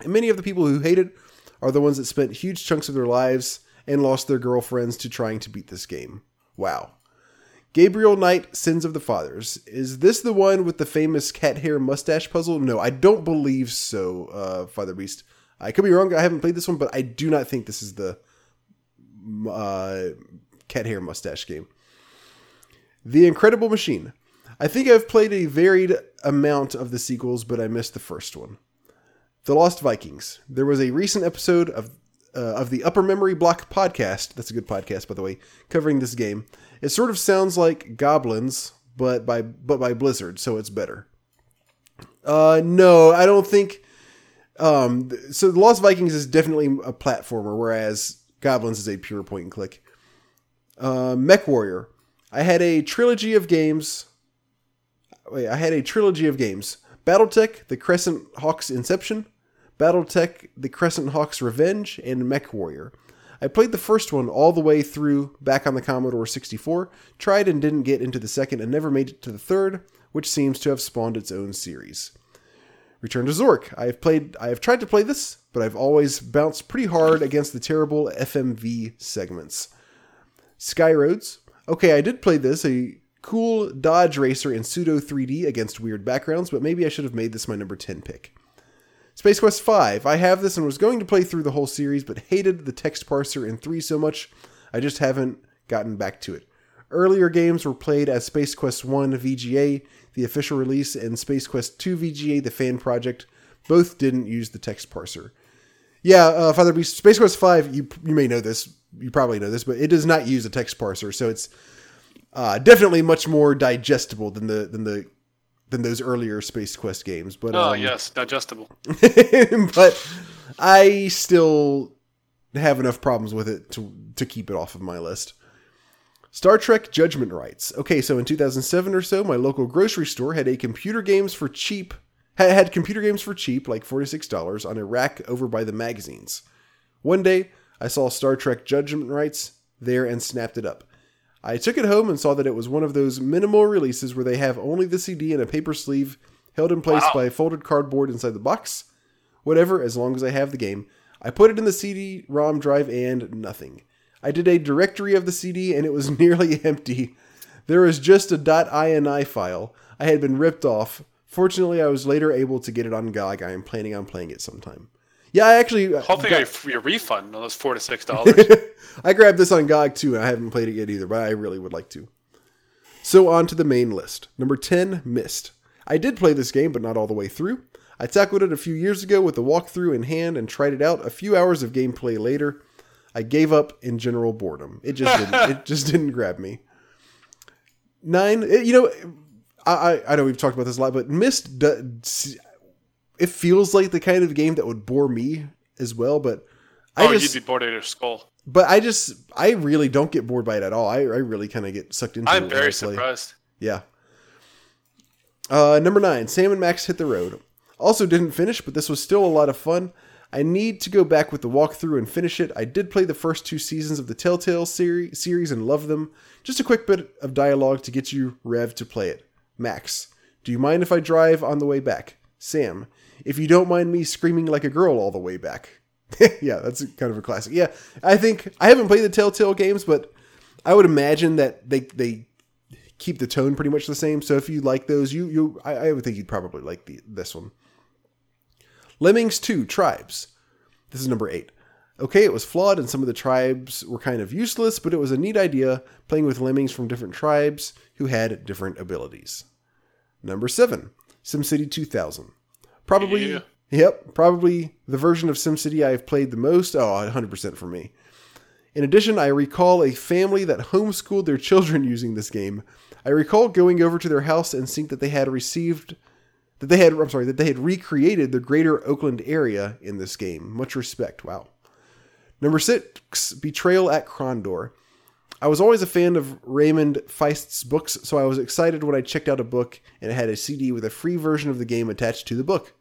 And many of the people who hate it are the ones that spent huge chunks of their lives and lost their girlfriends to trying to beat this game. Wow. Gabriel Knight, Sins of the Fathers. Is this the one with the famous cat hair mustache puzzle? No, I don't believe so, uh, Father Beast. I could be wrong. I haven't played this one, but I do not think this is the uh, cat hair mustache game. The Incredible Machine. I think I've played a varied amount of the sequels, but I missed the first one. The Lost Vikings. There was a recent episode of uh, of the Upper Memory Block podcast. That's a good podcast, by the way, covering this game. It sort of sounds like Goblins, but by but by Blizzard, so it's better. Uh, no, I don't think. Um, so the Lost Vikings is definitely a platformer, whereas Goblins is a pure point and click. Uh, Mech Warrior. I had a trilogy of games. Wait, I had a trilogy of games: BattleTech, The Crescent Hawk's Inception, BattleTech, The Crescent Hawk's Revenge, and Mech Warrior. I played the first one all the way through back on the Commodore 64, tried and didn't get into the second, and never made it to the third, which seems to have spawned its own series. Return to Zork. I have played I have tried to play this, but I've always bounced pretty hard against the terrible FMV segments. Skyroads. Okay, I did play this, a cool dodge racer in pseudo 3D against weird backgrounds, but maybe I should have made this my number 10 pick. Space Quest 5. I have this and was going to play through the whole series, but hated the text parser in 3 so much, I just haven't gotten back to it. Earlier games were played as Space Quest 1 VGA, the official release, and Space Quest 2 VGA, the fan project. Both didn't use the text parser. Yeah, uh, Father Beast, Space Quest 5, you, you may know this, you probably know this, but it does not use a text parser, so it's uh, definitely much more digestible than the than the than those earlier Space Quest games. But Oh um, yes, digestible. [laughs] but I still have enough problems with it to to keep it off of my list. Star Trek Judgment Rites. Okay, so in 2007 or so, my local grocery store had a computer games for cheap had, had computer games for cheap, like $46 on a rack over by the magazines. One day, I saw Star Trek Judgment Rites there and snapped it up. I took it home and saw that it was one of those minimal releases where they have only the CD in a paper sleeve held in place Wow. by folded cardboard inside the box. Whatever, as long as I have the game. I put it in the CD ROM drive and nothing. I did a directory of the CD and it was [laughs] nearly empty. There was just a .ini file. I had been ripped off. Fortunately, I was later able to get it on GOG. I am planning on playing it sometime. Yeah, I actually uh, Hopefully, got- your, refund on those four to six dollars. [laughs] I grabbed this on GOG too, and I haven't played it yet either, but I really would like to. So on to the main list. Number 10, Myst. I did play this game, but not all the way through. I tackled it a few years ago with the walkthrough in hand and tried it out. A few hours of gameplay later, I gave up in general boredom. It just didn't. [laughs] it just didn't grab me. Nine. it- you know, I I, I know we've talked about this a lot, but Myst. do- It feels like the kind of game that would bore me as well, but I oh, just you'd be bored out of your skull. but I just I really don't get bored by it at all. I, I really kind of get sucked into it. I'm when I very play. surprised. Yeah. Uh, number nine, Sam and Max hit the road. Also didn't finish, but this was still a lot of fun. I need to go back with the walkthrough and finish it. I did play the first two seasons of the Telltale seri- series and love them. Just a quick bit of dialogue to get you revved to play it. Max, do you mind if I drive on the way back? Sam, if you don't mind me screaming like a girl all the way back. [laughs] yeah, that's kind of a classic. Yeah, I think I haven't played the Telltale games, but I would imagine that they they keep the tone pretty much the same. So if you like those, you you I, I would think you'd probably like the, this one. Lemmings 2 Tribes. This is number 8. Okay, it was flawed and some of the tribes were kind of useless, but it was a neat idea playing with lemmings from different tribes who had different abilities. Number 7 SimCity 2000. Probably Yeah. Yep, probably the version of SimCity I have played the most. Oh, 100% for me. In addition, I recall a family that homeschooled their children [laughs] using this game. I recall going over to their house and seeing that they had received that they had I'm sorry, that they had recreated the greater Oakland area in this game. Much respect. Wow. Number 6, Betrayal at Krondor. I was always a fan of Raymond Feist's books, so I was excited when I checked out a book and it had a CD with a free version of the game attached to the book.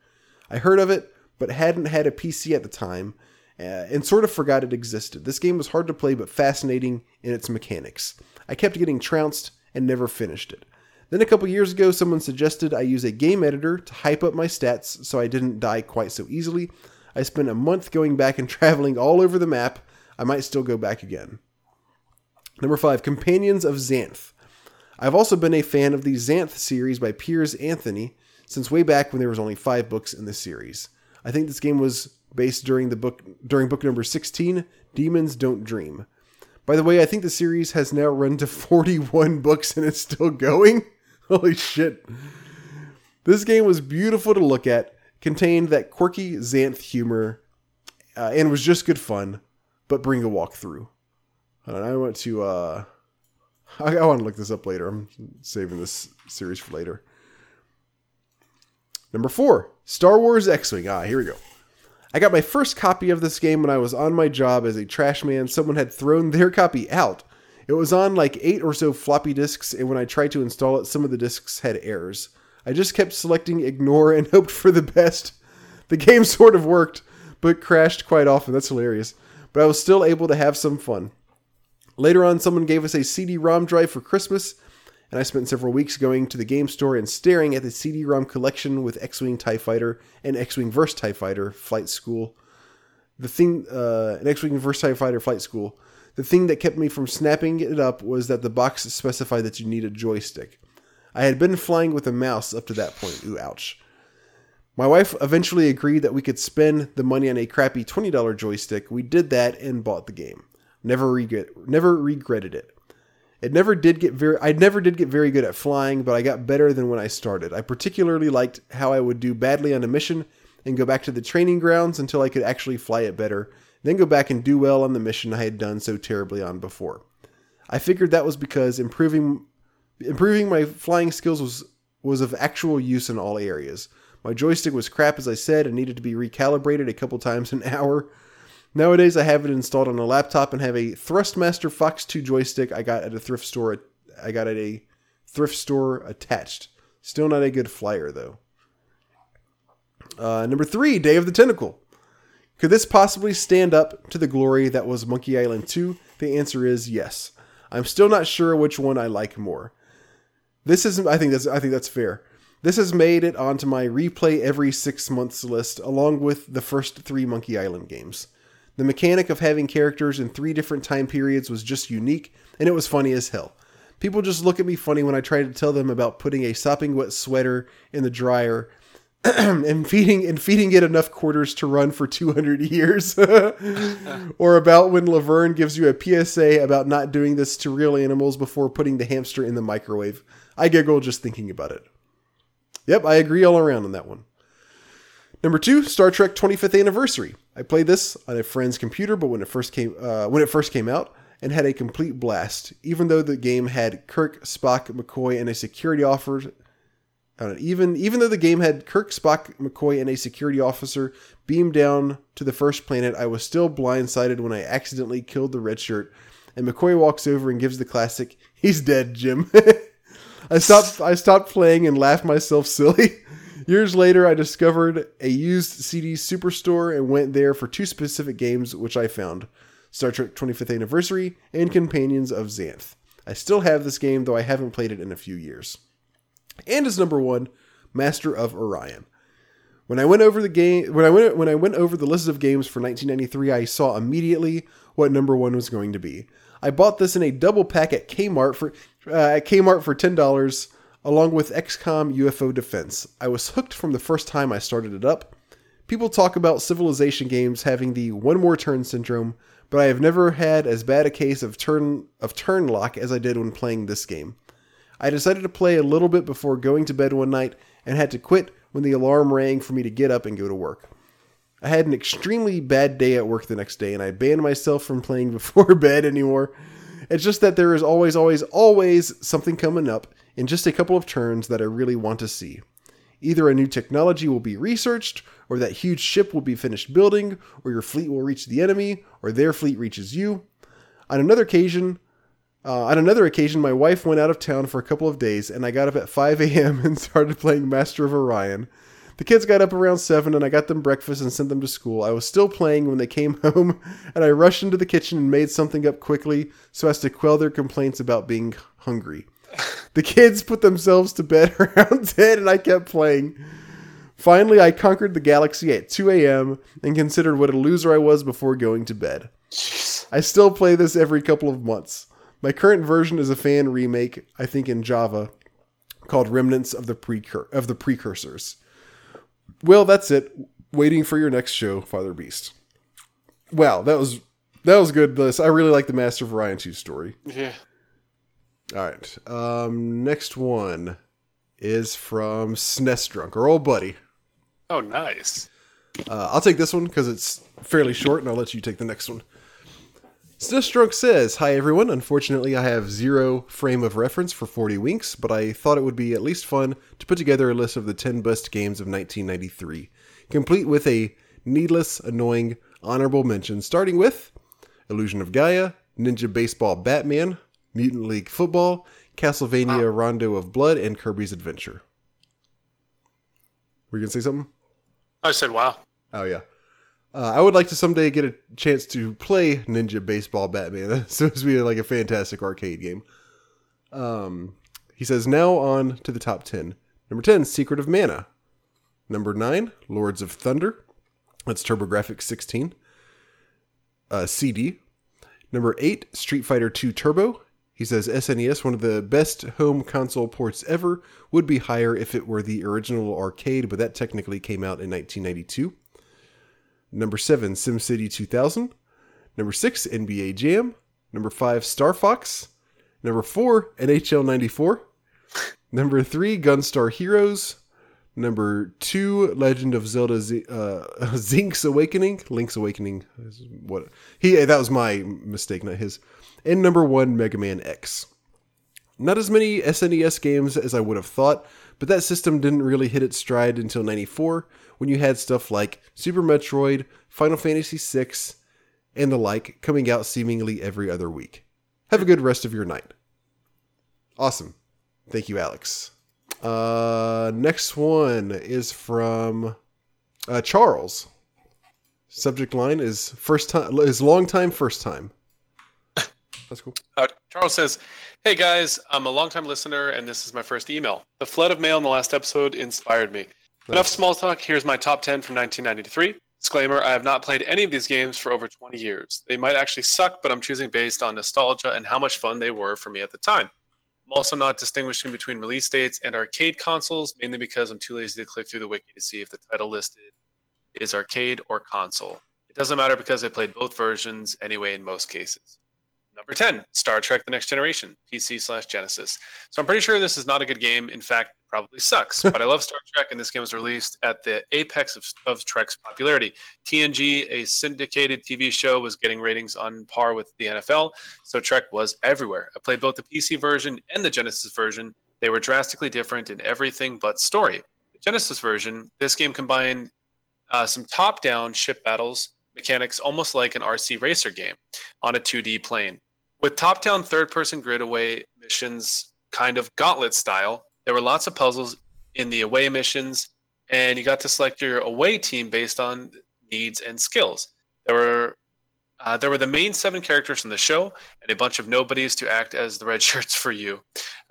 I heard of it, but hadn't had a PC at the time, uh, and sort of forgot it existed. This game was hard to play, but fascinating in its mechanics. I kept getting trounced and never finished it. Then a couple years ago, someone suggested I use a game editor to hype up my stats so I didn't die quite so easily. I spent a month going back and [laughs] traveling all over the map. I might still go back again. Number five, Companions of Xanth. I've also been a fan of the Xanth series by Piers Anthony since way back when there was only five books in the series. I think this game was based during the book during book number 16, Demons Don't Dream. By the way, I think the series has now run to 41 books and it's still going. [laughs] Holy shit. This game was beautiful to look at, contained that quirky Xanth humor, uh, and was just good fun, but bring a walkthrough. On, I want to uh [laughs] I, I want to look this up later. I'm saving this series for later. Number four, Star Wars X-Wing. Ah, here we go. I got my first copy of this game when I was on my job as a trash man. Someone had thrown their copy out. It was on like eight or so floppy disks, and when I tried to install it, some of the disks had errors. I just kept selecting ignore and [laughs] hoped for the best. The game [laughs] sort of worked, but crashed quite often. That's hilarious. But I was still able to have some fun. Later on, someone gave us a CD ROM drive for Christmas, and I spent several weeks going to the game store and staring at the CD ROM collection with X Wing TIE Fighter and X Wing vs. TIE Fighter Flight School. The thing, uh, an X Wing vs. TIE Fighter Flight School. The thing that kept me from snapping it up was that the box specified that you need a joystick. I had been flying with a mouse up to that point. Ooh, ouch. My wife eventually agreed that we could spend the money on a crappy $20 joystick. We did that and bought the game. Never regret never regretted it. It never did get very I never did get very good at flying, but I got better than when I started. I particularly liked how I would do badly on a mission and go back to the training grounds until I could actually fly it better. then go back and do well on the mission I had done so terribly on before. I figured that was because improving improving my flying skills was was of actual use in all areas. My joystick was crap as I said and needed to be recalibrated a couple times an [laughs] hour. Nowadays I have it installed on a laptop and have a Thrustmaster Fox 2 joystick I got at a thrift store I got at a thrift store attached. Still not a good flyer though. Uh, number three, Day of the Tentacle. Could this possibly stand up to the glory that was Monkey Island 2? The answer is yes. I'm still not sure which one I like more. This is I think that's I think that's fair. This has made it onto my replay every 6 months list along with the first 3 Monkey Island games. The mechanic of having characters in 3 different time periods was just unique and it was funny as hell. People just look at me funny when I try to tell them about putting a sopping wet sweater in the dryer [clears throat] and feeding and feeding it enough quarters to run for 200 years. [laughs] Or about when laverne gives you a psa about not doing this to real animals before putting the hamster in the microwave. I giggle just thinking about it. Yep i agree all around on that one number two star trek 25th anniversary i played this on a friend's computer but when it first came uh, when it first came out and had a complete blast even though the game had kirk spock mccoy and a security officer even even though the game had Kirk, Spock, McCoy, and a security officer beamed down to the first planet, I was still blindsided when I accidentally killed the red shirt. And McCoy walks over and gives the classic, "He's dead, Jim." [laughs] I stopped. I stopped playing and laughed myself silly. [laughs] Years later, I discovered a used CD superstore and went there for two specific games, which I found: Star Trek 25th Anniversary and Companions of Xanth. I still have this game, though I haven't played it in a few years and as number one, Master of Orion. When I went over the game, when I went when I went over the list of games for 1993, I saw immediately what number one was going to be. I bought this in a double pack at Kmart for uh, at Kmart for ten dollars, along with XCOM UFO Defense. I was hooked from the first time I started it up. People talk about Civilization games having the one more turn syndrome, but I have never had as bad a case of turn of turn lock as I did when playing this game. I decided to play a little bit before going to bed one night and had to quit when the alarm rang for me to get up and go to work. I had an extremely bad day at work the next day and I banned myself from playing [laughs] before bed anymore. It's just that there is always, always, always something coming up in just a couple of turns that I really want to see. Either a new technology will be researched, or that huge ship will be finished building, or your fleet will reach the enemy, or their fleet reaches you. On another occasion, uh, on another occasion, my wife went out of town for a couple of days, and I got up at 5 a.m. [laughs] and started playing Master of Orion. The kids got up around 7, and I got them breakfast and sent them to school. I was still playing when they came [laughs] home, and I rushed into the kitchen and made something up quickly so as to quell their complaints about being hungry. [laughs] The kids put themselves to bed [laughs] around 10, and I kept playing. Finally, I conquered the galaxy at 2 a.m. and considered what a loser I was before going to bed. I still play this every couple of months. My current version is a fan remake, I think in Java, called Remnants of the Precur- of the Precursors. Well, that's it. Waiting for your next show, Father Beast. Wow, that was that was good. This I really like the Master of Orion 2 story. Yeah. All right. Um, next one is from SNES Drunk, our old buddy. Oh, nice. Uh, I'll take this one because it's fairly short, and I'll let you take the next one. Snistrunk says, Hi everyone. Unfortunately, I have zero frame of reference for 40 Winks, but I thought it would be at least fun to put together a list of the 10 best games of 1993, complete with a needless, annoying, honorable mention, starting with Illusion of Gaia, Ninja Baseball Batman, Mutant League Football, Castlevania wow. Rondo of Blood, and Kirby's Adventure. Were you going to say something? I said, wow. Oh, yeah. Uh, I would like to someday get a chance to play Ninja Baseball Batman. That's supposed to be like a fantastic arcade game. Um, he says, now on to the top 10. Number 10, Secret of Mana. Number 9, Lords of Thunder. That's TurboGrafx 16. Uh, CD. Number 8, Street Fighter 2 Turbo. He says SNES, one of the best home console ports ever, would be higher if it were the original arcade, but that technically came out in 1992. Number 7, SimCity 2000. Number 6, NBA Jam. Number 5, Star Fox. Number 4, NHL 94. [laughs] Number 3, Gunstar Heroes. Number two, Legend of Zelda Z- uh, [laughs] Zink's Awakening. Link's Awakening is what he. That was my mistake, not his. And number one, Mega Man X. Not as many SNES games as I would have thought, but that system didn't really hit its stride until 94, when you had stuff like Super Metroid, Final Fantasy VI, and the like coming out seemingly every other week. Have a good rest of your night. Awesome. Thank you, Alex. Uh, next one is from uh, Charles. Subject line is first time is long time first time. That's cool. Uh, Charles says, "Hey guys, I'm a longtime listener, and this is my first email. The flood of mail in the last episode inspired me. Enough small talk. Here's my top 10 from 1993. Disclaimer: I have not played any of these games for over 20 years. They might actually suck, but I'm choosing based on nostalgia and how much fun they were for me at the time. I'm also not distinguishing between release dates and arcade consoles, mainly because I'm too lazy to click through the wiki to see if the title listed is arcade or console. It doesn't matter because I played both versions anyway in most cases. Number 10, Star Trek The Next Generation, PC slash Genesis. So I'm pretty sure this is not a good game. In fact, probably sucks. [laughs] but I love Star Trek, and this game was released at the apex of, of Trek's popularity. TNG, a syndicated TV show, was getting ratings on par with the NFL, so Trek was everywhere. I played both the PC version and the Genesis version. They were drastically different in everything but story. The Genesis version, this game combined uh, some top down ship battles mechanics almost like an RC racer game on a 2D plane. With top down third person grid away missions, kind of gauntlet style, there were lots of puzzles in the away missions, and you got to select your away team based on needs and skills. There were uh, there were the main seven characters from the show and a bunch of nobodies to act as the red [laughs] shirts for you.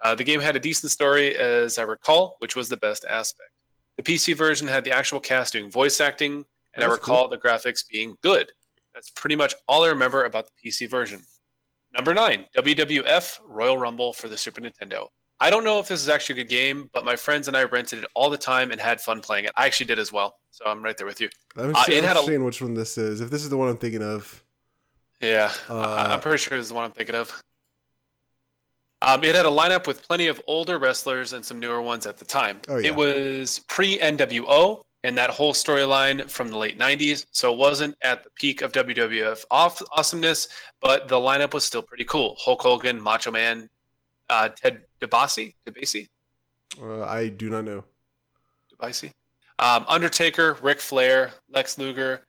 Uh, the game had a decent story, as I recall, which was the best aspect. The PC version had the actual cast doing voice acting, and I That's recall the graphics being good. That's pretty much all I remember about the PC version. Number nine, WWF Royal Rumble for the Super Nintendo. I don't know if this is actually a good game, but my friends and I rented it all the time and had fun playing it. I actually did as well, so I'm right there with you. I'm Uh, seeing, it had a- I'm seeing which one this is. If this is the one I'm thinking of, Yeah, Uh, I- I'm pretty sure this is the one I'm thinking of. Um, it had a lineup with plenty of older wrestlers and some newer ones at the time. Oh, yeah. It was pre NWO and that whole storyline from the late 90s, so it wasn't at the peak of WWF off- awesomeness, but the lineup was still pretty cool. Hulk Hogan, Macho Man, uh, Ted DiBiase, DiBiase, uh, I do not know. DiBiase, um, Undertaker, Ric Flair, Lex Luger,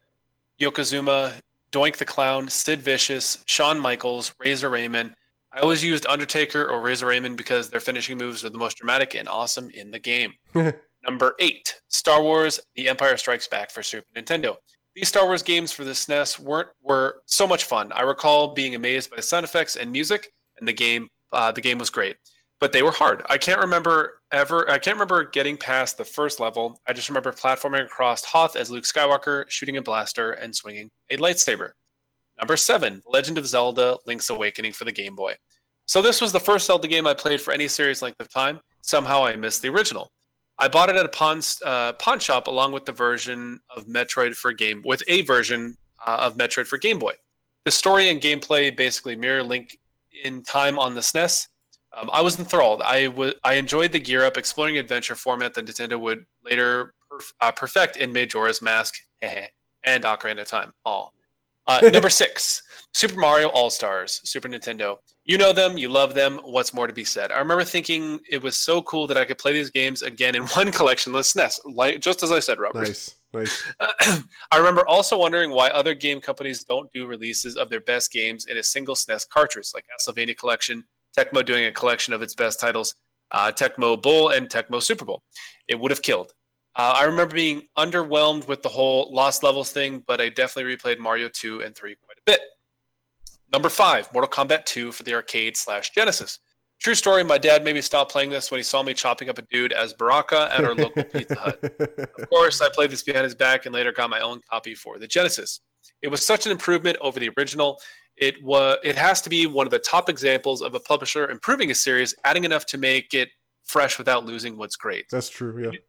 Yokozuna, Doink the Clown, Sid Vicious, Shawn Michaels, Razor Ramon. I always used Undertaker or Razor Ramon because their finishing moves are the most dramatic and awesome in the game. [laughs] Number eight, Star Wars: The Empire Strikes Back for Super Nintendo. These Star Wars games for the SNES weren't were so much fun. I recall being amazed by the sound effects and music, and the game uh, the game was great, but they were hard. I can't remember ever. I can't remember getting past the first level. I just remember platforming across Hoth as Luke Skywalker, shooting a blaster and swinging a lightsaber. Number seven, Legend of Zelda: Link's Awakening for the Game Boy. So this was the first Zelda game I played for any series length of time. Somehow I missed the original. I bought it at a pawn uh, pawn shop along with the version of Metroid for Game with a version uh, of Metroid for Game Boy. The story and gameplay basically mirror Link in time on the SNES. Um, I was enthralled. I I enjoyed the gear up, exploring adventure format that Nintendo would later perf- uh, perfect in Majora's Mask [laughs] and Ocarina of Time. All. Uh, number [laughs] six, Super Mario All Stars, Super Nintendo. You know them, you love them. What's more to be said? I remember thinking it was so cool that I could play these games again in [laughs] one collection, SNES, like just as I said, Robert. Nice, nice. [clears throat] I remember also wondering why other game companies don't do releases of their best games in a single SNES cartridge, like Castlevania Collection, Tecmo doing a collection of its best titles, uh, Tecmo Bowl and Tecmo Super Bowl. It would have killed. Uh, I remember being underwhelmed with the whole Lost Levels thing, but I definitely replayed Mario 2 and 3 quite a bit. Number five, Mortal Kombat 2 for the arcade slash Genesis. True story, my dad made me stop playing this when he saw me chopping up a dude as Baraka at our local [laughs] Pizza Hut. Of course, I played this behind his back and later got my own copy for the Genesis. It was such an improvement over the original. It was it has to be one of the top examples of a publisher improving a series, adding enough to make it fresh without losing what's great. That's true. Yeah.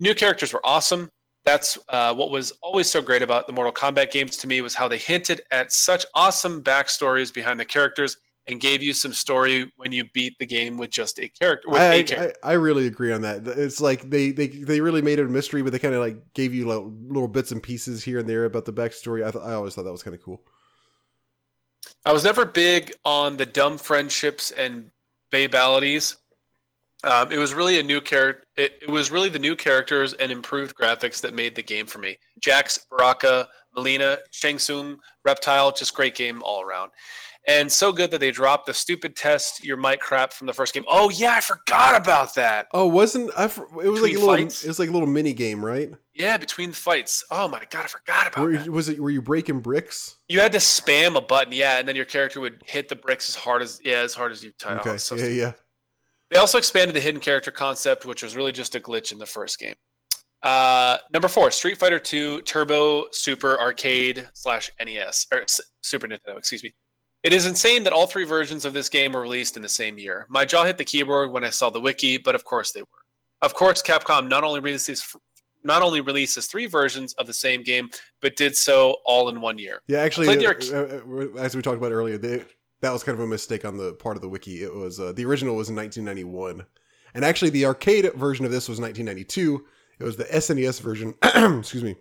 New characters were awesome. That's uh, what was always so great about the Mortal Kombat games to me was how they hinted at such awesome backstories behind the characters and gave you some story when you beat the game with just a character. With I, a character. I, I really agree on that. It's like they they, they really made it a mystery, but they kind of like gave you like little bits and pieces here and there about the backstory. I th- I always thought that was kind of cool. I was never big on the dumb friendships and babalities. Um, it was really a new character. It, it was really the new characters and improved graphics that made the game for me. Jax, Baraka, Mileena, Shang Tsung, Reptile, just great game all around. And so good that they dropped the stupid test your mic crap from the first game. Oh yeah, I forgot about that. Oh, wasn't I? It was like a Between little. fights? It was like a little mini game, right? Yeah, between fights. Oh my god, I forgot about Were, that. was it? Were you breaking bricks? You had to spam a button, yeah, and then your character would hit the bricks as hard as yeah, as hard as you tie. Okay. Oh, so yeah, yeah. They also expanded the hidden character concept, which was really just a glitch in the first game. Uh, number four, Street Fighter Two Turbo Super Arcade slash NES or Super Nintendo. Excuse me. It is insane that all three versions of this game were released in the same year. My jaw hit the keyboard when I saw the wiki, but of course they were. Of course, Capcom not only releases not only releases three versions of the same game, but did so all in one year. Yeah, actually, played the uh, uh, as we talked about earlier, they, that was kind of a mistake on the part of the wiki. It was uh, the original was in 1991, and actually the arcade version of this was 1992. It was the SNES version. [clears throat] excuse me,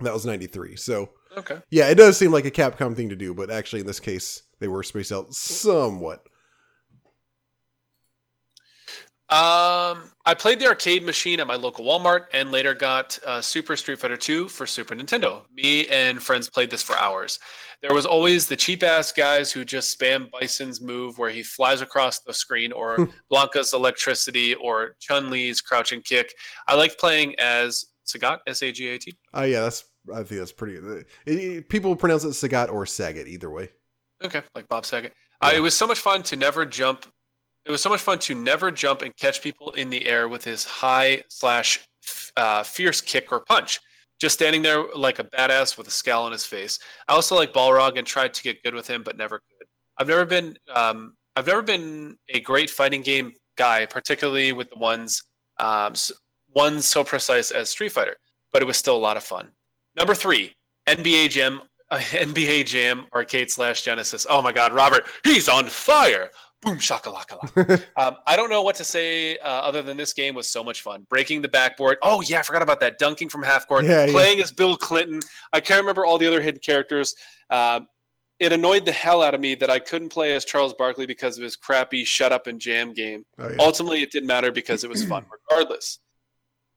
that was 93. So Okay. yeah, it does seem like a Capcom thing to do, but actually in this case they were spaced out somewhat. Um, I played the arcade machine at my local Walmart and later got uh, Super Street Fighter 2 for Super Nintendo. Me and friends played this for hours. There was always the cheap ass guys who just spam Bison's move where he flies across the screen, or Blanka's electricity, or Chun Li's crouching kick. I liked playing as Sagat, S A G A T. Oh yeah, that's I think that's pretty. uh, It, it- people pronounce it Sagat or Sagat either way. Okay, like Bob Saget. Uh, it was so much fun to never jump. It was so much fun to never jump and catch people in the air with his high slash uh, fierce kick or punch. Just standing there like a badass with a scowl on his face. I also like Balrog and tried to get good with him, but never could. I've never been. Um, I've never been a great fighting game guy, particularly with the ones um, ones so precise as Street Fighter. But it was still a lot of fun. Number three, NBA Jam [laughs] uh, NBA Jam Arcade slash Genesis. Oh my God, Robert, he's on fire! Boom shakalaka. [laughs] um, I don't know what to say uh, other than this game was so much fun. Breaking the backboard. Oh yeah, I forgot about that. Dunking from half court. Yeah, yeah. playing as Bill Clinton. I can't remember all the other hidden characters. Um, it annoyed the hell out of me that I couldn't play as Charles Barkley because of his crappy shut up and jam game. Oh, yeah. Ultimately, it didn't matter because it was fun [clears throat] regardless.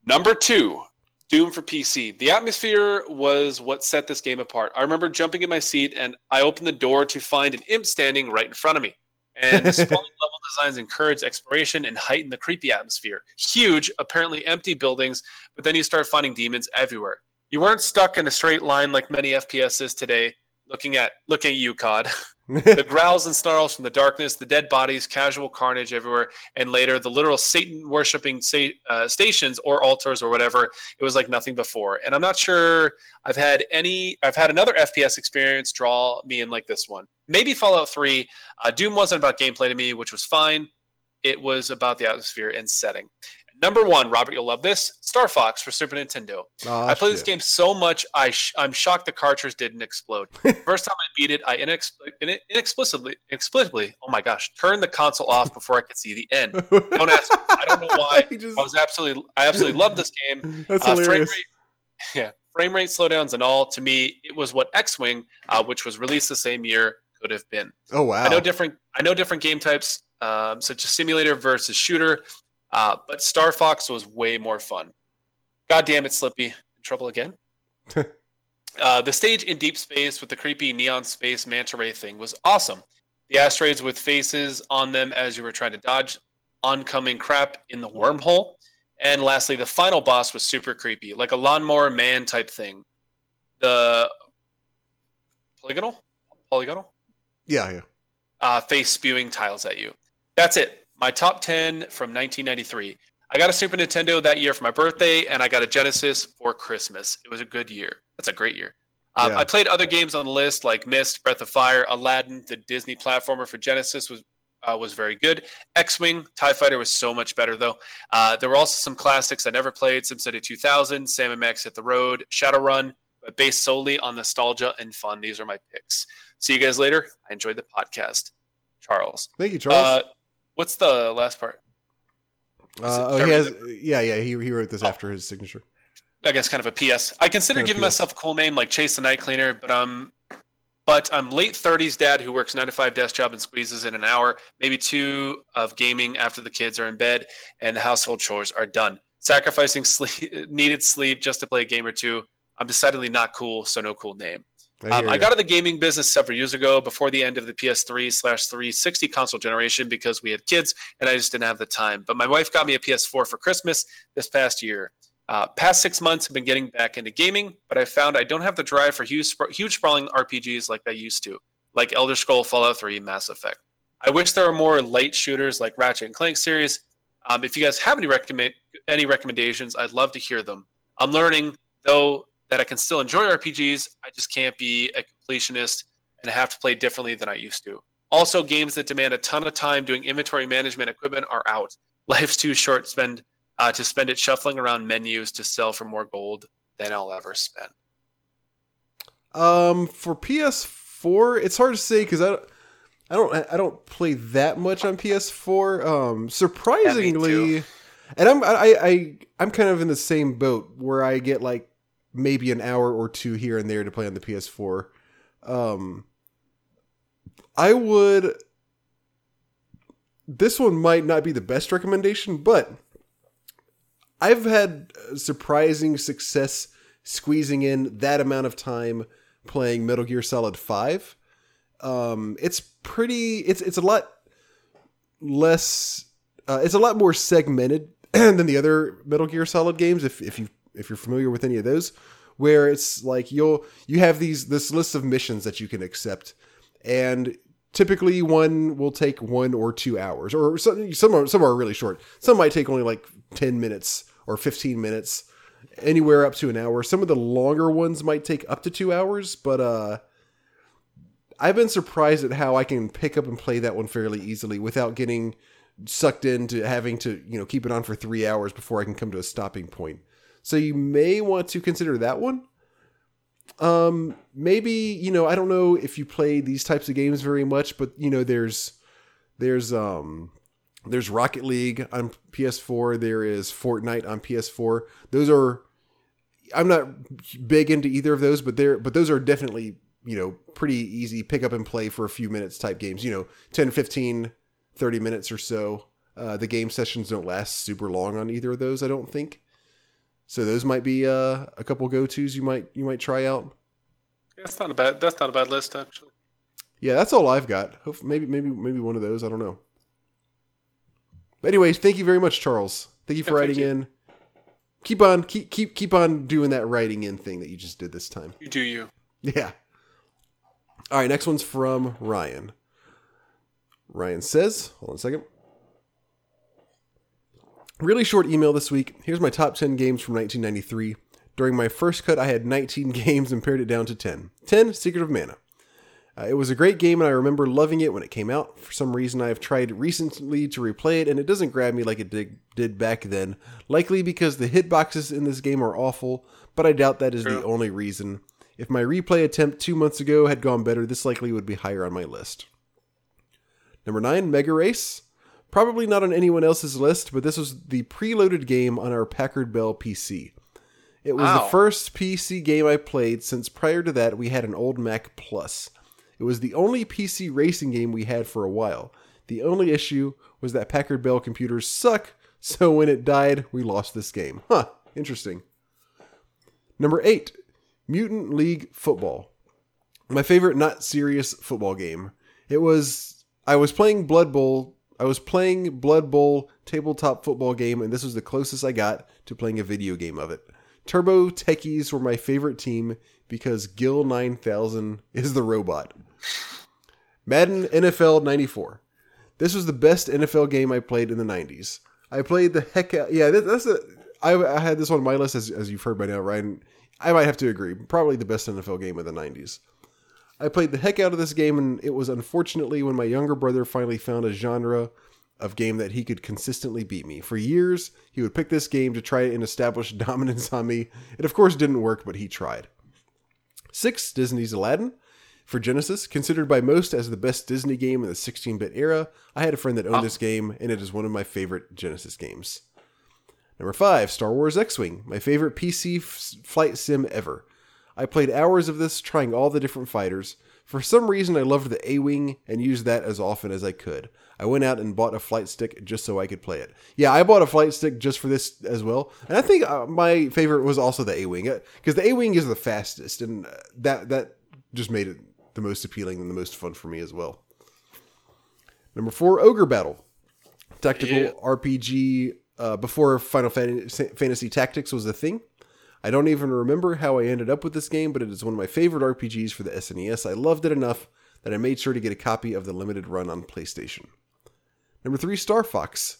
Number two, Doom for PC. The atmosphere was what set this game apart. I remember jumping in my seat and I opened the door to find an imp standing right in front of me. And the [laughs] sprawling level designs encourage exploration and heighten the creepy atmosphere. Huge, apparently empty buildings, but then you start finding demons everywhere. You weren't stuck in a straight line like many FPSs today. Looking at looking at you, COD [laughs] [laughs] the growls and snarls from the darkness, the dead bodies, casual carnage everywhere, and later the literal Satan worshipping sa- uh, stations or altars or whatever. It was like nothing before. And I'm not sure I've had any, I've had another FPS experience draw me in like this one. Maybe Fallout 3. Uh, Doom wasn't about gameplay to me, which was fine. It was about the atmosphere and setting. Number one, Robert, you'll love this Star Fox for Super Nintendo. Ah, I played this game so much, I sh- I'm shocked the cartridge didn't explode. [laughs] First time I beat it, I inexpl- in- inexplicably, explicitly, oh my gosh, turned the console off before I could see the end. Don't ask. me. I don't know why. [laughs] Just- I was absolutely, I absolutely loved this game. [laughs] That's Uh, frame hilarious. rate, yeah, frame rate slowdowns and all. To me, it was what X-wing, uh, which was released the same year, could have been. Oh wow! I know different. I know different game types, um, such as simulator versus shooter, uh, but Star Fox was way more fun. God damn it, Slippy! In trouble again. [laughs] uh, the stage in deep space with the creepy neon space manta ray thing was awesome. The asteroids with faces on them as you were trying to dodge oncoming crap in the wormhole. And lastly, the final boss was super creepy, like a lawnmower man type thing. The polygonal, polygonal yeah, yeah. uh, face spewing tiles at you. That's it. My top 10 from 1993. I got a Super Nintendo that year for my birthday, and I got a Genesis for Christmas. It was a good year. That's a great year. Um, Yeah. I played other games on the list like Myst, Breath of Fire, Aladdin, the Disney platformer for Genesis was uh, was very good. X-wing, Tie Fighter was so much better though. Uh, there were also some classics I never played: SimCity 2000, Sam and Max Hit the Road, Shadowrun, but based solely on nostalgia and fun. These are my picks. See you guys later. I enjoyed the podcast. Charles. Thank you, Charles. Uh, what's the last part? Uh, oh, he has. Yeah, yeah. He he wrote this after his signature. I guess kind of a PS. I consider Kind of giving PS. myself a cool name like Chase the Night Cleaner, but um, but I'm late 30s dad who works nine to five desk job and squeezes in an hour, maybe two of gaming after the kids are in bed and the household chores are done. Sacrificing [laughs] sleep, needed sleep just to play a game or two. I'm decidedly not cool, so no cool name. I, Um, I got in the gaming business several years ago before the end of the PS3 slash 360 console generation because we had kids and I just didn't have the time. But my wife got me a PS4 for Christmas this past year. Uh, past six months have been getting back into gaming, but I found I don't have the drive for huge, huge sprawling RPGs like I used to, like Elder Scroll, Fallout 3, Mass Effect. I wish there were more light shooters like Ratchet and Clank series. Um, if you guys have any recommend any recommendations, I'd love to hear them. I'm learning though that I can still enjoy RPGs. I just can't be a completionist and have to play differently than I used to. Also, games that demand a ton of time doing inventory management equipment are out. [laughs] Life's too short spend uh, to spend it shuffling around menus to sell for more gold than I'll ever spend. Um, for PS4, it's hard to say because I, don't- I don't, I don't play that much on PS4. Um, surprisingly, and I'm, I, I, I'm kind of in the same boat where I get like maybe an hour or two here and there to play on the PS4. Um, I would. This one might not be the best recommendation, but I've had surprising success squeezing in that amount of time playing Metal Gear Solid 5. Um, it's pretty it's it's a lot less uh, it's a lot more segmented [clears throat] than the other Metal Gear Solid games if if you if you're familiar with any of those where it's like you'll you have these this list of missions that you can accept. And typically one will take one or two hours or some some are, some are really short. Some might take only like 10 minutes or 15 minutes anywhere up to an hour. Some of the longer ones might take up to two hours but uh i've been surprised at how i can pick up and play that one fairly easily without getting sucked into having to you know keep it on for three hours before i can come to a stopping point so you may want to consider that one. Um maybe you know i don't know if you play these types of games very much but you know there's there's um there's rocket league on ps4 there is fortnite on ps4 those are i'm not big into either of those but they're but those are definitely you know pretty easy pick up and play for a few minutes type games you know 10 15 30 minutes or so. Uh, the game sessions don't last super long on either of those i don't think so those might be uh, a couple go-to's you might you might try out That's not a bad. That's not a bad list actually. Yeah, that's all I've got. Hope maybe maybe maybe one of those. I don't know. But anyways, thank you very much, Charles. Thank you for Yeah, writing you. in. Keep on keep keep keep on doing that writing in thing that you just did this time. You do you. Yeah. All right, next one's from Ryan. Ryan says, hold on a second. Really short email this week. Here's my top 10 games from 1993. During my first cut, I had 19 [laughs] games and pared it down to 10. 10 Secret of Mana. Uh, it was a great game, and I remember loving it when it came out. For some reason, I have tried recently to replay it, and it doesn't grab me like it did, did back then. Likely because the hitboxes in this game are awful, but I doubt that is the only reason. If my replay attempt two months ago had gone better, this likely would be higher on my list. Number 9, Mega Race. Probably not on anyone else's list, but this was the preloaded game on our Packard Bell PC. It was the first PC game I played since prior to that we had an old Mac Plus. It was the only PC racing game we had for a while. The only issue was that Packard Bell computers suck, so when it died, we lost this game. Huh, interesting. Number 8, Mutant League Football. My favorite not serious football game. It was I was playing Blood Bowl. I was playing Blood Bowl tabletop football game and this was the closest I got to playing a video game of it. Turbo Techies were my favorite team because Gil 9000 is the robot. Madden NFL 94. This was the best NFL game I played in the 90s. I played the heck out. Yeah, that, that's a. I, I had this on my list as, as you've heard by now, Ryan. I might have to agree. Probably the best NFL game of the 90s. I played the heck out of this game, and it was unfortunately when my younger brother finally found a genre of game that he could consistently beat me. For years, he would pick this game to try and establish [laughs] dominance on me. It, of course, didn't work, but he tried. Six, Disney's Aladdin. For Genesis, considered by most as the best Disney game in the 16 bit era, I had a friend that owned Oh. this game, and it is one of my favorite Genesis games. Number 5, Star Wars X Wing, my favorite PC f- flight sim ever. I played hours of this, trying all the different fighters. For some reason, I loved the A Wing and used that as often as I could. I went out and bought a flight stick just so I could play it. Yeah, I bought a flight stick just for this as well. And I think uh, my favorite was also the A Wing because the A Wing is the fastest, and uh, that that just made it the most appealing and the most fun for me as well. Number four, Ogre Battle, tactical Yeah. RPG uh, before Final Fan- Fantasy Tactics was a thing. I don't even remember how I ended up with this game, but it is one of my favorite RPGs for the SNES. I loved it enough that I made sure to get a copy of the limited run on PlayStation. Number three, Star Fox.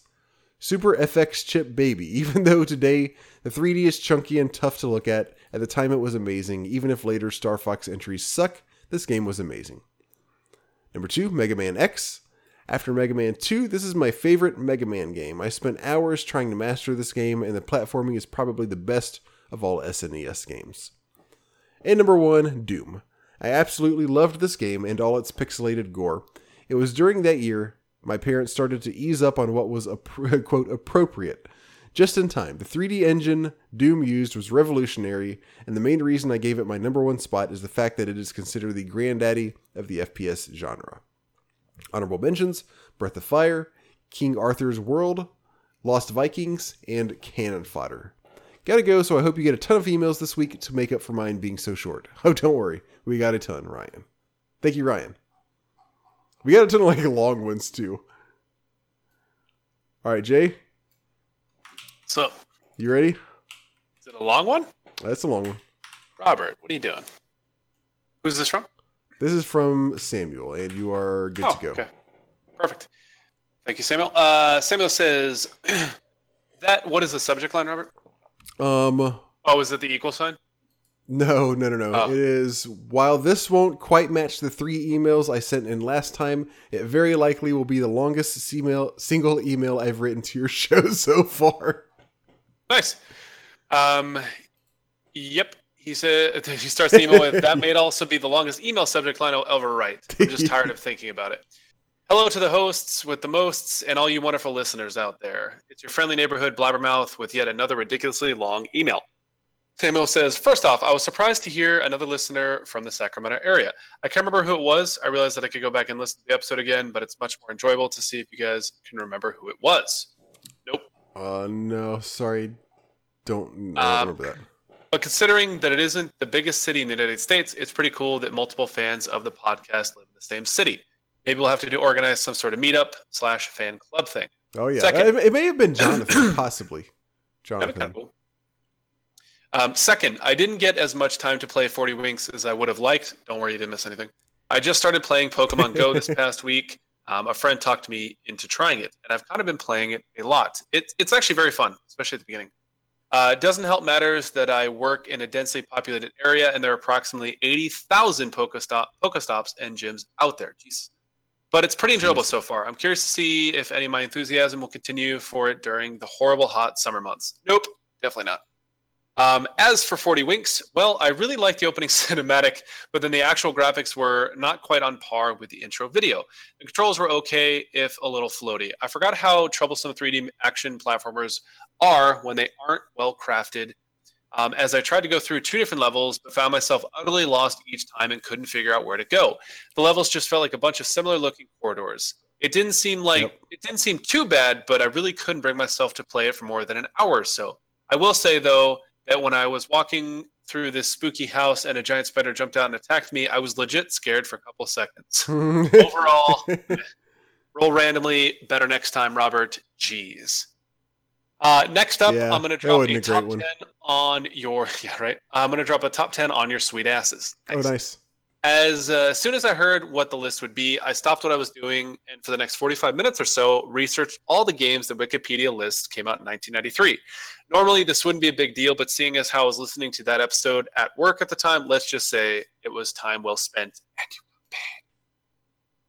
Super FX chip baby. [laughs] Even though today the 3D is chunky and tough to look at, at the time it was amazing. Even if later Star Fox entries suck, this game was amazing. Number two, Mega Man X. After Mega Man 2, this is my favorite Mega Man game. I spent hours trying to master this game, and the platforming is probably the best of all SNES games. And number one, Doom. I absolutely loved this game and all its pixelated gore. It was during that year my parents started to ease up on what was [laughs] quote appropriate. Just in time, the 3D engine Doom used was revolutionary, and the main reason I gave it my number one spot is the fact that it is considered the granddaddy of the FPS genre. Honorable mentions Breath of Fire, King Arthur's World, Lost Vikings, and Cannon Fodder. Gotta go, so I hope you get a ton of emails this week to make up for mine being so short. [laughs] Oh, don't worry, we got a ton, Ryan. Thank you, Ryan. We got a ton of like long ones too. All right, Jay, So, you ready? is it a long one? That's a long one. Robert, what are you doing? Who's this from? This is from Samuel, and you are good to go. Oh, Okay. Perfect. Thank you, Samuel. Uh, Samuel says [clears throat] that. What is the subject line, Robert? Um, Oh, is it the equal sign? No, no, no, no. Oh. It is while this won't quite match the three emails I sent in last time, it very likely will be the longest email, single email I've written to your [laughs] show so far. Nice. Um, yep. He said [laughs] he starts the email with that may also be the longest email subject line I'll ever write. I'm just tired of thinking about it. Hello to the hosts with the mosts and all you wonderful listeners out there. It's your friendly neighborhood blabbermouth with yet another ridiculously long email. Samuel says, First off, I was surprised to hear another listener from the Sacramento area. I can't remember who it was. I realized that I could go back and listen to the episode again, but it's much more enjoyable to see if you guys can remember who it was. Nope. Uh, no, sorry, don't, I don't Um, remember that. But considering that it isn't the biggest city in the United States, it's pretty cool that multiple fans of the podcast live in the same city. Maybe we'll have to do organize some sort of meetup slash fan club thing. Oh yeah, second- it, it may have been Jonathan, [coughs] possibly. That'd kind Jonathan. of cool. Um, second, I didn't get as much time to play 40 Winks as I would have liked. Don't worry, you didn't miss anything. I just started playing Pokemon Go this [laughs] past week. Um, a friend talked me into trying it, and I've kind of been playing it a lot. It, it's actually very fun, especially at the beginning. Uh, it doesn't help matters that I work in a densely populated area, and there are approximately 80,000 Pokestop, Pokestops and gyms out there. Jeez. But it's pretty enjoyable so far. I'm curious to see if any of my enthusiasm will continue for it during the horrible hot summer months. Nope, definitely not. Um, as for 40 Winks, well, I really liked the opening [laughs] cinematic, but then the actual graphics were not quite on par with the intro video. The controls were okay, if a little floaty. I forgot how troublesome 3D action platformers are when they aren't well crafted. Um, as I tried to go through two different levels, but found myself utterly lost each time and couldn't figure out where to go. The levels just felt like a bunch of similar looking corridors. It didn't seem like Yep. it didn't seem too bad, but I really couldn't bring myself to play it for more than an hour or so. I will say though that when I was walking through this spooky house and a giant spider jumped out and attacked me, I was legit scared for a couple seconds. [laughs] Overall, roll randomly. Better next time, Robert. Jeez. Uh, next up, Yeah, I'm going to drop a a top one. 10 on your. [laughs] Yeah, right. I'm going to drop a top 10 on your sweet asses. oh, nice. As uh, soon as I heard what the list would be, I stopped what I was doing and for the next 45 minutes or so researched all the games that Wikipedia lists came out in 1993. Normally, this wouldn't be a big deal, but seeing as how I was listening to that episode at work at the time, let's just say it was time well spent. And you were paid.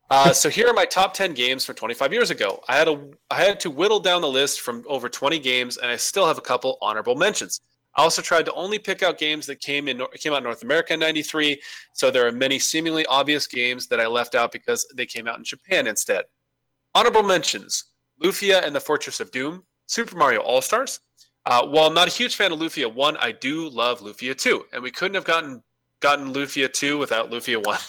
Uh, so here are my top 10 games from 25 years ago. I had a I had to whittle down the list from over 20 games, and I still have a couple honorable mentions. I also tried to only pick out games that came in came out in North America in '93. So there are many seemingly obvious games that I left out because they came out in Japan instead. Honorable mentions: Lufia and the Fortress of Doom, Super Mario All Stars. Uh, while I'm not a huge fan of Lufia One, I do love Lufia Two, and we couldn't have gotten gotten Lufia Two without Lufia One.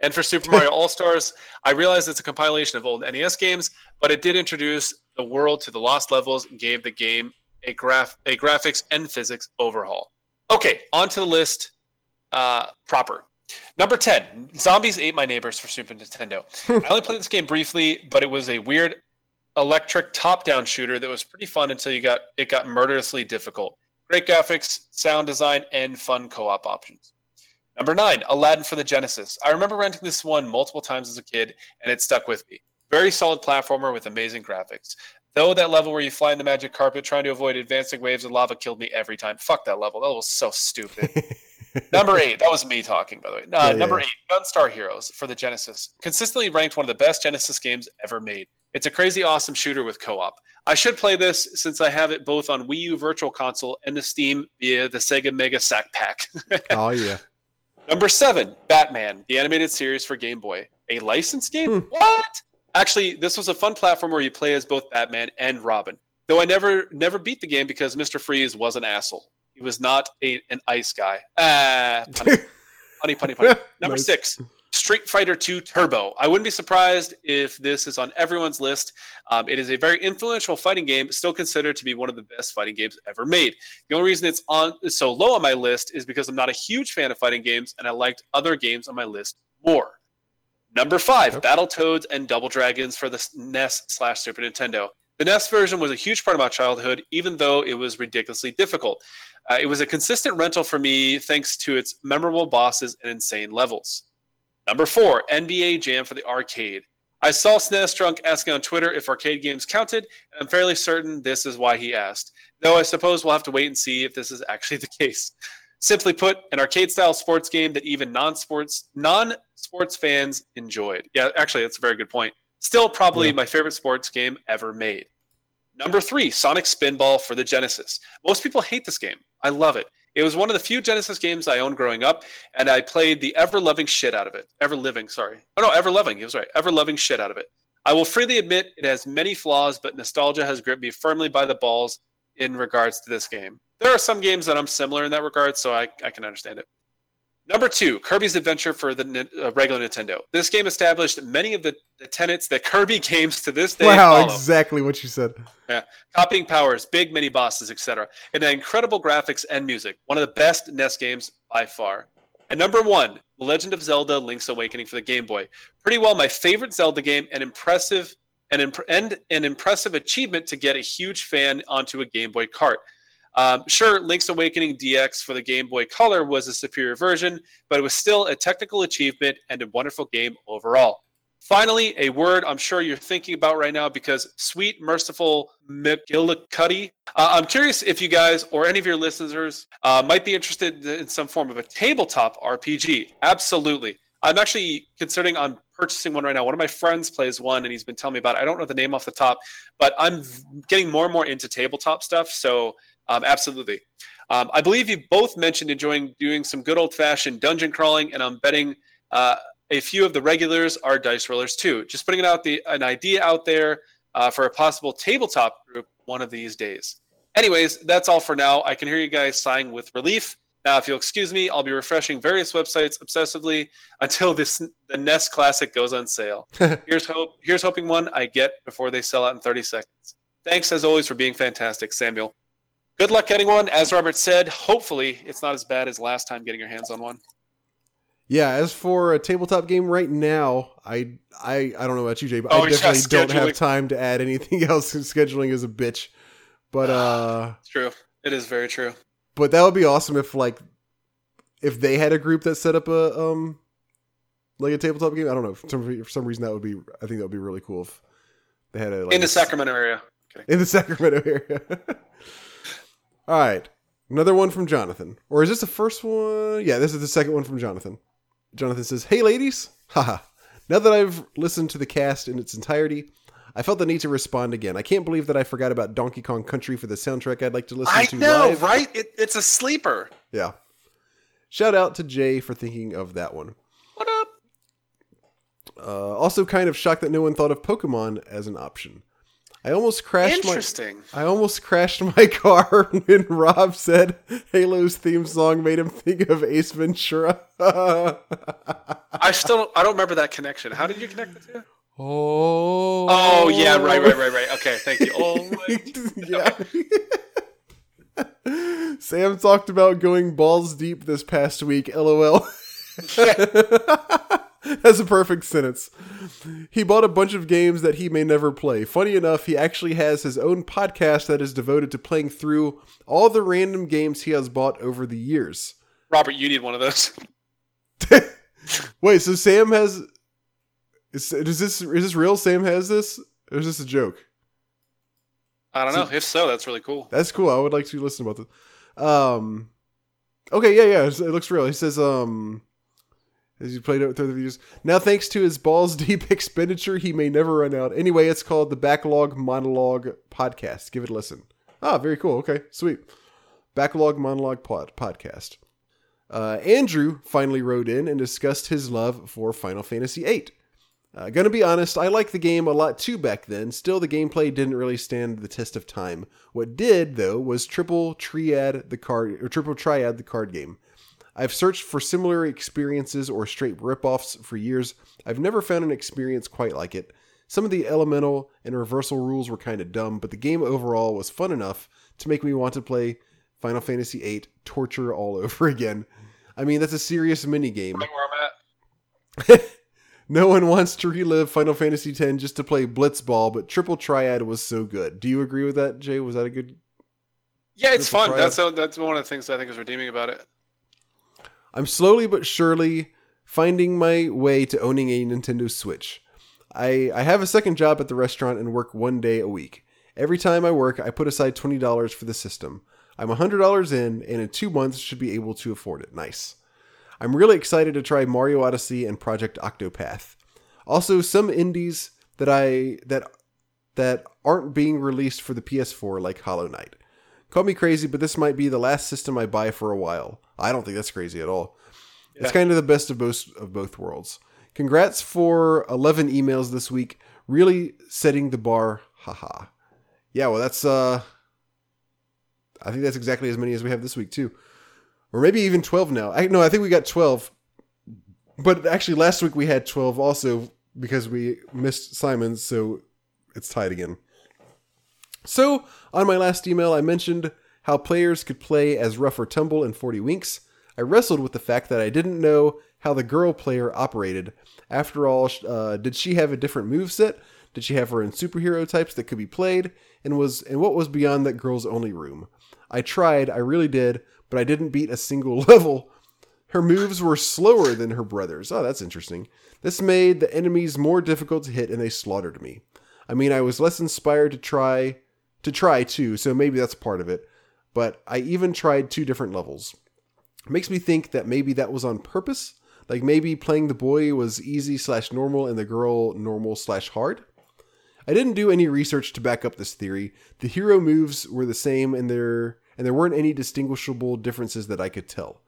And for Super Mario All Stars, I realize it's a compilation of old NES games, but it did introduce the world to the lost levels and gave the game a graph a graphics and physics overhaul. Okay, on to the list uh, proper. Number 10, Zombies Ate My Neighbors for Super Nintendo. I only played this game briefly, but it was a weird electric top-down shooter that was pretty fun until you got it got murderously difficult. Great graphics, sound design, and fun co-op options. Number nine, Aladdin for the Genesis. I remember renting this one multiple times as a kid, and it stuck with me. Very solid platformer with amazing graphics. Though that level where you fly in the magic carpet trying to avoid advancing waves of lava killed me every time. Fuck that level. That was so stupid. [laughs] number eight, that was me talking, by the way. Uh, yeah, number yeah. eight, Gunstar Heroes for the Genesis. Consistently ranked one of the best Genesis games ever made. It's a crazy awesome shooter with co op. I should play this since I have it both on Wii U Virtual Console and the Steam via the Sega Mega Sack Pack. [laughs] oh, yeah. Number seven, Batman, the animated series for Game Boy. A licensed game? Hmm. What? Actually, this was a fun platform where you play as both Batman and Robin. Though I never never beat the game because Mr. Freeze was an asshole. He was not a an ice guy. Ah, [laughs] punny, punny, punny, punny. Number nice. six, Street Fighter II Turbo. I wouldn't be surprised if this is on everyone's list. Um, it is a very influential fighting game, still considered to be one of the best fighting games ever made. The only reason it's on so low on my list is because I'm not a huge fan of fighting games, and I liked other games on my list more. Number five, yep. Battletoads and Double Dragons for the NES slash Super Nintendo. The NES version was a huge part of my childhood, even though it was ridiculously difficult. Uh, it was a consistent rental for me thanks to its memorable bosses and insane levels. Number four, NBA Jam for the arcade. I saw SNES Drunk asking on Twitter if arcade games counted, and I'm fairly certain this is why he asked. Though I suppose we'll have to wait and see if this is actually [laughs] the case. Simply put, an arcade style sports game that even non sports non sports fans enjoyed. Yeah, actually, that's a very good point. Still, probably yeah. my favorite sports game ever made. Number three, Sonic Spinball for the Genesis. Most people hate this game. I love it. It was one of the few Genesis games I owned growing up, and I played the ever loving shit out of it. Ever living, sorry. Oh no, ever loving. He was right. Ever loving shit out of it. I will freely admit it has many flaws, but nostalgia has gripped me firmly by the balls in regards to this game. There are some games that I'm similar in that regard, so I, I can understand it. Number two, Kirby's Adventure for the uh, regular Nintendo. This game established many of the, the tenets that Kirby [laughs] games to this day. Wow, follow. exactly what you said. Yeah, copying powers, big mini bosses, etc., and incredible graphics and music. One of the best NES games by far. And number one, The Legend of Zelda: Link's Awakening for the Game Boy. Pretty well my favorite Zelda game, and impressive and, imp- and an impressive achievement to get a huge fan onto a Game Boy cart. Um, sure, Link's Awakening DX for the Game Boy Color was a superior version, but it was still a technical achievement and a wonderful game overall. Finally, a word I'm sure you're thinking about right now because sweet, merciful McGillicuddy. Uh, I'm curious if you guys or any of your listeners uh, might be interested in some form of a tabletop RPG. Absolutely. I'm actually considering on purchasing one right now. One of my friends plays one and he's been telling me about it. I don't know the name off the top, but I'm getting more and more into tabletop stuff. So um, absolutely. Um, I believe you both mentioned enjoying doing some good old fashioned dungeon crawling, and I'm betting uh, a few of the regulars are dice rollers too. Just putting out the an idea out there uh, for a possible tabletop group one of these days. Anyways, that's all for now. I can hear you guys sighing with relief. Now, if you'll excuse me, I'll be refreshing various websites obsessively until this the NES Classic goes on sale. [laughs] here's hope. Here's hoping one I get before they sell out in 30 seconds. Thanks as always for being fantastic, Samuel. Good luck getting one. As Robert said, hopefully it's not as bad as last time getting your hands on one. Yeah, as for a tabletop game right now, I I I don't know about you, Jay, but oh, I definitely don't have time to add anything [laughs] else. Scheduling is a bitch. But uh it's true. It is very true. But that would be awesome if like if they had a group that set up a um like a tabletop game. I don't know. For some, for some reason that would be I think that would be really cool if they had a like, in the Sacramento area. Okay. In the Sacramento area. [laughs] All right. Another one from Jonathan. Or is this the first one? Yeah, this is the second one from Jonathan. Jonathan says, Hey, ladies. [laughs] Haha. now that I've listened to the cast in its entirety, I felt the need to respond again. I can't believe that I forgot about Donkey Kong Country for the soundtrack I'd like to listen I to know, live. right? It, it's a sleeper. Yeah. Shout out to Jay for thinking of that one. What up? Uh, also, kind of shocked that no one thought of Pokemon as an option. I almost crashed my Interesting. I almost crashed my [laughs] car when Rob said Halo's theme song made him think of Ace Ventura. I still I don't remember that connection. How did you connect the two? oh. Oh yeah, right, right, right, right. Okay, thank you. Oh, [laughs] [laughs] yeah. Sam talked about going balls deep this past week. LOL. [laughs] That's a perfect sentence. He bought a bunch of games that he may never play. Funny enough, he actually has his own podcast that is devoted to playing through all the random games he has bought over the years. Robert, you need one of those. [laughs] Wait, so Sam has is, is this is this real? Sam has this? Or is this a joke? I don't know. If so, that's really cool. That's cool. I would like to listen about this. Um, okay, yeah, yeah, it looks real. He says, um, as you played it through the videos. Now, thanks to his balls [laughs] deep expenditure, he may never run out. Anyway, it's called the Backlog Monologue Podcast. Give it a listen. Ah, very cool. Okay, sweet. Backlog Monologue pod- Podcast. Uh, Andrew finally wrote in and discussed his love for Final Fantasy VIII. Uh, gonna be honest, I liked the game a lot too back then. Still, the gameplay didn't really stand the test of time. What did, though, was Triple Triad the card or Triple Triad the card game. I've searched for similar experiences or straight ripoffs for years. I've never found an experience quite like it. Some of the elemental and reversal rules were kind of dumb, but the game overall was fun enough to make me want to play Final Fantasy VIII Torture all [laughs] over again. I mean, that's a serious mini game. Right where I'm at. [laughs] No one wants to relive Final Fantasy X just to play Blitzball, but Triple Triad was so good. Do you agree with that, Jay? Was that a good? Yeah, it's Triple fun. Triad. That's that's one of the things I think is redeeming about it. I'm slowly but surely finding my way to owning a Nintendo Switch. I, I have a second job at the restaurant and work one day a week. Every time I work, I put aside $20 for the system. I'm $100 in, and in two months should be able to afford it. Nice. I'm really excited to try Mario Odyssey and Project Octopath. Also, some indies that I that that aren't being released for the PS4, like Hollow Knight. Call me crazy, but this might be the last system I buy for a while. I don't think that's crazy at all. It's kind of the best of both of both worlds. Congrats for 11 emails this week. Really setting the bar. Haha. Yeah, well that's uh I think that's exactly as many as we have this week too. Or maybe even 12 now. I no, I think we got 12. But actually last week we had 12 also because we missed Simon's, so it's tied again. So, on my last email, I mentioned how players could play as Ruff or Tumble in 40 Winks. I wrestled with the fact that I didn't know how the girl player operated. After all, uh, did she have a different move set? Did she have her own superhero types that could be played? And was and what was beyond that girl's only room? I tried, I really did, but I didn't beat a single [laughs] level. Her moves were slower than her brothers. Oh, that's interesting. This made the enemies more difficult to hit and they slaughtered me. I mean, I was less inspired to try to try too, so maybe that's part of it. But I even tried two different levels. Makes me think that maybe that was on purpose. Like maybe playing the boy was easy slash normal and the girl normal slash hard. I didn't do any research to back up this theory. The hero moves were the same and there and there weren't any distinguishable differences that I could tell.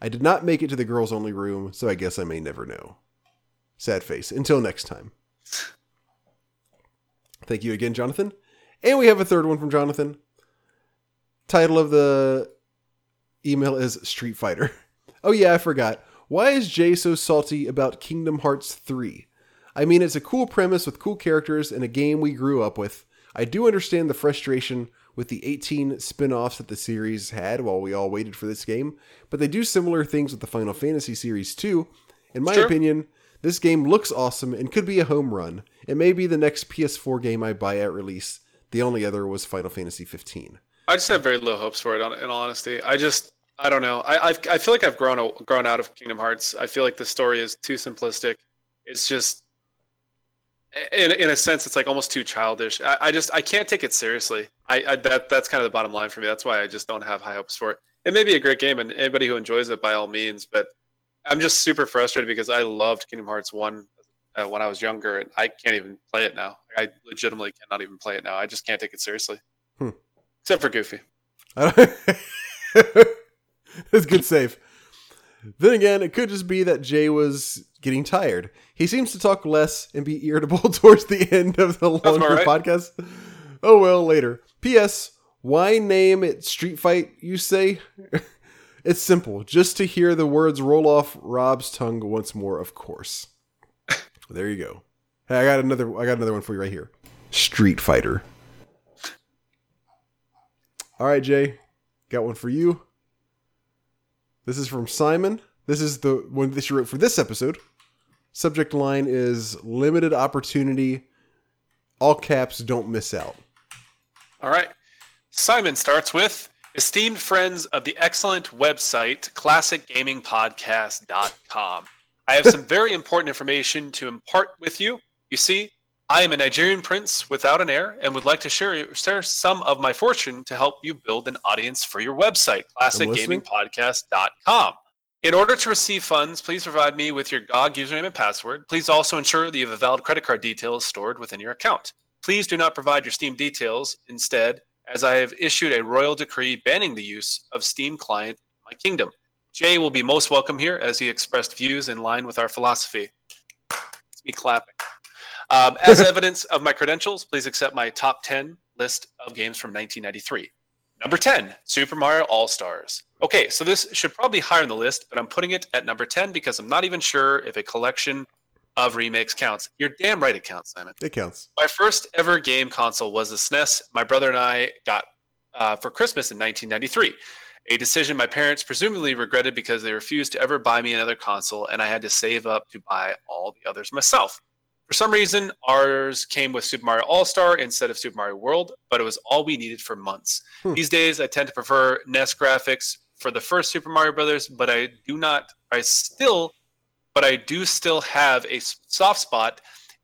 I did not make it to the girls only room, so I guess I may never know. Sad face. Until next time. Thank you again, Jonathan. And we have a third one from Jonathan. Title of the email is Street Fighter. [laughs] Oh, yeah, I forgot. Why is Jay so salty about Kingdom Hearts 3? I mean, it's a cool premise with cool characters and a game we grew up with. I do understand the frustration with the 18 spin offs that the series had while we all waited for this game, but they do similar things with the Final Fantasy series too. In my Sure. opinion, this game looks awesome and could be a home run. It may be the next PS4 game I buy at release. The only other was Final Fantasy 15. I just have very low hopes for it. In all honesty, I just I don't know. I I've, I feel like I've grown o- grown out of Kingdom Hearts. I feel like the story is too simplistic. It's just in in a sense, it's like almost too childish. I, I just I can't take it seriously. I, I that that's kind of the bottom line for me. That's why I just don't have high hopes for it. It may be a great game, and anybody who enjoys it by all means. But I'm just super frustrated because I loved Kingdom Hearts one uh, when I was younger, and I can't even play it now. I legitimately cannot even play it now. I just can't take it seriously. Hmm. Except for Goofy. [laughs] That's good save. Then again, it could just be that Jay was getting tired. He seems to talk less and be irritable [laughs] towards the end of the longer right. podcast. Oh well, later. P.S. Why name it Street Fight, you say? [laughs] it's simple. Just to hear the words roll off Rob's tongue once more, of course. there you go. Hey, I got another I got another one for you right here. Street Fighter. All right, Jay. Got one for you. This is from Simon. This is the one that she wrote for this episode. Subject line is limited opportunity. All caps, don't miss out. All right. Simon starts with esteemed friends of the excellent website classicgamingpodcast.com. I have some [laughs] very important information to impart with you. You see, I am a Nigerian prince without an heir and would like to share, share some of my fortune to help you build an audience for your website, classicgamingpodcast.com. In order to receive funds, please provide me with your GOG username and password. Please also ensure that you have a valid credit card details stored within your account. Please do not provide your Steam details instead, as I have issued a royal decree banning the use of Steam client in my kingdom. Jay will be most welcome here as he expressed views in line with our philosophy. It's me clapping. Um, as [laughs] evidence of my credentials, please accept my top 10 list of games from 1993. Number 10, Super Mario All Stars. Okay, so this should probably be higher on the list, but I'm putting it at number 10 because I'm not even sure if a collection of remakes counts. You're damn right it counts, Simon. It counts. My first ever game console was the SNES my brother and I got uh, for Christmas in 1993. A decision my parents presumably regretted because they refused to ever buy me another console, and I had to save up to buy all the others myself. For some reason, ours came with Super Mario All Star instead of Super Mario World, but it was all we needed for months. Hmm. These days, I tend to prefer NES graphics for the first Super Mario Brothers, but I do not. I still, but I do still have a soft spot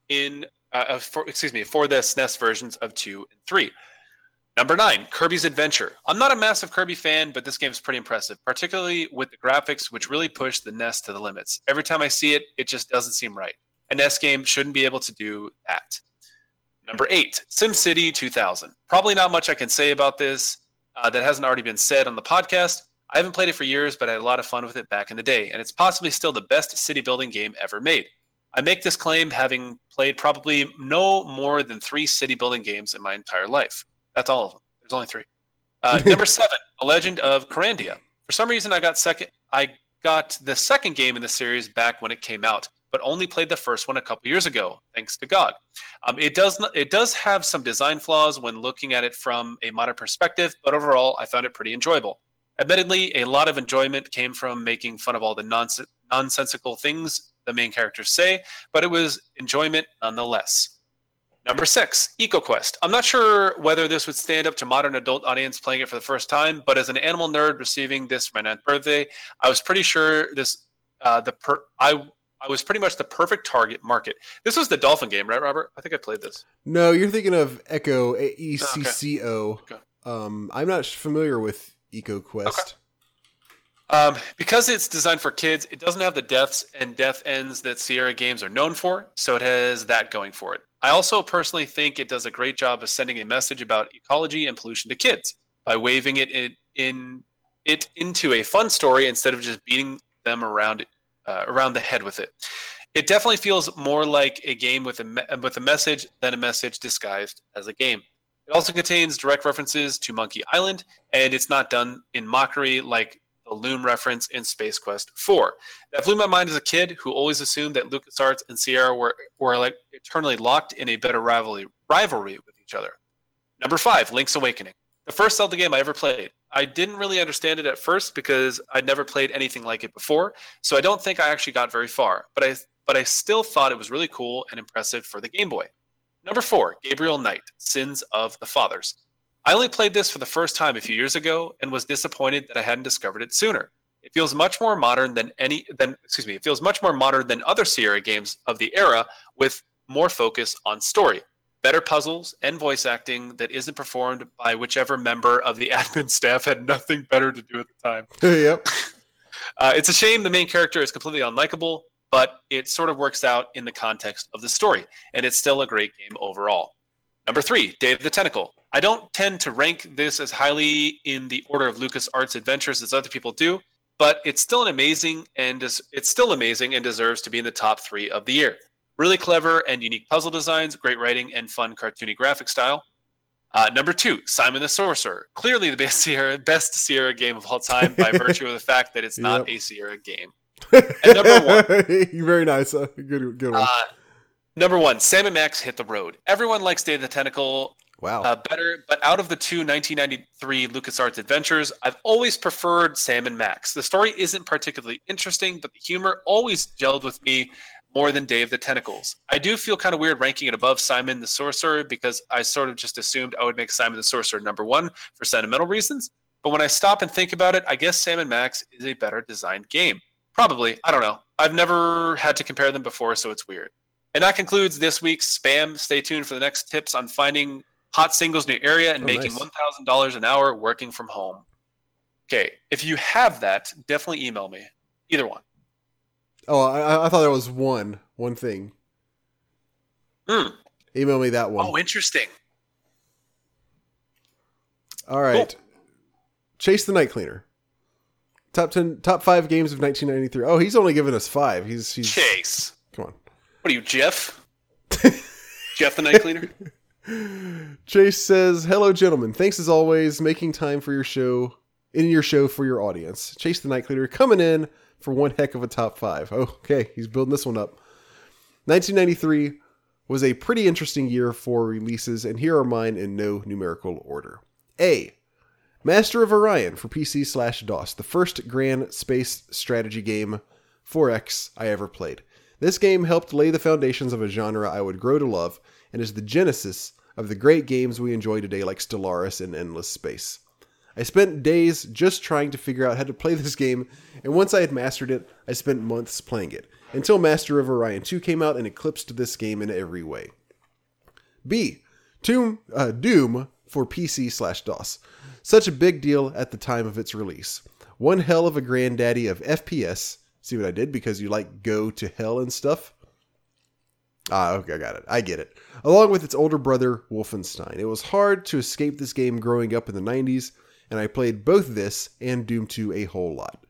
in, uh, for, excuse me, for the SNES versions of two and three. Number nine, Kirby's Adventure. I'm not a massive Kirby fan, but this game is pretty impressive, particularly with the graphics, which really push the NES to the limits. Every time I see it, it just doesn't seem right. A NES game shouldn't be able to do that. Number eight, SimCity 2000. Probably not much I can say about this uh, that hasn't already been said on the podcast. I haven't played it for years, but I had a lot of fun with it back in the day, and it's possibly still the best city building game ever made. I make this claim having played probably no more than three city building games in my entire life. That's all of them. There's only three. Uh, [laughs] number seven, A Legend of Kyrandia. For some reason, I got second. I got the second game in the series back when it came out, but only played the first one a couple years ago, thanks to GOG. Um, it does not, it does have some design flaws when looking at it from a modern perspective, but overall, I found it pretty enjoyable. Admittedly, a lot of enjoyment came from making fun of all the nonse- nonsensical things the main characters say, but it was enjoyment nonetheless. Number six, EcoQuest. I'm not sure whether this would stand up to modern adult audience playing it for the first time, but as an animal nerd receiving this for my ninth birthday, I was pretty sure this uh, the per- I I was pretty much the perfect target market. This was the dolphin game, right, Robert? I think I played this. No, you're thinking of Echo, E C C O. Um, I'm not familiar with EcoQuest. Okay. Um, because it's designed for kids, it doesn't have the deaths and death ends that Sierra games are known for, so it has that going for it. I also personally think it does a great job of sending a message about ecology and pollution to kids by waving it in, in it into a fun story instead of just beating them around uh, around the head with it. It definitely feels more like a game with a me- with a message than a message disguised as a game. It also contains direct references to Monkey Island, and it's not done in mockery like the Loom reference in Space Quest 4. That blew my mind as a kid who always assumed that LucasArts and Sierra were, were like eternally locked in a better rivalry rivalry with each other. Number five, Link's Awakening. The first Zelda game I ever played. I didn't really understand it at first because I'd never played anything like it before, so I don't think I actually got very far. But I but I still thought it was really cool and impressive for the Game Boy. Number four, Gabriel Knight, Sins of the Fathers. I only played this for the first time a few years ago and was disappointed that I hadn't discovered it sooner. It feels much more modern than any than excuse me, it feels much more modern than other Sierra games of the era with more focus on story, better puzzles and voice acting that isn't performed by whichever member of the [laughs] admin staff had nothing better to do at the time. [laughs] yep. Uh, it's a shame the main character is completely unlikable, but it sort of works out in the context of the story, and it's still a great game overall. Number three, Day of the Tentacle. I don't tend to rank this as highly in the order of LucasArts adventures as other people do, but it's still an amazing and it's still amazing and deserves to be in the top three of the year. Really clever and unique puzzle designs, great writing, and fun cartoony graphic style. Uh, number two, Simon the Sorcerer. Clearly the best [laughs] Sierra, best Sierra game of all time by [laughs] virtue of the fact that it's not Yep. a Sierra game. [laughs] And number one, Very nice. Uh, good, good one. uh, number one, Sam and Max hit the road. Everyone likes Day of the Tentacle wow. uh, better, but out of the two 1993 LucasArts adventures, I've always preferred Sam and Max. The story isn't particularly interesting, but the humor always gelled with me more than Day of the Tentacles. I do feel kind of weird ranking it above Simon the Sorcerer because I sort of just assumed I would make Simon the Sorcerer number one for sentimental reasons. But when I stop and think about it, I guess Sam and Max is a better designed game. Probably. I don't know. I've never had to compare them before, so it's weird. And that concludes this week's spam. Stay tuned for the next tips on finding hot singles in your area and Oh, making nice. $1,000 an hour working from home. Okay. If you have that, definitely email me. Either one. Oh, I, I thought there was one, one thing. Hmm. Email me that one. Oh, interesting. All right. Chase the Night Cleaner. Top ten, top five games of 1993. Oh, he's only given us five. He's he's Chase. come on. What are you, Jeff? [laughs] Jeff the Night Cleaner? Chase says, "Hello, gentlemen. Thanks as always, making time for your show in your show for your audience. Chase the Night Cleaner coming in for one heck of a top five. Okay, he's building this one up. 1993 was a pretty interesting year for releases, and here are mine in no numerical order. A. Master of Orion for PC slash DOS, the first grand space strategy game 4X I ever played. This game helped lay the foundations of a genre I would grow to love, and is the genesis of the great games we enjoy today like Stellaris and Endless Space. I spent days just trying to figure out how to play this game, and once I had mastered it, I spent months playing it, until Master of Orion 2 came out and eclipsed this game in every way. B. Tomb, uh, Doom for PC slash DOS. Such a big deal at the time of its release. One hell of a granddaddy of FPS. See what I did? Because you like go to hell and stuff? Ah, okay, I got it. I get it. Along with its older brother, Wolfenstein. It was hard to escape this game growing up in the 90s, and I played both this and Doom 2 a whole lot.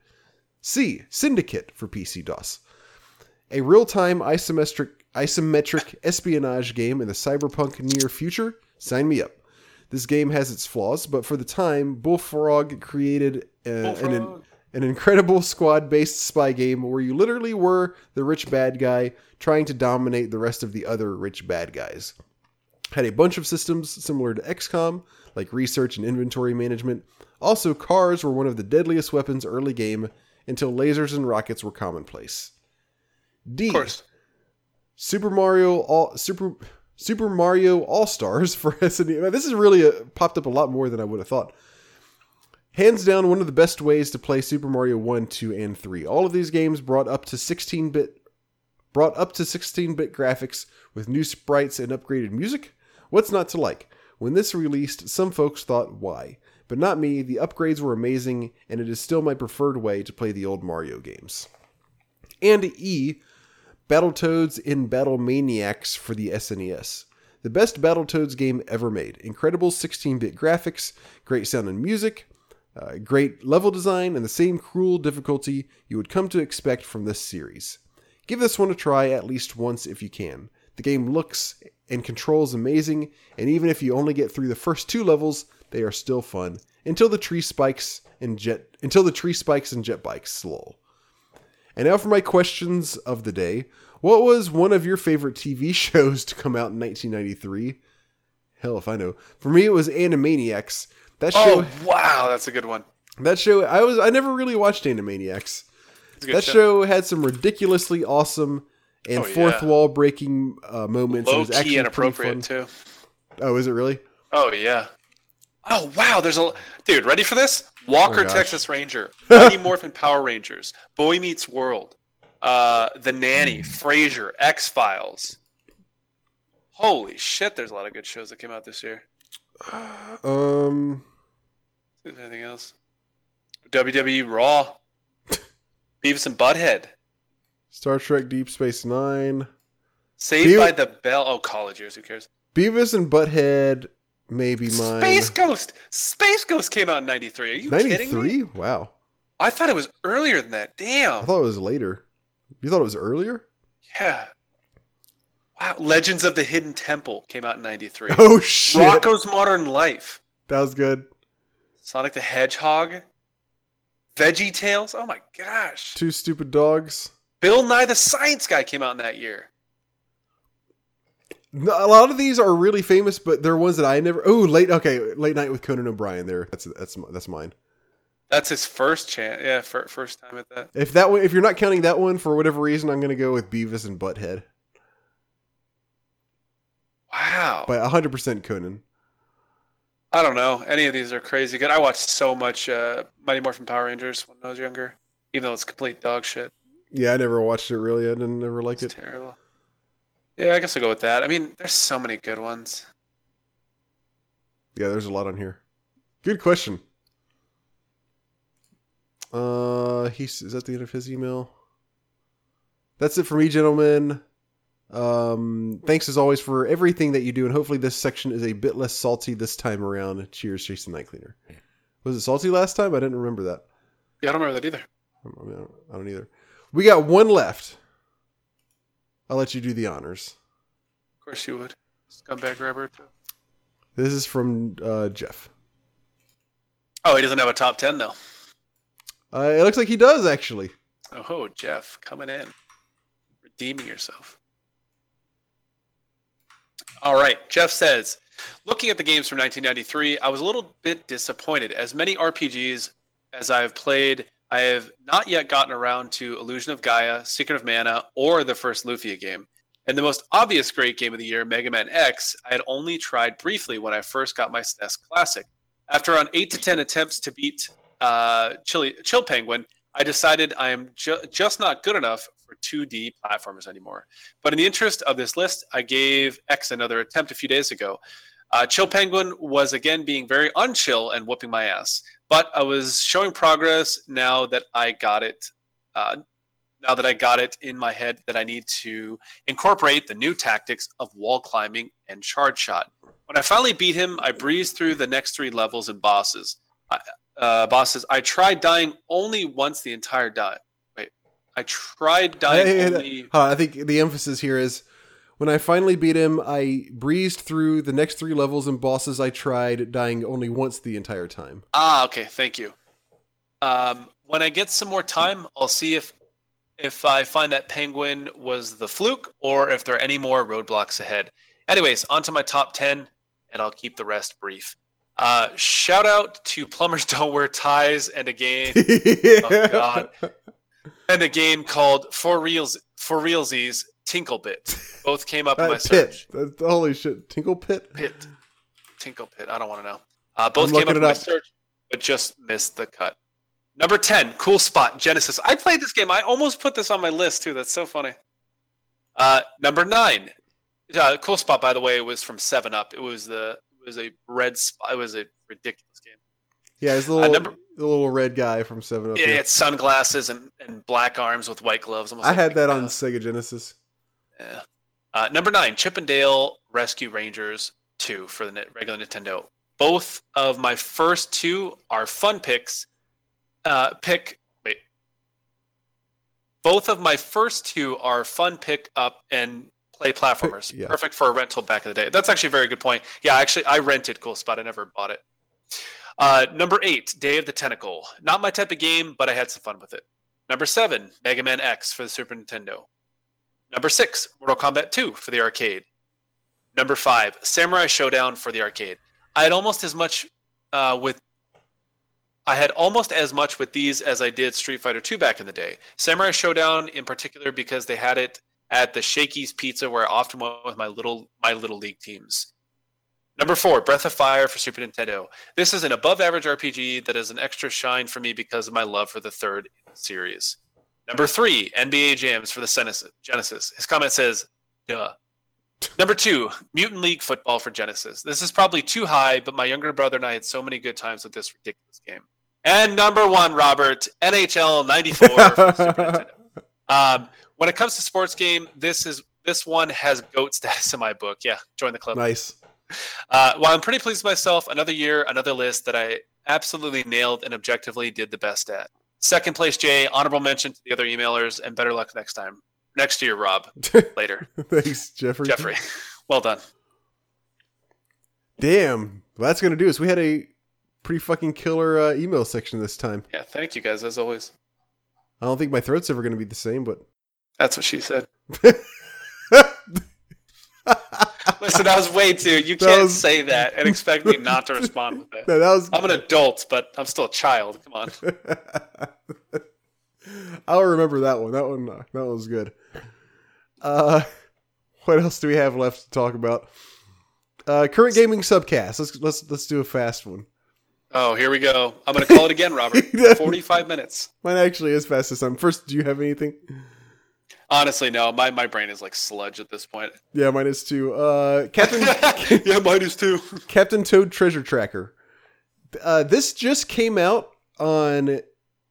C. Syndicate for PC DOS. A real-time isometric isometric espionage game in the cyberpunk near future? Sign me up. This game has its flaws, but for the time, Bullfrog created uh, an, an incredible squad-based spy game where you literally were the rich bad guy trying to dominate the rest of the other rich bad guys. Had a bunch of systems similar to XCOM, like research and inventory management. Also, cars were one of the deadliest weapons early game until lasers and rockets were commonplace. D. Of course. Super Mario All Super Super Mario All Stars for [laughs] SNES. This is really uh popped up a lot more than I would have thought. Hands down, one of the best ways to play Super Mario 1, 2, and 3. All of these games brought up to 16-bit brought up to 16-bit graphics with new sprites and upgraded music. What's not to like? When this released, some folks thought why, but not me. The upgrades were amazing, and it is still my preferred way to play the old Mario games. And E, Battletoads in Battle Maniacs for the SNES. The best Battletoads game ever made. Incredible 16 bit graphics, great sound and music, uh, great level design, and the same cruel difficulty you would come to expect from this series. Give this one a try at least once if you can. The game looks and controls amazing, and even if you only get through the first two levels, they are still fun until the tree spikes and jet until the tree spikes and jet bikes slow. And now for my questions of the day. What was one of your favorite TV [laughs] shows to come out in 1993? Hell if I know. For me, it was Animaniacs. That oh, show, Oh, wow. That's a good one. that show, I was, I never really watched Animaniacs. It's a good That show. had some ridiculously awesome and Oh, fourth yeah. wall breaking uh, moments. It Low was key actually and appropriate, too. Oh, is it really? Oh, yeah. Oh, wow. There's a. Dude, ready for this? Walker, Oh. Texas Ranger. [laughs] Mighty Morphin Power Rangers. Boy Meets World. Uh, the Nanny. Frasier. X Files. Holy shit, there's a lot of good shows that came out this year. [sighs] Um, Is there anything else? WWE Raw. [laughs] Beavis and Butthead. Star Trek Deep Space Nine. Saved Be- by the Bell. Oh, college years. Who cares? Beavis and Butthead, maybe mine. Space Ghost. Space Ghost came out in '93. Are you kidding me? 93? Wow. I thought it was earlier than that. Damn. I thought it was later. You thought it was earlier? Yeah. Wow. Legends of the Hidden Temple came out in '93. [laughs] Oh shit. Rocko's Modern Life. That was good. Sonic the Hedgehog. Veggie Tales. Oh my gosh. Two stupid dogs. Bill Nye the Science Guy came out in that year. A lot of these are really famous, but they're ones that I never. Oh, late. Okay, late night with Conan O'Brien. There, that's that's that's mine. That's his first chance. Yeah, fir- first time at that. If that one, if you're not counting that one for whatever reason, I'm going to go with Beavis and Butthead Wow. by 100 percent Conan. I don't know. Any of these are crazy good. I watched so much uh, Mighty Morphin Power Rangers when I was younger, even though it's complete dog shit. Yeah, I never watched it really. I didn't ever like It's it. terrible. Yeah, I guess I'll go with that. I mean, there's so many good ones. Yeah, there's a lot on here. Good question. Uh, he's is that the end of his email? That's it for me, gentlemen. Um, thanks as always for everything that you do, and hopefully this section is a bit less salty this time around. Cheers, Jason Night Cleaner. Was it salty last time? I didn't remember that. Yeah, I don't remember that either. I, mean, I, don't, I don't either. We got one left. I'll let you do the honors. Of course you would. Scumbag Robert. This is from uh, Jeff. Oh, he doesn't have a top 10, though. Uh, it looks like he does actually. Oh, Jeff, coming in. Redeeming yourself. All right. Jeff says, looking at the games from 1993, I was a little bit disappointed. As many RPGs as I have played, I have not yet gotten around to Illusion of Gaia, Secret of Mana, or the first Lufia game. And the most obvious great game of the year, Mega Man X, I had only tried briefly when I first got my SNES Classic. After around 8 to 10 attempts to beat uh, Chili, Chill Penguin, I decided I am ju- just not good enough for 2D platformers anymore. But in the interest of this list, I gave X another attempt a few days ago. Uh, Chill Penguin was again being very unchill and whooping my ass, but I was showing progress now that I got it. Uh, now that I got it in my head that I need to incorporate the new tactics of wall climbing and charge shot. When I finally beat him, I breezed through the next three levels and bosses. I, uh, bosses. I tried dying only once the entire die. Wait, I tried dying only. I think the emphasis here is when I finally beat him, I breezed through the next three levels and bosses I tried, dying only once the entire time. Ah, okay, thank you. Um, when I get some more time, I'll see if if I find that penguin was the fluke or if there are any more roadblocks ahead. Anyways, on to my top ten, and I'll keep the rest brief. Uh, shout out to Plumbers [laughs] Don't Wear Ties and a game [laughs] Oh, God. and a game called For Reals For Realsies Tinklebit. Both came up in Uh, my search. That's- holy shit. Tinkle Pit? Pit. Tinkle Pit. I don't want to know. Uh, both I'm came up in my up. search, but just missed the cut. Number 10, Cool Spot, Genesis. I played this game. I almost put this on my list, too. That's so funny. Uh, number 9, uh, Cool Spot, by the way, was from 7 Up. It was the it was a red spot. It was a ridiculous game. Yeah, it's the little, number- the little red guy from 7 Up. Yeah, here. it had sunglasses and, and black arms with white gloves. almost I like had that on Sega Genesis. Yeah. Uh, number nine, Chip 'n Dale Rescue Rangers 2 for the regular Nintendo. Both of my first two are fun picks. Uh, pick, wait. Both of my first two are fun pick up and play platformers. yeah. Perfect for a rental back in the day. That's actually a very good point. Yeah, actually, I rented Cool Spot. I never bought it. Uh, number eight, Day of the Tentacle. Not my type of game, but I had some fun with it. Number seven, Mega Man X for the Super Nintendo. Number six, Mortal Kombat 2 for the arcade. Number five, Samurai Shodown for the arcade. I had almost as much uh, with. I had almost as much with these as I did Street Fighter 2 back in the day. Samurai Shodown, in particular, because they had it at the Shakey's Pizza, where I often went with my little my little league teams. Number four, Breath of Fire for Super Nintendo. This is an above-average RPG that is an extra shine for me because of my love for the third series. Number three, NBA Jams for the Genesis. His comment says, duh. Number two, Mutant League Football for Genesis. This is probably too high, but my younger brother and I had so many good times with this ridiculous game. And number one, Robert, NHL 94 for [laughs] Super Nintendo. Um, when it comes to sports game, this is this one has goat status in my book. Yeah, join the club. Nice. Uh, well, I'm pretty pleased with myself. Another year, another list that I absolutely nailed and objectively did the best at. Second place, Jay. Honorable mention to the other emailers, and better luck next time. Next year, Rob. [laughs] Later, Thanks, Jeffrey. Jeffrey. Well done. Damn. Well, that's gonna do us. We had a pretty fucking killer uh, email section this time. Yeah, thank you guys as always. I don't think my throat's ever gonna be the same, but That's what she said. [laughs] [laughs] Listen, that was way too. You [laughs] can't was- say that and expect me not to respond with that. [laughs] no, that was I'm an adult, but I'm still a child. Come on. I'll remember that one. That one, uh, that one was good. Uh, what else do we have left to talk about? Uh, current gaming subcast. Let's let's let's do a fast one. Oh, here we go. I'm going to call it again, Robert. 45 minutes. Mine actually is fast this time. First, do you have anything? Honestly, no. My, my brain is like sludge at this point. Yeah, mine is too. Uh, Captain [laughs] yeah, mine is too. [laughs] Captain Toad Treasure Tracker. Uh, this just came out on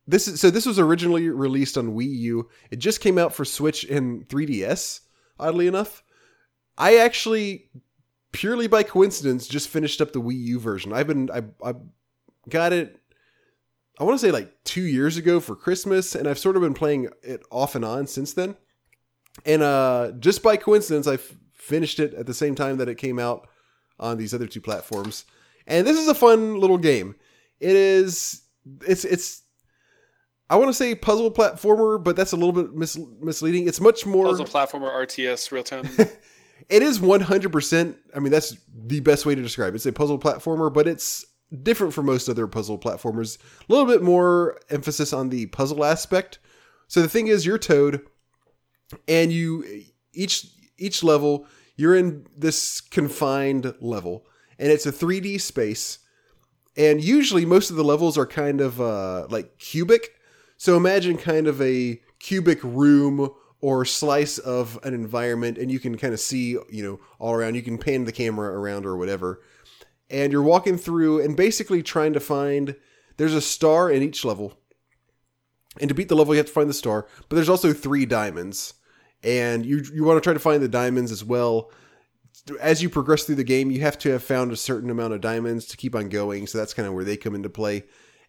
this is so this was originally released on Wii U. It just came out for Switch and 3DS. Oddly enough, I actually purely by coincidence just finished up the Wii U version. I've been I I got it. I want to say like two years ago for Christmas, and I've sort of been playing it off and on since then. And uh, just by coincidence, I f- finished it at the same time that it came out on these other two platforms. And this is a fun little game. It is it's it's I want to say puzzle platformer, but that's a little bit mis- misleading. It's much more Puzzle platformer, RTS, real time. [laughs] it is 100% i mean that's the best way to describe it it's a puzzle platformer but it's different from most other puzzle platformers a little bit more emphasis on the puzzle aspect so the thing is you're toad and you each each level you're in this confined level and it's a 3d space and usually most of the levels are kind of uh, like cubic. So imagine kind of a cubic room or slice of an environment and you can kind of see you know all around. You can pan the camera around or whatever. And you're walking through and basically trying to find there's a star in each level. And to beat the level you have to find the star but there's also three diamonds and you you want to try to find the diamonds as well. As you progress through the game you have to have found a certain amount of diamonds to keep on going so that's kind of where they come into play.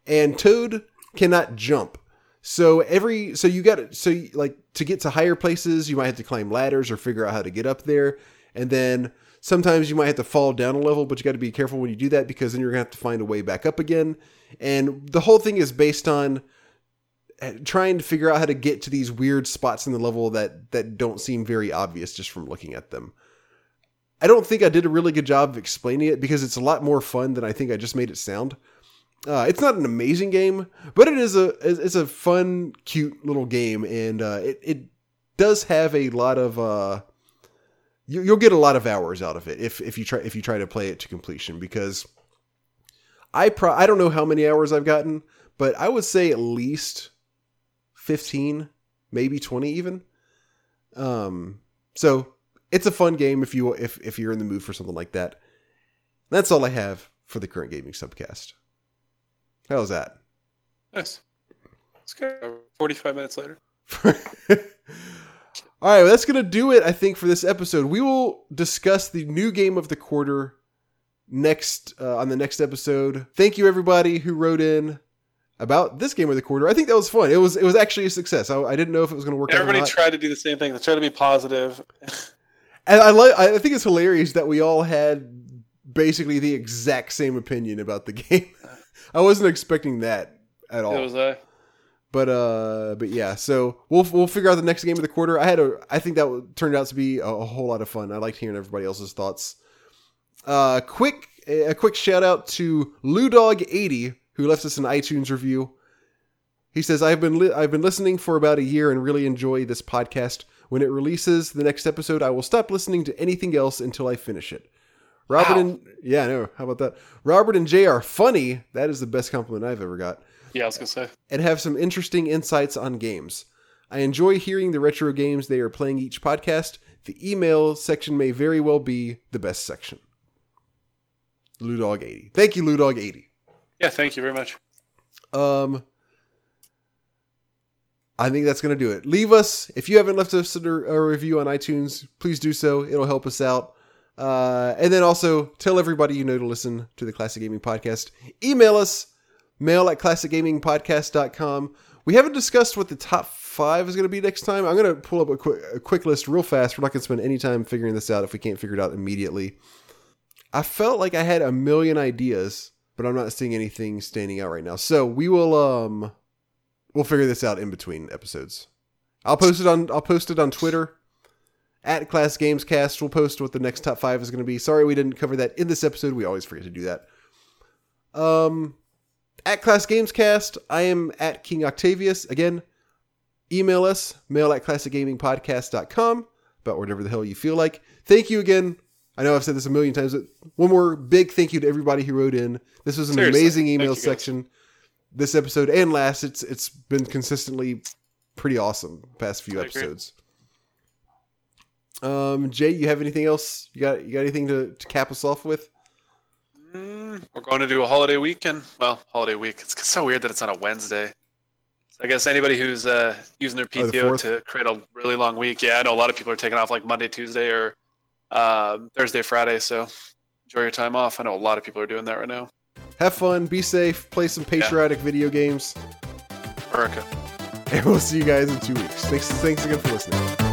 And toad cannot jump. So every so you got so you- like to get to higher places you might have to climb ladders or figure out how to get up there. And then sometimes you might have to fall down a level but you got to be careful when you do that because then you're to have to find a way back up again. And the whole thing is based on trying to figure out how to get to these weird spots in the level that that don't seem very obvious just from looking at them I don't think I did a really good job of explaining it because it's a lot more fun than I think I just made it sound. Uh, it's not an amazing game, but it is a it's a fun, cute little game, and uh, it it does have a lot of uh, you, you'll get a lot of hours out of it if if you try if you try to play it to completion because I pro I don't know how many hours I've gotten, but I would say at least fifteen, maybe twenty even. Um, so it's a fun game if you if if you're in the mood for something like that. That's all I have for the current gaming subcast. How's that? nice. Let's 45 minutes later. [laughs] all right, well, that's gonna do it. I think for this episode, we will discuss the new game of the quarter next uh, on the next episode. Thank you everybody who wrote in about this game of the quarter. I think that was fun. It was it was actually a success. I, I didn't know if it was gonna work out. Everybody tried to do the same thing. They tried to be positive. [laughs] And I like. I think it's hilarious that we all had basically the exact same opinion about the [laughs] game. I wasn't expecting that at all. It was uh, but uh, but yeah. So we'll we'll figure out the next game of the quarter. I had a. I think that turned out to be a, a whole lot of fun. I liked hearing everybody else's thoughts. Uh, quick a quick shout out to Ludog80 who left us an iTunes review. He says, "I've been li- I've been listening for about a year and really enjoy this podcast. When it releases the next episode, I will stop listening to anything else until I finish it." Robert Wow. and yeah, I know. How about that? Robert and Jay are funny. That is the best compliment I've ever got. yeah, I was gonna say. And have some interesting insights on games. I enjoy hearing the retro games they are playing each podcast. The email section may very well be the best section. Ludog80. Thank you, Ludog80. Yeah, thank you very much. Um, I think that's going to do it. Leave us, if you haven't left us a, a review on iTunes, please do so. It'll help us out. Uh, and then also tell everybody you know to listen to the Classic Gaming Podcast. Email us, mail at classicgamingpodcast.com. We haven't discussed what the top five is going to be next time. I'm going to pull up a quick, a quick list real fast. We're not going to spend any time figuring this out if we can't figure it out immediately. I felt like I had a million ideas, but I'm not seeing anything standing out right now. So we will um we'll figure this out in between episodes. I'll post it on I'll post it on Twitter at Class Games Cast. We'll post what the next top five is going to be. Sorry we didn't cover that in this episode. We always forget to do that. Um, at Class Games Cast, I am at King Octavius. Again, email us mail at classicgamingpodcast.com about whatever the hell you feel like. Thank you again. I know I've said this a million times, but one more big thank you to everybody who wrote in. This was an Seriously, amazing email section. This episode and last, it's it's been consistently pretty awesome past few I agree. episodes. Um, Jay, you have anything else? You got you got anything to, to cap us off with? Mm, we're going to do a holiday weekend. Well, holiday week. It's so weird that it's on a Wednesday. So I guess anybody who's uh, using their Oh, the PTO to create a really long week. Yeah, I know a lot of people are taking off like Monday, Tuesday, or um, Thursday, Friday. So enjoy your time off. I know a lot of people are doing that right now. Have fun, be safe, play some patriotic video games, America. and we'll see you guys in two weeks. Thanks, thanks again for listening.